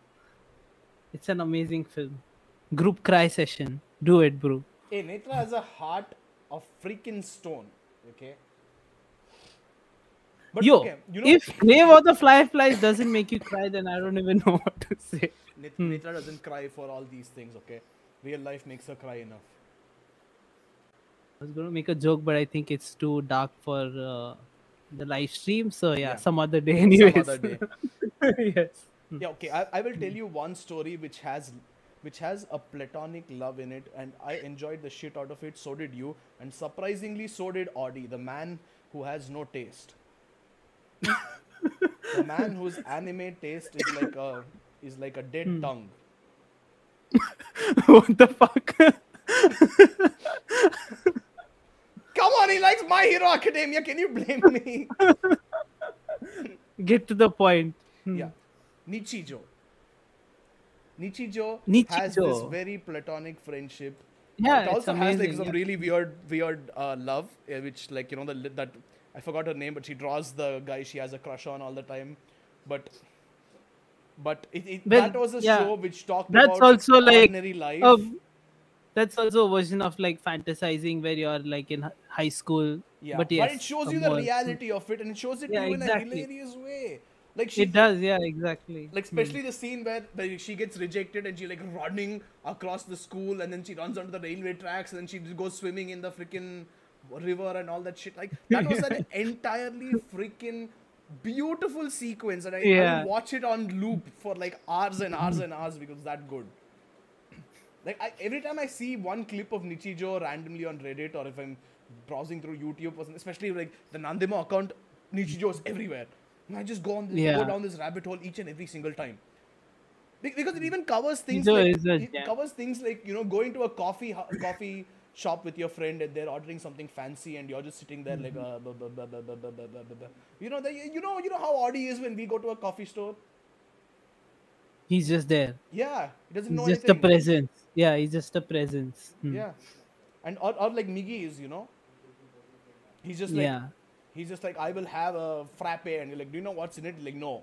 B: It's an amazing film. Group cry session. Do it, bro.
A: Hey, Netra has a heart of freaking stone. Okay. But
B: Yo,
A: okay, you know,
B: if Grave of the Fireflies doesn't make you cry, then I don't even know what to say.
A: Net-
B: Hmm.
A: Netra doesn't cry for all these things. Okay, real life makes her cry enough.
B: I was going to make a joke, but I think it's too dark for uh, the live stream. So yeah,
A: Yeah.
B: some other day, anyways.
A: Some other day.
B: yes.
A: Yeah, okay. I, I will tell you one story which has which has a platonic love in it and I enjoyed the shit out of it, so did you. And surprisingly so did Audi, the man who has no taste. The man whose anime taste is like a is like a dead
B: Hmm.
A: tongue.
B: what the fuck?
A: Come on, he likes My Hero Academia. Can you blame me?
B: Get to the point. Hmm.
A: yeah. Nichijou. Nichijou, has this very platonic friendship.
B: Yeah,
A: it also has like some really weird, weird uh, love, uh, which like you know the that I forgot her name, but she draws the guy she has a crush on all the time. But but it, it
B: Well,
A: that was a
B: yeah.
A: show which talked
B: That's
A: about
B: also, like,
A: life.
B: That's also a version of like fantasizing where you're like in high school.
A: yeah,
B: but yes,
A: it shows you the reality of it, and it shows it
B: Yeah,
A: to you in a hilarious way. Like she
B: It does, yeah, exactly.
A: like hmm. especially the scene where, where she gets rejected and she like running across the school and then she runs onto the railway tracks and then she goes swimming in the freaking river and all that shit like that was an entirely freaking beautiful sequence and I, I
B: Yeah.
A: would watch it on loop for like hours and hours and hours because that good like I, every time I see one clip of Nichijou randomly on Reddit or if I'm browsing through YouTube or something, especially like the Nandemo account, Nichijou is everywhere. And I just go on this,
B: Yeah.
A: go down this rabbit hole each and every single time. Because it even covers things like it covers things like you know going to a coffee coffee shop with your friend and they're ordering something fancy and you're just sitting there like you know you know you know how Audi is when we go to a coffee store?
B: He's just there.
A: Yeah he doesn't
B: he's
A: know
B: just a presence. Yeah he's just a presence. Hmm.
A: Yeah. And or, or like miggy is you know? He's just like
B: yeah.
A: he's just like i will have a frappe and you're like do you know what's in it? Like no.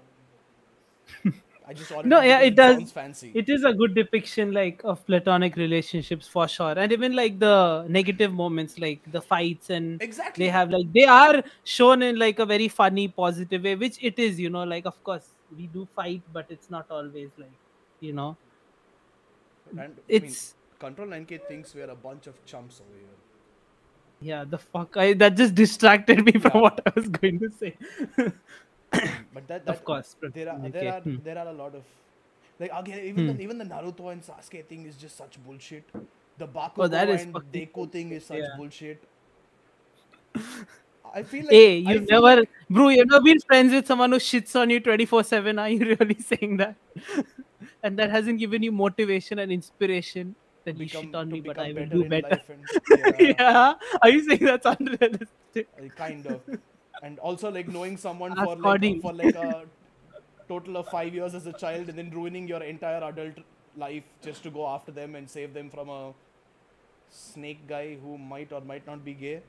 A: I just ordered.
B: No, yeah,
A: because
B: it does-
A: fancy.
B: It is a good depiction like of platonic relationships for sure. And even like the negative moments, like the fights and
A: exactly.
B: they have like they are shown in like a very funny positive way which it is you know like of course we do fight but it's not always like you know
A: And, I mean,
B: it's
A: Control NK thinks we're a bunch of chumps over here.
B: yeah the fuck i that just distracted me from
A: Yeah.
B: what i was going to say
A: But that, that
B: of course
A: there are
B: okay,
A: there are
B: hmm.
A: there are a lot of like again even
B: Hmm.
A: the, even the Naruto and Sasuke thing is just such bullshit. The Bakugo
B: Oh,
A: and Deku thing is such
B: Yeah.
A: bullshit. I feel like
B: hey you've never
A: like-
B: bro you've never been friends with someone who shits on you 24-7 are you really saying that and that hasn't given you motivation and inspiration that you shit on me but i will do better
A: and, yeah,
B: yeah are you saying that's unrealistic
A: kind of and also like knowing someone for like for like a total of five years as a child and then ruining your entire adult life just to go after them and save them from a snake guy who might or might not be gay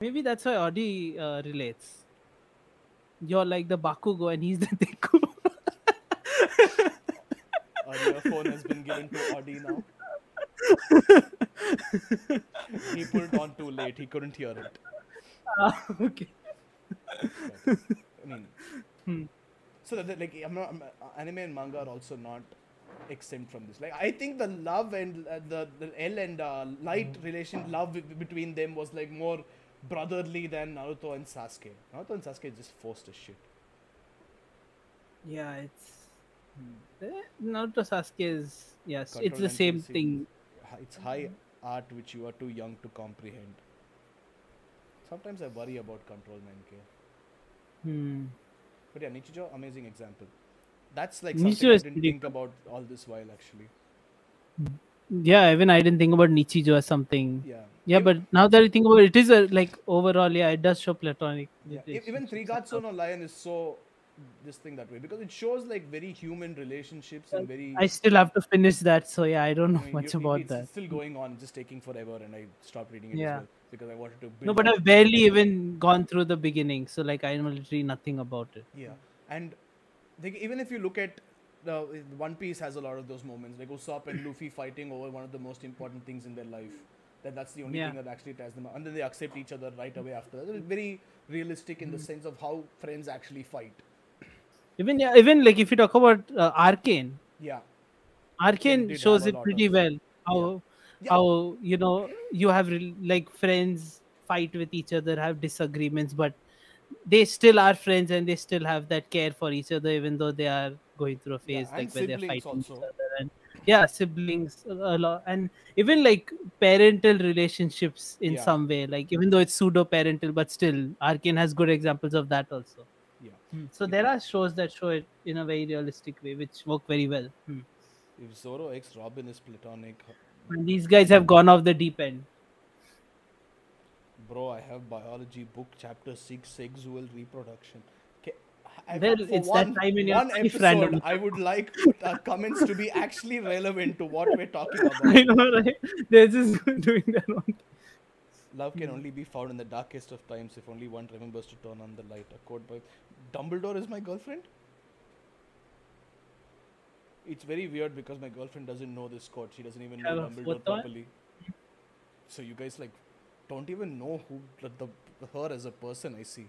B: Maybe that's why Audi uh, relates. You're like the Bakugo and he's the Deku.
A: or your phone has been given to Audi now he pulled on too late he couldn't hear it
B: Ah, okay.
A: But, I mean,
B: Hmm.
A: so that, like I'm not, I'm, uh, anime and manga are also not exempt from this. Like I think the love and uh, the the L and uh, Light relation love between them was like more brotherly than Naruto and Sasuke. Naruto and Sasuke just forced as shit.
B: Yeah, it's. Eh, Naruto Sasuke is. Yes, it's the same thing.
A: It's high art which you are too young to comprehend. Sometimes I worry about Control NK.
B: Hmm.
A: But yeah, Nichijou, amazing example. That's like
B: Nichijou
A: something I didn't
B: pretty
A: think about all this while actually.
B: Yeah, even I didn't think about Nichijou as something.
A: Yeah.
B: Yeah, but now that I think about it, it is a like overall, yeah, it does show platonic.
A: Yeah, even Three
B: Gods
A: Gatsu
B: and
A: no Lion is so this thing that way because it shows like very human relationships and very.
B: I still have to finish that, so yeah, I don't know
A: I mean,
B: much
A: you-
B: about
A: it's
B: that.
A: It's still going on, just taking forever, and I stopped reading it
B: Yeah.
A: as well because I wanted to.
B: No, but I've barely even gone through the beginning, so like I know literally nothing about it.
A: Yeah, and like, even if you look at the One Piece has a lot of those moments, like Usopp and Luffy fighting over one of the most important things in their life. That that's the only
B: Yeah.
A: thing that actually ties them up, and then they accept each other right away after. That. It's very realistic in the
B: Mm.
A: sense of how friends actually fight.
B: Even yeah, even like if you talk about uh, Arcane,
A: Yeah.
B: Arcane shows it pretty
A: of-
B: well. How
A: Yeah.
B: how you know you have re- like friends fight with each other, have disagreements, but they still are friends and they still have that care for each other, even though they are going through a phase
A: and
B: like where they're fighting each other. And yeah, siblings a a lot, and even like parental relationships in
A: Yeah.
B: some way. Like even though it's pseudo parental, but still, Arcane has good examples of that also. Hmm. So there are shows that show it in a very realistic way, which work very well. Hmm.
A: If Zoro X Robin is platonic,
B: And these guys have gone off the deep end.
A: bro, I have biology book chapter six sexual reproduction. I- for
B: it's that
A: one,
B: time in your
A: one episode.
B: random.
A: I would like uh, comments to be actually relevant to what we're talking about.
B: I know, right? They're just doing their own.
A: Love can
B: Hmm.
A: only be found in the darkest of times if only one remembers to turn on the light. A quote by Dumbledore is my girlfriend. It's very weird because my girlfriend doesn't know this quote. She doesn't even know Dumbledore properly. So you guys like don't even know who the, the her as a person. I see.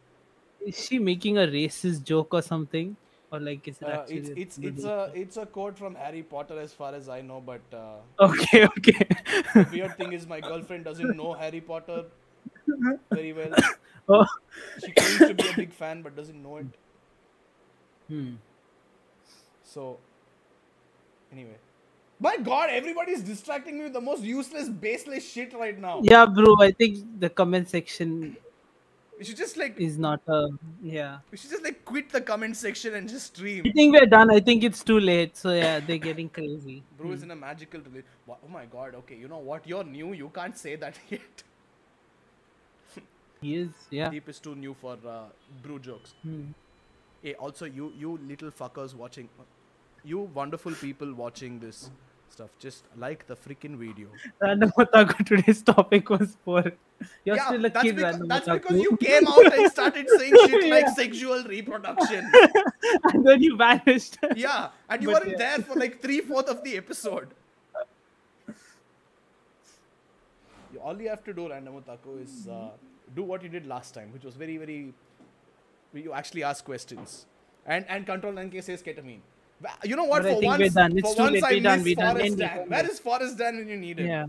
B: Is she making a racist joke or something? Or like is it
A: Uh, it's
B: a
A: it's it's a it's a quote from Harry Potter as far as I know. But uh,
B: Okay, okay.
A: the weird thing is my girlfriend doesn't know Harry Potter very well.
B: oh.
A: She claims to be a big fan but doesn't know it.
B: Hmm.
A: So, anyway. My god, everybody's distracting me with the most useless, baseless shit right now.
B: Yeah, bro. I think the comment section
A: We should just like,
B: is not a yeah.
A: we should just like quit the comment section and just stream.
B: I think we're done. I think it's too late. So yeah, they're getting crazy.
A: Bro is in a magical relation. Oh my god, okay, you know what? You're new, you can't say that yet.
B: He is, yeah.
A: Deep is too new for uh, Bru jokes.
B: Hmm.
A: Hey, also, you, you little fuckers watching, you wonderful people watching this stuff, just like the freaking video.
B: Random today's topic was for you're
A: yeah,
B: still a
A: that's,
B: kid,
A: because,
B: Random
A: that's
B: Otaku.
A: because you came out and started saying shit like sexual reproduction.
B: and then you vanished.
A: Yeah, and you
B: But
A: weren't
B: yeah.
A: there for like three fourths of the episode. All you have to do, Random Otaku, is uh, do what you did last time, which was very, very. You actually ask questions, and and Control NK says ketamine. You know what?
B: But
A: for once,
B: done. It's
A: for once. I miss. Forrest Dan. Where is Forrest Dan when you need him?
B: yeah.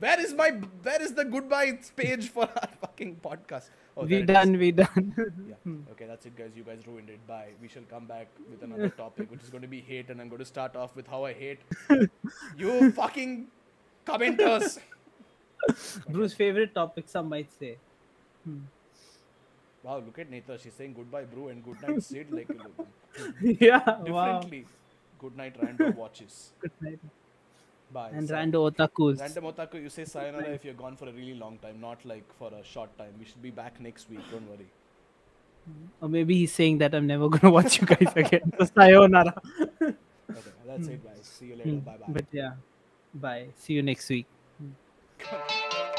A: Where is my where is the goodbye page for our fucking podcast? Oh,
B: we done. We done.
A: Yeah. Hmm. Okay, that's it, guys. You guys ruined it. Bye. We shall come back with another topic, which is going to be hate, and I'm going to start off with how I hate you fucking commenters.
B: Bru's favorite topic, some might say. Hmm.
A: Wow, look at Netra. She's saying goodbye, bro, and good night, Sid. Like
B: yeah. Wow.
A: differently. Good night, random watches.
B: Good night.
A: Bye.
B: And
A: So-
B: rando otakus.
A: Random Otaku, you say sayonara if you're gone for a really long time, not like for a short time. We should be back next week. Don't worry.
B: Or maybe he's saying that I'm never gonna watch you guys again. So sayonara.
A: Okay, that's it, guys. See you later. Hmm. Bye bye.
B: But yeah. Bye. See you next week.
A: Hmm. On.